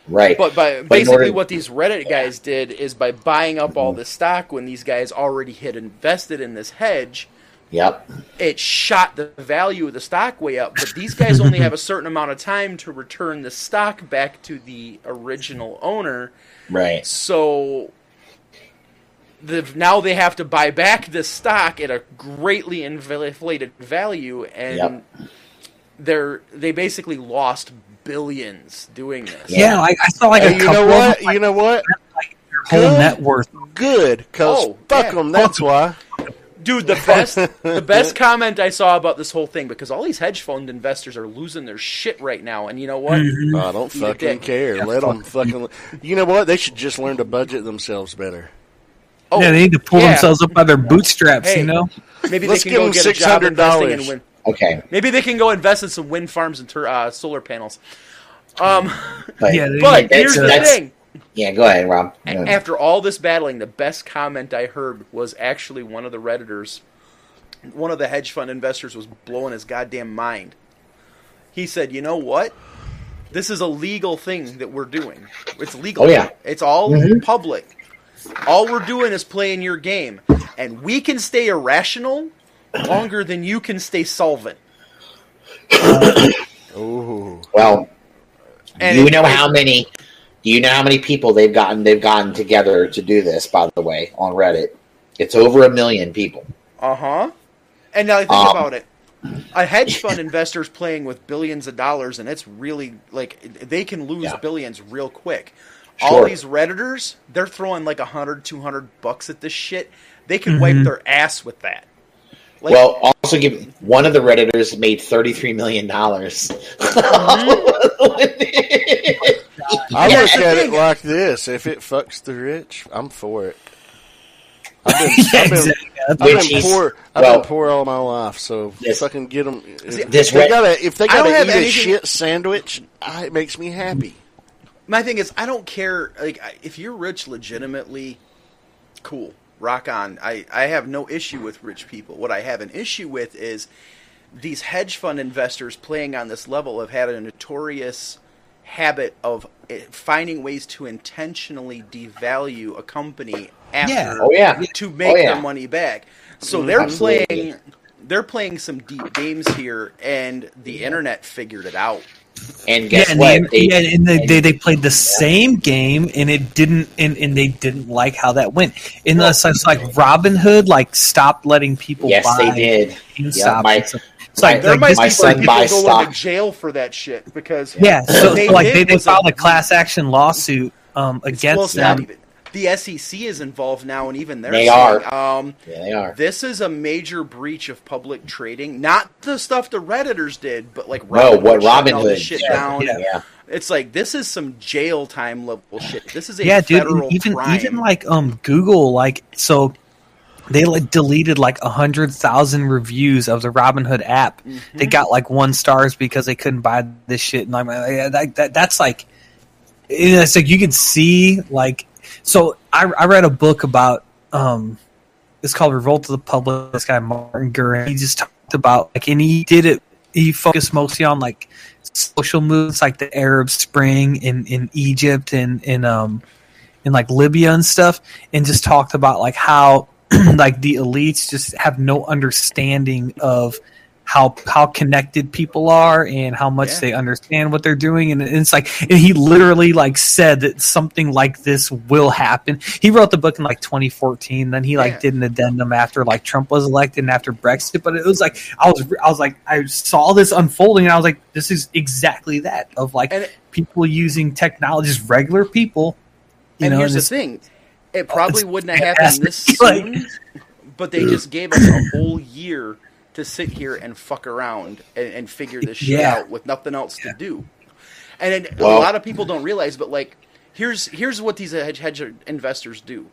right. But by But basically, order- what these Reddit guys did is by buying up all the stock when these guys already had invested in this hedge, Yep. it shot the value of the stock way up. But these guys only have a certain amount of time to return the stock back to the original owner. Right. So the now they have to buy back this stock at a greatly inflated value, and Yep. they're they basically lost billions doing this. yeah, like I saw like Hey, a you couple know of what? them, like, you know what? whole Good. net worth. Good, because Oh, fuck yeah. them. That's why. Dude, the best [LAUGHS] the best comment I saw about this whole thing because all these hedge fund investors are losing their shit right now, and you know what? Mm-hmm. I don't Eat fucking care. Yeah, Let them fucking. You know what? They should just learn to budget themselves better. Oh, yeah, they need to pull yeah. themselves up by their bootstraps. Hey. You know, Maybe Let's they give can them go get a job $600. investing and win. Okay. Maybe they can go invest in some wind farms and tur- uh, solar panels. Um, [LAUGHS] But, Yeah, but here's the thing: Yeah. Go ahead, Rob. A- Yeah. after all this battling, the best comment I heard was actually one of the redditors. One of the hedge fund investors was blowing his goddamn mind. He said, "You know what? This is a legal thing that we're doing. It's legal. Oh, yeah. It's all Mhm. public. All we're doing is playing your game, and we can stay irrational longer than you can stay solvent." Ooh. [COUGHS] Well, And you know how many Do you know how many people they've gotten they've gotten together to do this? By the way, on Reddit, it's over a million people. Uh huh. And now think Um, about it. A hedge fund investor's playing with billions of dollars, and it's really like they can lose Yeah. billions real quick. All these redditors, they're throwing like 100, 200 bucks at this shit. They can wipe Mhm. their ass with that. Like, well, also give one of the redditors made thirty three million dollars. [LAUGHS] I Yeah, look the at it like this: if it fucks the rich, I'm for it. I've been, yeah, [LAUGHS] I've been, exactly. I've been is- poor. I've well- been poor all my life, so This- fucking get them. If, this they red- gotta, if they gotta have eat a shit sandwich, I, it makes me happy. My thing is, I don't care. Like, if you're rich legitimately, cool, rock on. I, I have no issue with rich people. What I have an issue with is these hedge fund investors playing on this level have had a notorious habit of eh, finding ways to intentionally devalue a company after Yeah. Oh, yeah. to make Oh, yeah. their money back. So they're Absolutely. playing they're playing some deep games here and the internet figured it out. And guess yeah, and, what? they, yeah, and they, they they played the same game, and it didn't, and, and they didn't like how that went. In the sense, like Robinhood, like stopped letting people yes, buy they did. GameStop. Yeah, my- and stuff. it's like, my- There like might this my be some son like- people buys going stock. to jail for that shit because yeah, so, so, like they, they filed a- a class action lawsuit um, well, against not them. Even. The SEC is involved now, and even they're They saying, are. Um, Yeah, they are. this is a major breach of public trading. Not the stuff the redditors did, but like No, Robinhood what shutting all Robinhood- this shit yeah, down. yeah. Yeah. It's like this is some jail time level shit. This is a yeah, dude. federal and Even crime. even like um Google, like so they like deleted like a hundred thousand reviews of the Robinhood app. Mm-hmm. They got like one stars because they couldn't buy this shit, and I'm like, that, that that's like, it's like you can see like. So I I read a book about um, it's called Revolt of the Public. This guy Martin Gurri, he just talked about like, and he did it. He focused mostly on like social movements, like the Arab Spring in in Egypt and in um in like Libya and stuff, and just talked about like how [CLEARS THROAT] like the elites just have no understanding of how how connected people are and how much Yeah. they understand what they're doing. And it's like and he literally like said that something like this will happen. He wrote the book in like 2014 then he like Yeah. did an addendum after like trump was elected and after brexit. But it was like i was i was like i saw this unfolding and i was like this is exactly that of like And- people using technology just regular people you and know here's and the thing: it probably wouldn't have happened this [LAUGHS] soon, but they just gave us a whole year to sit here and fuck around and, and figure this shit Yeah. out with nothing else to do. And it, a lot of people don't realize, but like, here's here's what these hedge, hedge investors do.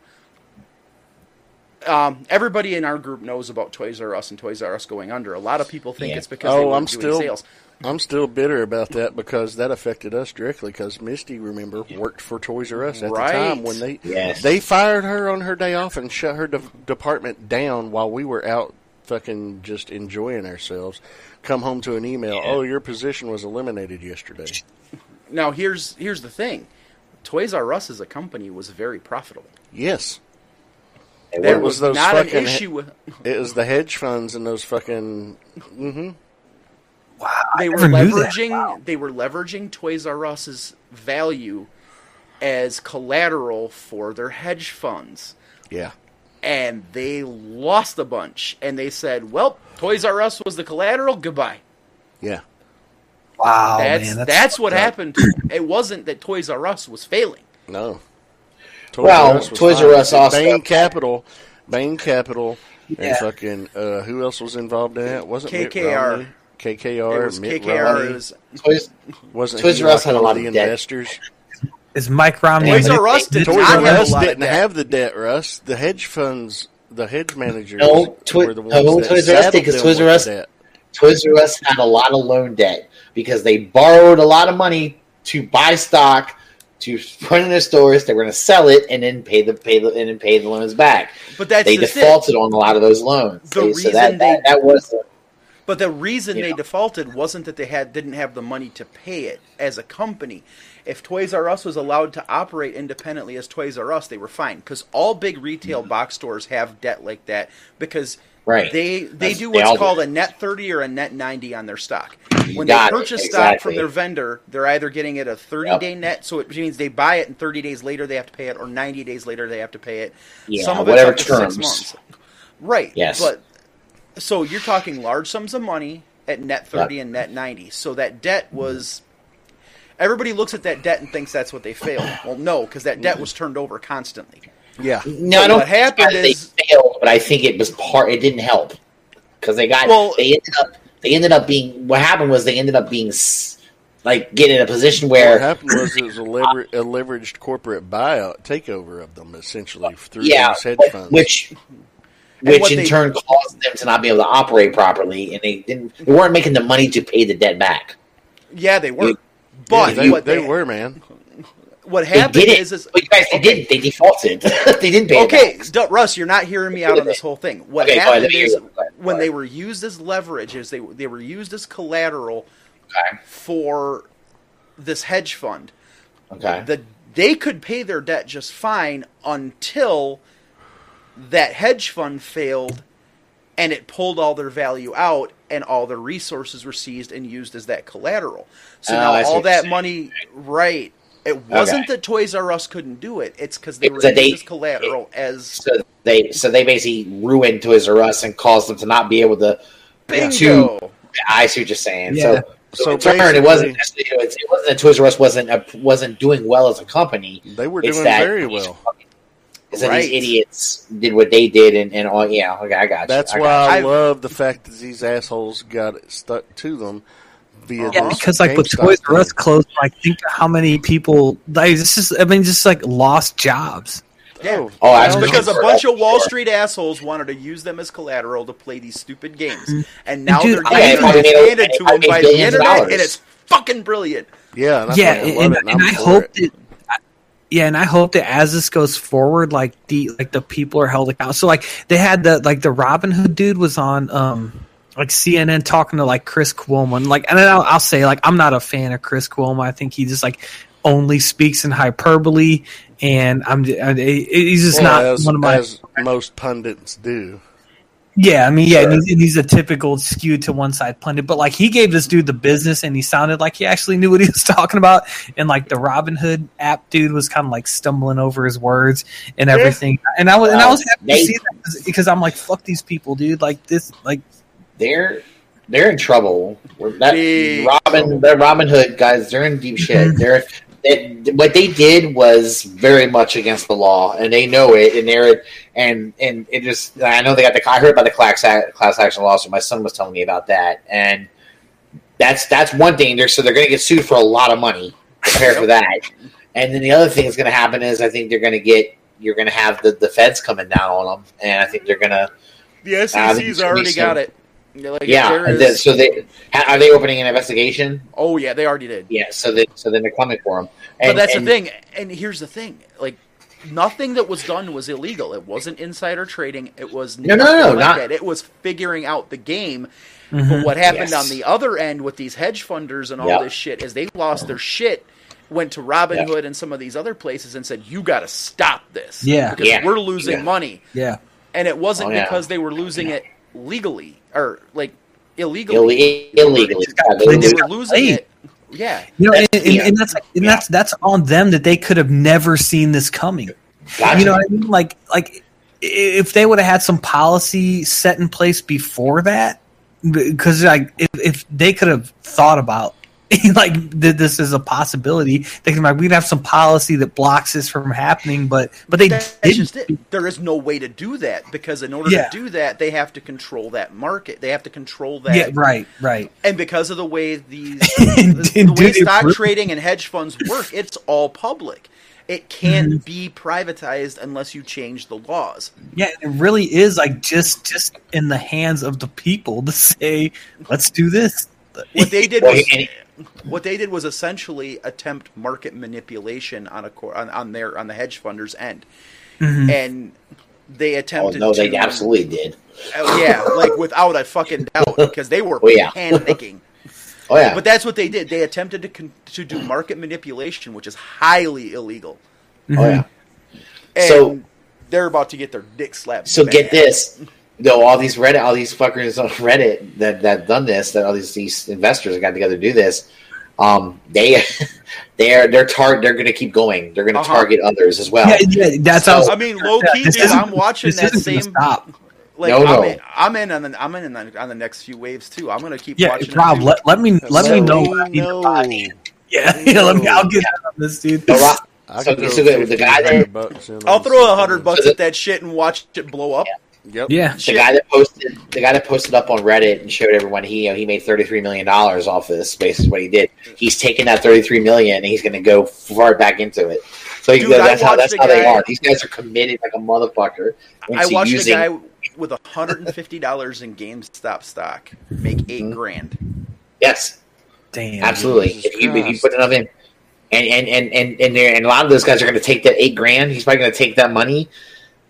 Um, everybody in our group knows about Toys R Us and Toys R Us going under. A lot of people think Yeah. it's because Oh, were I'm doing still, sales. I'm still bitter about that because that affected us directly. Because Misty, remember, worked for Toys R Us at Right. the time when they Yes. they fired her on her day off and shut her de- department down while we were out fucking just enjoying ourselves. Come home to an email. Oh, your position was eliminated yesterday. [LAUGHS] Now here's here's the thing: Toys R Us as a company was very profitable. Yes, It There It was was those not an fucking- issue with. it was the hedge funds and those fucking. hmm they were never knew that. leveraging they were leveraging Toys R Us's value as collateral for their hedge funds. Yeah. And they lost a bunch and they said, "Well, Toys R Us was the collateral, goodbye." Yeah. wow that's man, that's, what fucked up. happened. It wasn't that Toys R Us was failing. No. Toys Well, was Toys fine. R Us also- Bain Capital, Bain Capital, and fucking uh, who else was involved in that? Wasn't KKR. Romney? KKR. it was Mitt KKR. Romney. It was Toys, Wasn't Toys R Us like had a lot of investors. debt. Investors? is mike romney Toys a R Us did manip- Toys not R have Us lot didn't have the debt, Russ. The hedge funds, the hedge managers No, Toi- were the ones no, that Toys R Us saddled did, 'cause them Toys R Us- Toys R Us had a lot of loan debt because they borrowed a lot of money to buy stock to put in their stores. They were going to sell it and then pay the pay the and then pay the loans back. But that's they just it. defaulted on a lot of those loans. The They- so reason that, that, they- that was But the reason they know. defaulted wasn't that they had didn't have the money to pay it as a company. If Toys R Us was allowed to operate independently as Toys R Us, they were fine because all big retail Mm-hmm. box stores have debt like that because right. They they That's- do they what's do. called a net thirty or a net ninety on their stock. When they purchase stock from their vendor, they're either getting it a thirty day net, so it means they buy it and thirty days later they have to pay it, or ninety days later they have to pay it. Yeah, Some of whatever terms. six months. Right. Yes. But so you're talking large sums of money at net thirty and net ninety. So that debt was. Everybody looks at that debt and thinks that's what they failed. Well, no, because that debt was turned over constantly. Yeah. No, So I don't what happened think is- they failed, but I think it was part. It didn't help because they got. Well- they ended up. They ended up being. What happened was they ended up being like getting in a position where. what happened was it was a, lever- a leveraged corporate buyout takeover of them, essentially through yeah, those hedge but- funds. which And which in they- turn caused them to not be able to operate properly, and they didn't. They weren't making the money to pay the debt back. Yeah, they were. You- But Yeah, they, what they they, were man. what They happened did it. is, is But you guys, they okay. didn't. They defaulted. [LAUGHS] they didn't pay. Okay, back. D- Russ, you're not hearing me out on this whole thing. What Okay, go ahead, happened let me hear is ahead, when they were used as leverage, is they they were used as collateral Okay. for this hedge fund. Okay. The they could pay their debt just fine until that hedge fund failed and it pulled all their value out and all their resources were seized and used as that collateral. So Oh, now I all that money right it wasn't Okay. that Toys R Us couldn't do it. It's because they It were was used they- as collateral as so they so they basically ruined Toys R Us and caused them to not be able to. bingo. I see what you're saying. Yeah. So, so, So in turn, it wasn't necessarily, it wasn't that Toys R Us wasn't a, wasn't doing well as a company. They were It's doing very well. Fucking- It's that Right. these idiots did what they did, and, and all. Yeah, okay, I got you. That's I why got I, I- love the fact that these assholes got it stuck to them via. Yeah, because like with Toys R Us thing. closed, like think how many people like this is I mean just like lost jobs. Yeah. Oh, Oh, because a bunch of Wall. Street assholes wanted to use them as collateral to play these stupid games, and mm-hmm. now Dude, they're getting I handed to them by the internet, dollars. and it's fucking brilliant. yeah, and yeah, fucking and, and, and, I'm I for hope it. that I- yeah, and I hope that as this goes forward, like the like the people are held accountable. So like they had the like the Robinhood dude was on um like CNN talking to like Chris Cuomo, and like and I'll, I'll say like I'm not a fan of Chris Cuomo. I think he just like only speaks in hyperbole, and I'm he's just Well, not as, one of my as most pundits do. Yeah, I mean, yeah, Sure. and he's, and he's a typical skewed to one side pundit, but like he gave this dude the business, and he sounded like he actually knew what he was [LAUGHS] talking about. And like the Robinhood app dude was kind of like stumbling over his words and everything. And I was and I was happy to see that because I'm like, fuck these people, dude. Like this, like they're they're in trouble. We're- That Robin, trouble. the Robinhood guys, they're in deep shit. [LAUGHS] They're they, what they did was very much against the law, and they know it. And they're and and it just I know they got the I heard about the class class action lawsuit. My son was telling me about that, and that's that's one thing. They're so they're going to get sued for a lot of money. Prepare for that. And then the other thing that's going to happen is I think they're going to get you're going to have the, the feds coming down on them, and I think they're going to The SEC's it's already got it. You're Like, yeah. is- then, so they are they opening an investigation? oh yeah, they already did. Yeah. So they so then they're coming for them. but that's the thing, and here's the thing: like nothing that was done was illegal. It wasn't insider trading. It was No, no, no, like not- that. It was figuring out the game. mhm. But what happened Yes. on the other end with these hedge funders and all Yep. this shit is they lost their shit. Went to Robinhood Yep. and some of these other places and said, "You got to stop this, Yeah. because Yeah. we're losing Yeah. money." yeah, And it wasn't Oh, yeah. because they were losing it legally or like illegally. Ill- illegally. God, They, they were losing it. Yeah, you know, and, That's- and, yeah. and that's and that's that's on them that they could have never seen this coming. Gotcha. You know what I mean? Like, like if they would have had some policy set in place before that, because like if, if they could have thought about [LAUGHS] like that this is a possibility, they can like we'd have some policy that blocks this from happening, but but they that's didn't. just it. There is no way to do that because in order Yeah. to do that, they have to control that market. They have to control that. Yeah, right, right. And because of the way these [LAUGHS] the, the way stock really- trading and hedge funds work, it's all public. It can't Mm-hmm. be privatized unless you change the laws. Yeah, it really is like just just in the hands of the people to say, let's do this. What they did was and- what they did was essentially attempt market manipulation on a on, on their on the hedge funders end, Mhm. and they Oh attempted. no, they to, absolutely did. Uh, yeah, like without a fucking doubt, because they were [LAUGHS] Oh, yeah. panicking. Oh yeah. But that's what they did. They attempted to con- to do market manipulation, which is highly illegal. oh yeah. And So- they're about to get their dick slapped. So bad. get this. Though all these Reddit, all these fuckers on Reddit that that done this, that all these these investors that got together to do this, um, they [LAUGHS] they are they're tar- they're going to keep going. They're going to Uh-huh. target others as well. Yeah, yeah, that's So- how I mean, low key, dude. I'm watching this that isn't gonna same. stop. Like No, I'm, no. in, I'm in on the I'm in on the, on the next few waves too. I'm gonna keep Yeah, watching. Rob, let, let me let So- me know. We what Yeah, [LAUGHS] yeah, let me. I'll get on this, dude. So, Rob- I So- could throw so the- the 50, guy that- 100 bucks in I'll throw a hundred bucks So at that shit and watch it blow up. Yep. Yeah, the Shit. guy that posted the guy that posted up on Reddit and showed everyone he you know, he made thirty three million dollars off of this space is what he did. He's taking that thirty three million and he's going to go far back into it. So Dude, goes, that's how that's a how they are. These guys are committed like a motherfucker. I watched using- a guy with hundred and fifty dollars in GameStop stock make 8 Mhm. grand. Yes, damn. absolutely. If you, if you put enough in, and and and and and, there, and a lot of those guys are going to take that eight grand. He's probably going to take that money.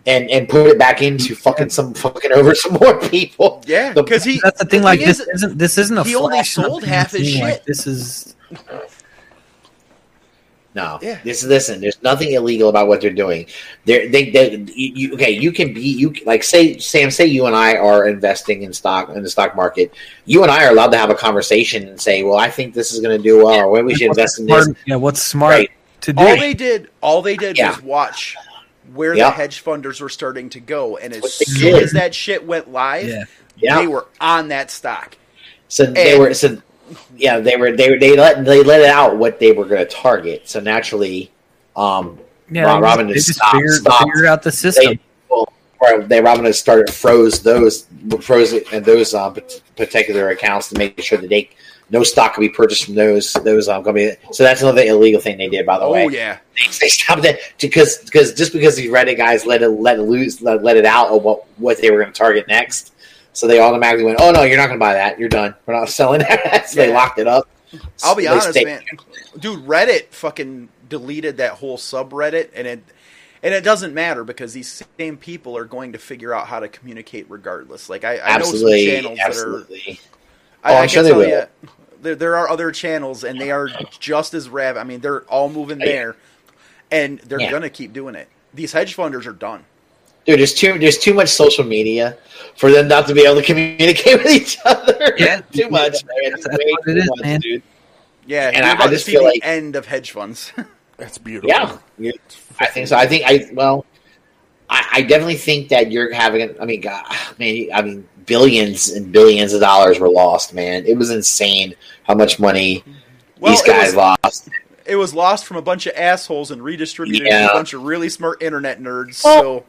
And, and put it back into fucking some fucking over some more people. Yeah, because he That's the thing. Like thing this is, isn't this isn't a he only flash in the sold half his thing, like, shit. this is No. Yeah. This listen. There's nothing illegal about what they're doing. They're, they they you, you- okay. You can be you like say Sam. Say you and I are investing in stock in the stock market. You and I are allowed to have a conversation and say, well, I think this is going to do well, or maybe we should what's invest in this. smart, yeah, what's smart Right. to do? all they did, all they did Yeah. was watch where Yeah. the hedge funders were starting to go, and as soon did. as that shit went live, yeah, Yeah. they were on that stock. So they were so yeah they were they were- they let they let it out what they were going to target. So naturally, um, yeah. Rob- Robin just, just stopped- figured, stopped. figured out the system. they well, or they Robin has started froze those froze it and those um, pat- particular accounts to make sure that they no stock can be purchased from those those um, companies. So that's another illegal thing they did, by the Oh way. yeah, They, they stopped it because because just because these Reddit guys let it let it loose let, let it out of what what they were going to target next. So they automatically went, "Oh no, you're not going to buy that. You're done. We're not selling that." [LAUGHS] so they locked it up. I'll be So honest, stayed- man. Dude, Reddit fucking deleted that whole subreddit, and it and it doesn't matter because these same people are going to figure out how to communicate regardless. Like I, I know some Absolutely, that are absolutely. I, Oh, I I'm sure can they will. you, there, there are other channels, and they are just as rav. I mean, they're all moving Yeah. there, and they're Yeah. gonna keep doing it. These hedge funders are done. Dude, there's too there's too much social media for them not to be able to communicate [LAUGHS] with each other. Yeah. [LAUGHS] too much. Man. That's- that's what it too is, much, man. dude. Yeah, And I- I just feel the like- end of hedge funds. [LAUGHS] That's beautiful. Yeah, I think so. I think I well, I, I definitely think that you're having. I mean, God, man, I mean, billions and billions of dollars were lost. Man, it was insane how much money well, these it guys was, lost. it was lost from a bunch of assholes and redistributed to a bunch of really smart internet nerds. Well- so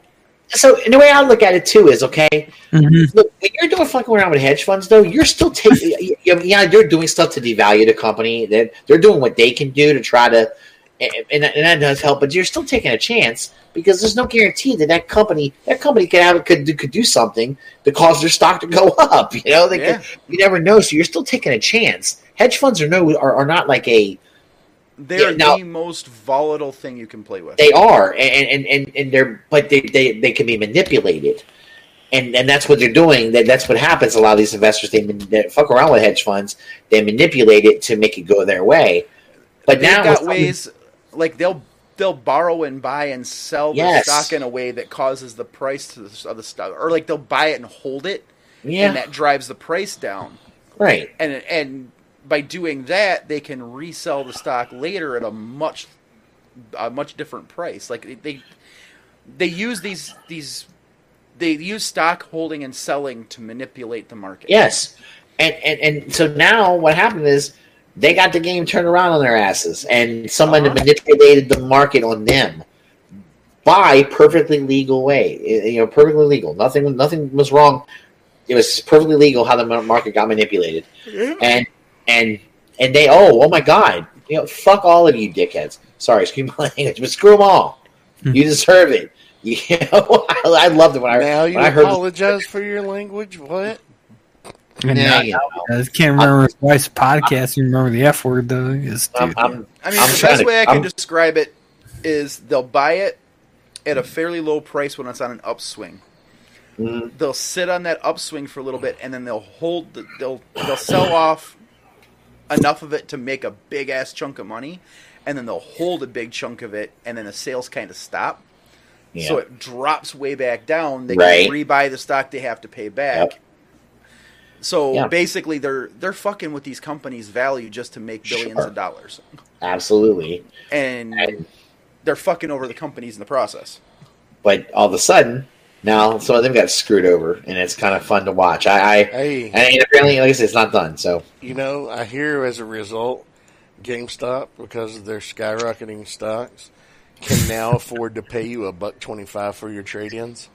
So, the way I look at it too is okay. Mhm. Look, when you're doing fucking around with hedge funds, though, you're still taking. [LAUGHS] yeah, they're doing stuff to devalue the company. They're, they're doing what they can do to try to, and, and that- does help. But you're still taking a chance because there's no guarantee that that company, that company could have could do, could do something to cause their stock to go [LAUGHS] up. You know, they Yeah. could, you never know. So you're still taking a chance. Hedge funds are no are, are not like a they're Yeah, now- the most volatile thing you can play with. they are and and, and, and they're but they, they, they can be manipulated and and that's what they're doing that that's what happens a lot of these investors they, they fuck around with hedge funds they manipulate it to make it go their way but They've now got ways like they'll they'll borrow and buy and sell the Yes. stock in a way that causes the price to the, of the stock, or like they'll buy it and hold it, yeah and that drives the price down. right And and by doing that, they can resell the stock later at a much a much different price. Like they they use these these they use stock holding and selling to manipulate the market. yes and, and and so now what happened is they got the game turned around on their asses and someone Uh-huh. manipulated the market on them by perfectly legal way you know perfectly legal nothing nothing was wrong it was perfectly legal how the market got manipulated and and and they oh oh my god you know fuck all of you dickheads sorry [LAUGHS] excuse my language but screw them all Hmm. you deserve it [LAUGHS] you know [LAUGHS] I, I loved it when I Now you I heard apologize for your language. What? And Yeah, now- you know, I can't remember his wife's podcast. You remember the F word though? Is I'm. I'm, I mean, I'm the best to- way I can I'm- describe it is they'll buy it at a fairly low price when it's on an upswing. Mhm. They'll sit on that upswing for a little bit, and then they'll hold. The, they'll they'll sell off enough of it to make a big ass chunk of money, and then they'll hold a big chunk of it, and then the sales kind of stop. Yeah. So it drops way back down. They Right. can rebuy the stock they have to pay back. Yep. So Yeah. basically, they're they're fucking with these companies' value just to make billions Sure. of dollars, Absolutely. and And, they're fucking over the companies in the process. but all of a sudden, now some of them got screwed over, and it's kind of fun to watch. I, I Hey, and apparently, like I said, it's not done. So you know, I hear as a result, GameStop, because of their skyrocketing stocks, can now [LAUGHS] afford to pay you a buck twenty-five for your trade-ins.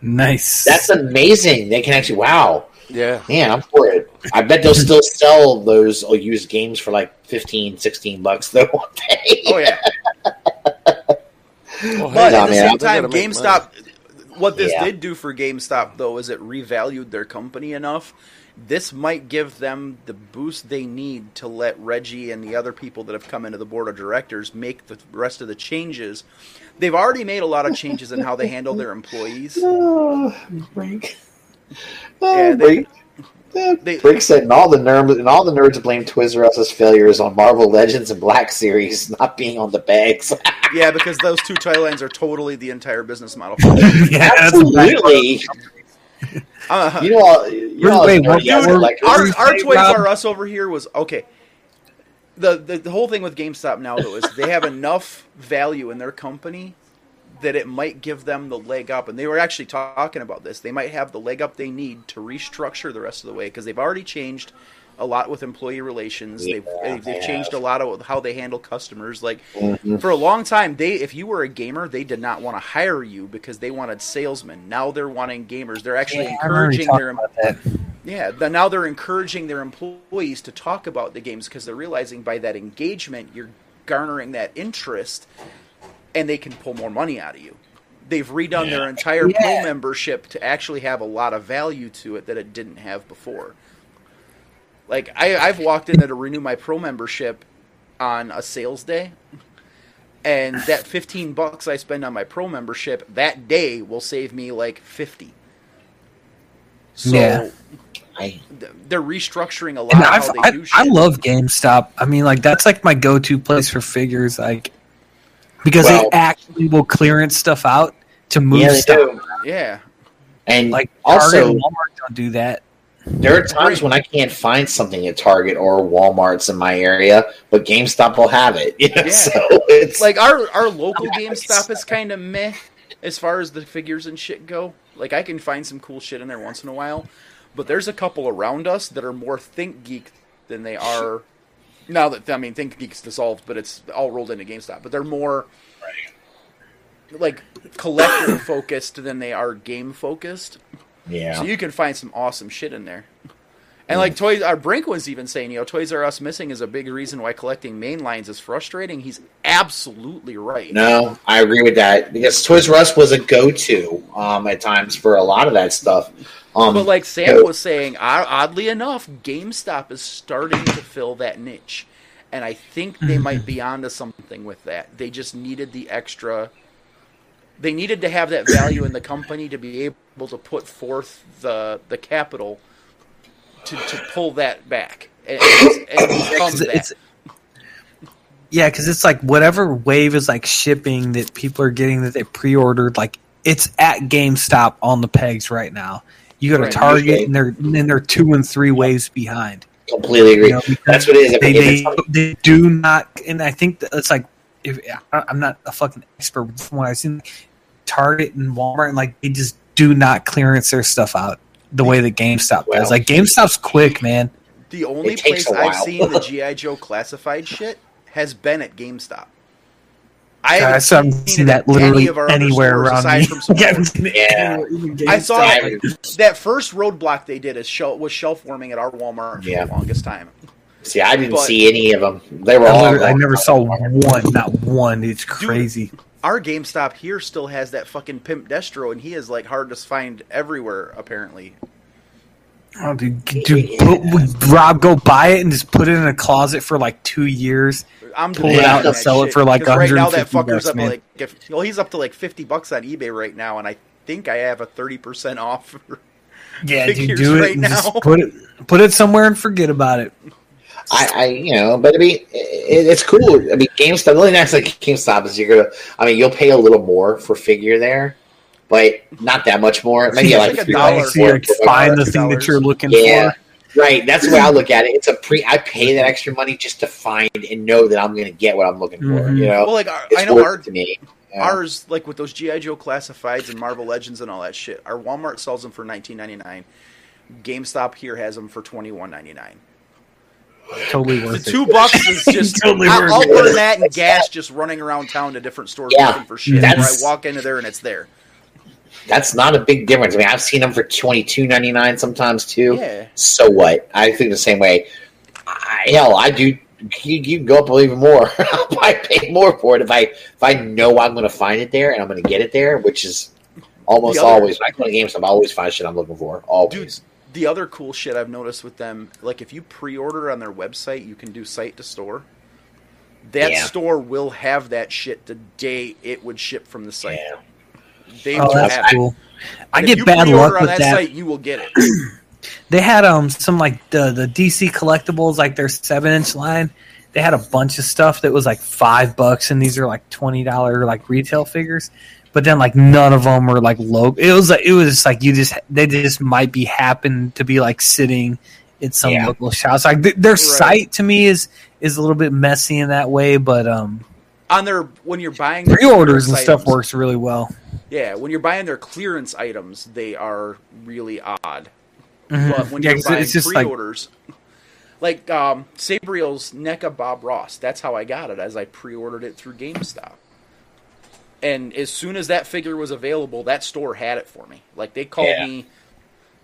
Nice. that's amazing. They can actually, wow, Yeah, man, I'm for it. I bet they'll still [LAUGHS] sell those or used games for like 15, 16 bucks though. won't? Oh yeah, [LAUGHS] well, but Nah, at the man. same time, gotta GameStop. What this Yeah. did do for GameStop though is it revalued their company enough. This might give them the boost they need to let Reggie and the other people that have come into the board of directors make the rest of the changes. They've already made a lot of changes in how they handle their employees. [SIGHS] Oh, Brink. Oh, Yeah, they- Brink. Yeah, they- Brink said, and all the nerds and all the nerds blame Toys R Us's failures on Marvel Legends and Black Series [LAUGHS] not being on the bags. [LAUGHS] Yeah, because those two toy lines are totally the entire business model. [LAUGHS] yeah, that's a bad- Absolutely. Uh, You know, all, you know, all Wait, what- dude, collectors- our, What do our Toys Rob? R Us over here was okay. The, the the whole thing with GameStop now though is they have enough value in their company that it might give them the leg up, and they were actually talking about this. They might have the leg up they need to restructure the rest of the way because they've already changed a lot with employee relations. they've Yeah, they've, they've they changed a lot of how they handle customers. Like Mhm. for a long time, they if you were a gamer, they did not want to hire you because they wanted salesmen. Now they're wanting gamers. They're actually Yeah, I remember you encouraging their yeah, the, now they're encouraging their employees to talk about the games because they're realizing by that engagement you're garnering that interest, and they can pull more money out of you. They've redone their entire Yeah. pro membership to actually have a lot of value to it that it didn't have before. Like I, I've walked in there to renew my pro membership on a sales day, and that [SIGHS] fifteen bucks I spend on my pro membership that day will save me like fifty. So Yeah. I, they're restructuring a lot of I've, how they I, do shit. I love GameStop. I mean, like that's like my go-to place for figures, like because Well- they actually will clearance stuff out to move yeah, stuff. yeah, And Like also, and Walmart don't do that. there are times when I can't find something at Target or Walmart's in my area, but GameStop will have it. [LAUGHS] You know? Yeah. So it's like our our local Nice. [LAUGHS] GameStop is kind of meh as far as the figures and shit go. Like I can find some cool shit in there once in a while, but there's a couple around us that are more ThinkGeek than they are. Now that I mean ThinkGeek's dissolved, but it's all rolled into GameStop. But they're more like collector [COUGHS] focused than they are game focused. yeah. So you can find some awesome shit in there. And like Toys, our Brink was even saying, you know, Toys R Us missing is a big reason why collecting main lines is frustrating. He's absolutely right. No, I agree with that because Toys R Us was a go-to um, at times for a lot of that stuff. Um, But like Sam was saying, oddly enough, GameStop is starting to fill that niche, and I think they might be onto something with that. They just needed the extra. They needed to have that value in the company to be able to put forth the the capital to, to pull that back and, and become It's- that. it's- yeah, because it's like whatever wave is like shipping that people are getting that they pre-ordered, like it's at GameStop on the pegs right now. You go to Right, Target usually. and they're and they're two and three waves behind. completely agree. You know, That's what it is. If, they, they, they do not, and I think that it's like if I- I'm not a fucking expert, but from what I've seen, Target and Walmart, and like they just do not clearance their stuff out the way that GameStop Well. does. Like GameStop's quick, man. The only place I've seen the [LAUGHS] GI Joe classified shit has been at GameStop. I Uh, haven't so I've seen, seen that at any literally of our anywhere around aside me. from some [LAUGHS] Yeah. [LAUGHS] Yeah. I saw GameStop. that first roadblock they did is shel- was shelf warming at our Walmart for Yeah. the longest time. see, I didn't but- see any of them. They were I, all. I never saw one, not one. It's crazy. Our GameStop here still has that fucking Pimp Destro, and he is like hard to find everywhere apparently. Oh, dude, dude put, would Rob go buy it and just put it in a closet for like two years. I'm Pull it out and that sell it shit, for, like, 'cause right now that 150 fucker's bucks, up man. like if, well he's up to like fifty bucks on eBay right now, and I think I have a thirty percent off. [LAUGHS] Yeah, dude, do it right now. just put it put it somewhere and forget about it. I, I, you know, but I mean, it, it's cool. I mean, GameStop. The only nice like GameStop is you're gonna. I mean, you'll pay a little more for figure there, but not that much more. Maybe Yeah, like, like a three dollar. So you more like find the thing that you're looking Yeah. for. Right, that's the way I look at it. It's a pre. I pay that extra money just to find and know that I'm going to get what I'm looking for. Mhm. You know, Well, like our, it's I know worth our to me. Yeah. ours like with those GI Joe classifieds and Marvel Legends and all that shit. Our Walmart sells them for 19.99. GameStop here has them for 21.99. Totally The worth it. two bucks is [LAUGHS] just Totally I'll, worth I'll it. burn that and gas just running around town to different stores Yeah, looking for shit. Where I walk into there and it's there. That's not a big difference. I mean, I've seen them for twenty two ninety nine sometimes too. Yeah. So what? I think the same way. I, hell, I do. You, you can go up even more. [LAUGHS] I'll probably pay more for it if I if I know I'm going to find it there and I'm going to get it there, which is almost other- always. When I go to games, I always find shit I'm looking for. Always. Dudes the other cool shit I've noticed with them, like if you pre-order on their website, you can do site to store. That Yeah. store will have that shit the day it would ship from the site. Yeah. They Oh, that's have it. cool. I get bad pre-order luck on with that, that. site. You will get it. [CLEARS THROAT] They had um some like the the DC collectibles, like their seven inch line. They had a bunch of stuff that was like five bucks, and these are like twenty dollar like retail figures. But then like none of them were like low. It was like it was just like you just they just might be happen to be like sitting at some Yeah. local shops. Like th- their site to me is is a little bit messy in that way, but um on their when you're buying their pre-orders and stuff works really well. Yeah, when you're buying their clearance items, they are really odd. Mhm. But when Yeah, you're buying it's just like pre-orders, like, um, Sabriel's NECA Bob Ross, that's how I got it, as I pre-ordered it through GameStop. And as soon as that figure was available, that store had it for me. Like they called Yeah. me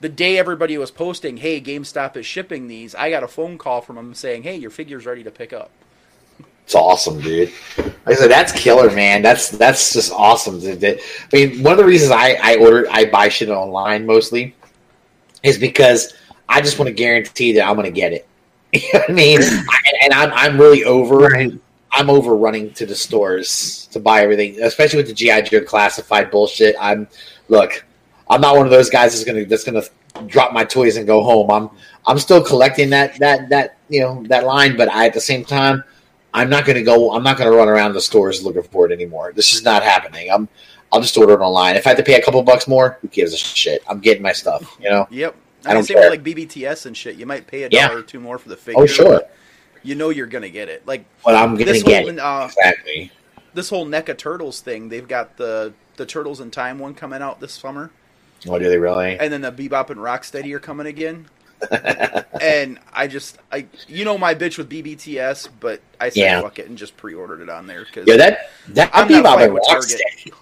the day everybody was posting, "Hey, GameStop is shipping these." I got a phone call from them saying, "Hey, your figure's ready to pick up." It's awesome, dude. Like I said, that's killer, man. That's that's just awesome. I mean, one of the reasons I I order I buy shit online mostly is because I just want to guarantee that I'm going to get it. [LAUGHS] You know what I mean? I, and I'm I'm really over. Right. I'm over running to the stores to buy everything, especially with the GI Joe classified bullshit. I'm look, I'm not one of those guys that's gonna that's gonna drop my toys and go home. I'm I'm still collecting that that that you know that line, but I, at the same time, I'm not gonna go. I'm not gonna run around the stores looking for it anymore. This is not happening. I'm I'll just order it online. If I have to pay a couple bucks more, who gives a shit? I'm getting my stuff. You know. Yep. I don't same care. with like BBTS and shit. You might pay a Yeah. dollar or two more for the figure. Oh sure, You know you're gonna get it. Like but I'm gonna this get whole it uh, exactly. this whole NECA Turtles thing. They've got the the Turtles in Time one coming out this summer, Oh, do they really? and then the Bebop and Rocksteady are coming again. And I just I you know my bitch with BBTS, but I said Yeah. fuck it and just pre-ordered it on there because Yeah, that that I'm Bebop not and with Rocksteady.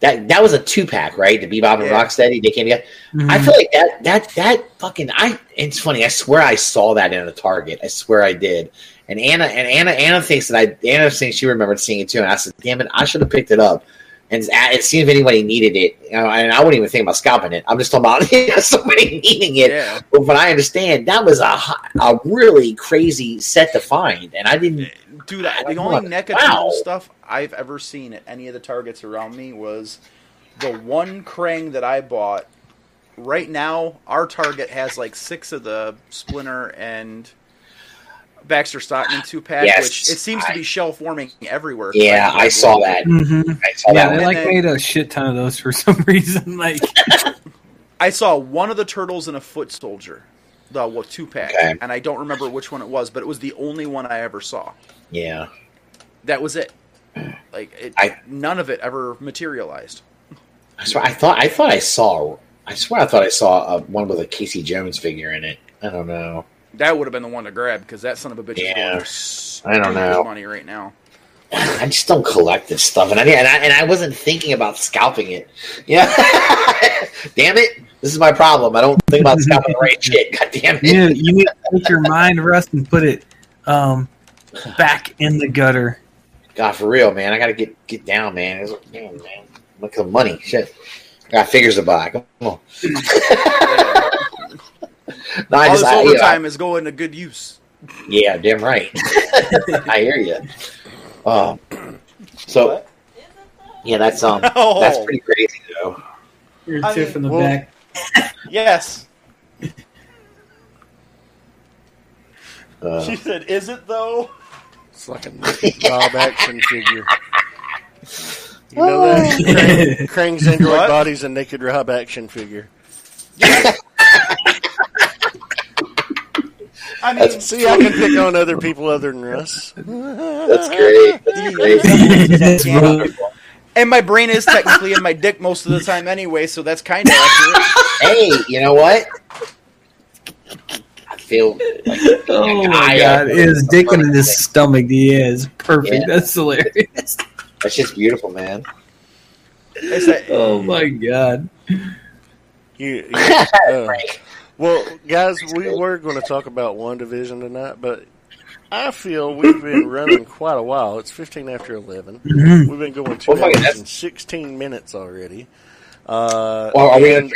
That that was a two pack, right? The Bebop and Yeah. Rocksteady. They came together. Mhm. I feel like that that that fucking I. It's funny. I swear I saw that in a Target. I swear I did. And Anna and Anna Anna thinks that I Anna thinks she remembered seeing it too. And I said, "Damn it, I should have picked it up." And it seemed if anybody needed it, and I wouldn't even think about scalping it. I'm just talking about [LAUGHS] you know, somebody needing it. yeah. But what I understand, that was a a really crazy set to find, and I didn't. Dude, I, the Wow. only NECA Wow. Turtle stuff I've ever seen at any of the Targets around me was the one Krang that I bought. Right now, our Target has like six of the Splinter and Baxter Stockman two pack, Yes, which it seems to be shelf warming everywhere. Yeah, I saw that. Mhm. I saw Yeah, that. they like then- made a shit ton of those for [LAUGHS] some reason. Like, [LAUGHS] I saw one of the turtles and a foot soldier, the well, two pack, Okay. and I don't remember which one it was, but it was the only one I ever saw. Yeah. That was it. Like it, I- none of it ever materialized. I swear, I thought I thought I saw. I swear, I thought I saw a, one with a Casey Jones figure in it. I don't know. That would have been the one to grab because that son of a bitch is Yeah. going for I don't stupid know. money right now. I just don't collect this stuff, and I and I, and I wasn't thinking about scalping it. Yeah, [LAUGHS] damn it, this is my problem. I don't think about scalping the right shit. God damn it. you, you need to take your mind, Russ, and put it um, back in the gutter. God, for real, man. I gotta get get down, man. It's, damn, man. Look at the money. Shit. I got figures to buy. Come on. No, I All just this I, you know, overtime is going to good use. Yeah, damn right. [LAUGHS] I hear you. Um, so yeah, that's um, [LAUGHS] Oh. that's pretty crazy though. Your I tiff mean, in the well- back. Yes. Uh, She said, "Is it though?" It's like a naked Rob action figure. You know that? [LAUGHS] Krang, Krang's android What? body's a naked Rob action figure. I mean, See, I can pick on other people other than Russ. that's great. That's [LAUGHS] great. That's really- and my brain is technically in my dick most of the time anyway, so that's kind of accurate. hey, you know what? I feel like [LAUGHS] oh my god, his dick in his stomach. Yeah, is perfect. Yeah. That's hilarious. that's just beautiful, man. It's that, Oh my god. You, you- uh, well, guys, we were going to talk about WandaVision tonight, but I feel we've [LAUGHS] been running quite a while. It's 15 after 11. Mhm. We've been going two Well, hours and 16 minutes already. Uh, Well, are we going to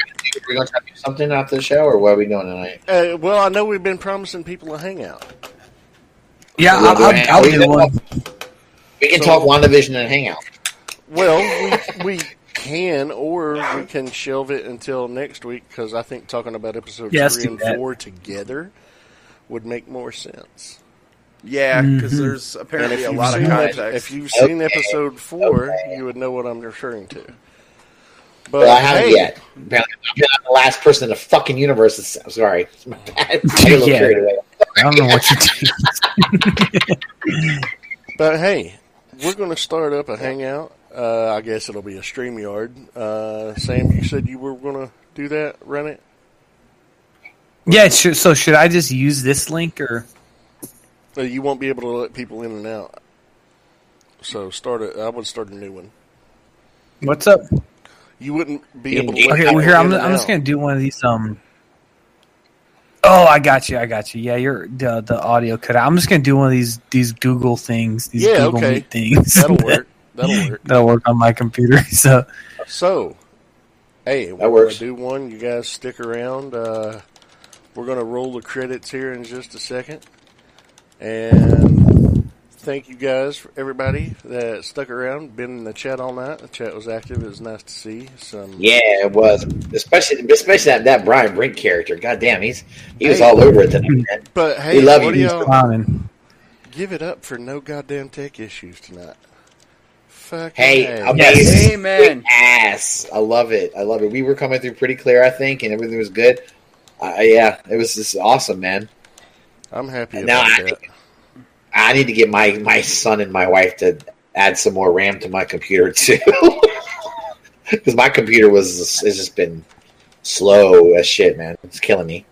we going to do something after the show, or what are we doing tonight? uh, well, I know we've been promising people a hangout. Yeah, We'll I'll, do I'll. I'll We do can one. talk- We can So- talk WandaVision and hang out. Well, we we can, or we can shelve it until next week because I think talking about episode Yeah, three and that. four together would make more sense. yeah, because Mhm. there's apparently a lot of seen that, context. if you've seen Okay. episode four, Okay. you would know what I'm referring to. But Well, I haven't hey, yet. Apparently, I'm the last person in the fucking universe. That's, I'm sorry. It's my bad. I get a little Yeah. away. I don't know what you're doing. [LAUGHS] But hey, we're going to start up a hangout. Uh, I guess it'll be a StreamYard. Uh, Sam, you said you were going to do that, run it. Yeah, should, so should I just use this link or? Uh, you won't be able to let people in and out. So start it. I would start a new one. What's up? You wouldn't be able to. Okay, well here I'm, I'm just gonna do one of these. Um. Oh, I got you. I got you. Yeah, you're the the audio cut. out. I'm just gonna do one of these these Google things. These Yeah, Google okay. Meet things. That'll work. [LAUGHS] That'll [LAUGHS] work. That'll work on my computer. [LAUGHS] So So, hey, we're That works. gonna do one. You guys stick around. Uh, we're gonna roll the credits here in just a second, and thank you guys, for everybody that stuck around, been in the chat all night. The chat was active. It was nice to see some. Yeah, it was. Especially, especially that, that Brian Brink character. God damn, he's he was Hey. all over it tonight. Man. But hey, We love what you. do y'all give it up for no goddamn tech issues tonight? Fucking Hey, hey. amazing. Amen. Ass. I love it. I love it. We were coming through pretty clear, I think, and everything was good. Uh, yeah, it was just awesome, man. I'm happy Now about I- that. I need to get my my son and my wife to add some more RAM to my computer [LAUGHS] too, because my computer was has just been slow as shit, man. It's killing me.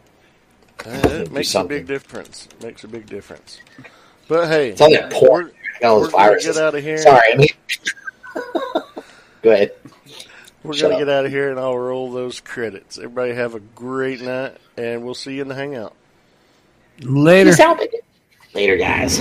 Uh, it Do makes a big difference. Makes a big difference. But hey, It's all that porn. We're, All those gonna viruses. get out of here. Sorry, I mean. [LAUGHS] Go ahead. We're Shut gonna up. get out of here, and I'll roll those credits. Everybody have a great night, and we'll see you in the hangout. Later. Peace out. Later, guys.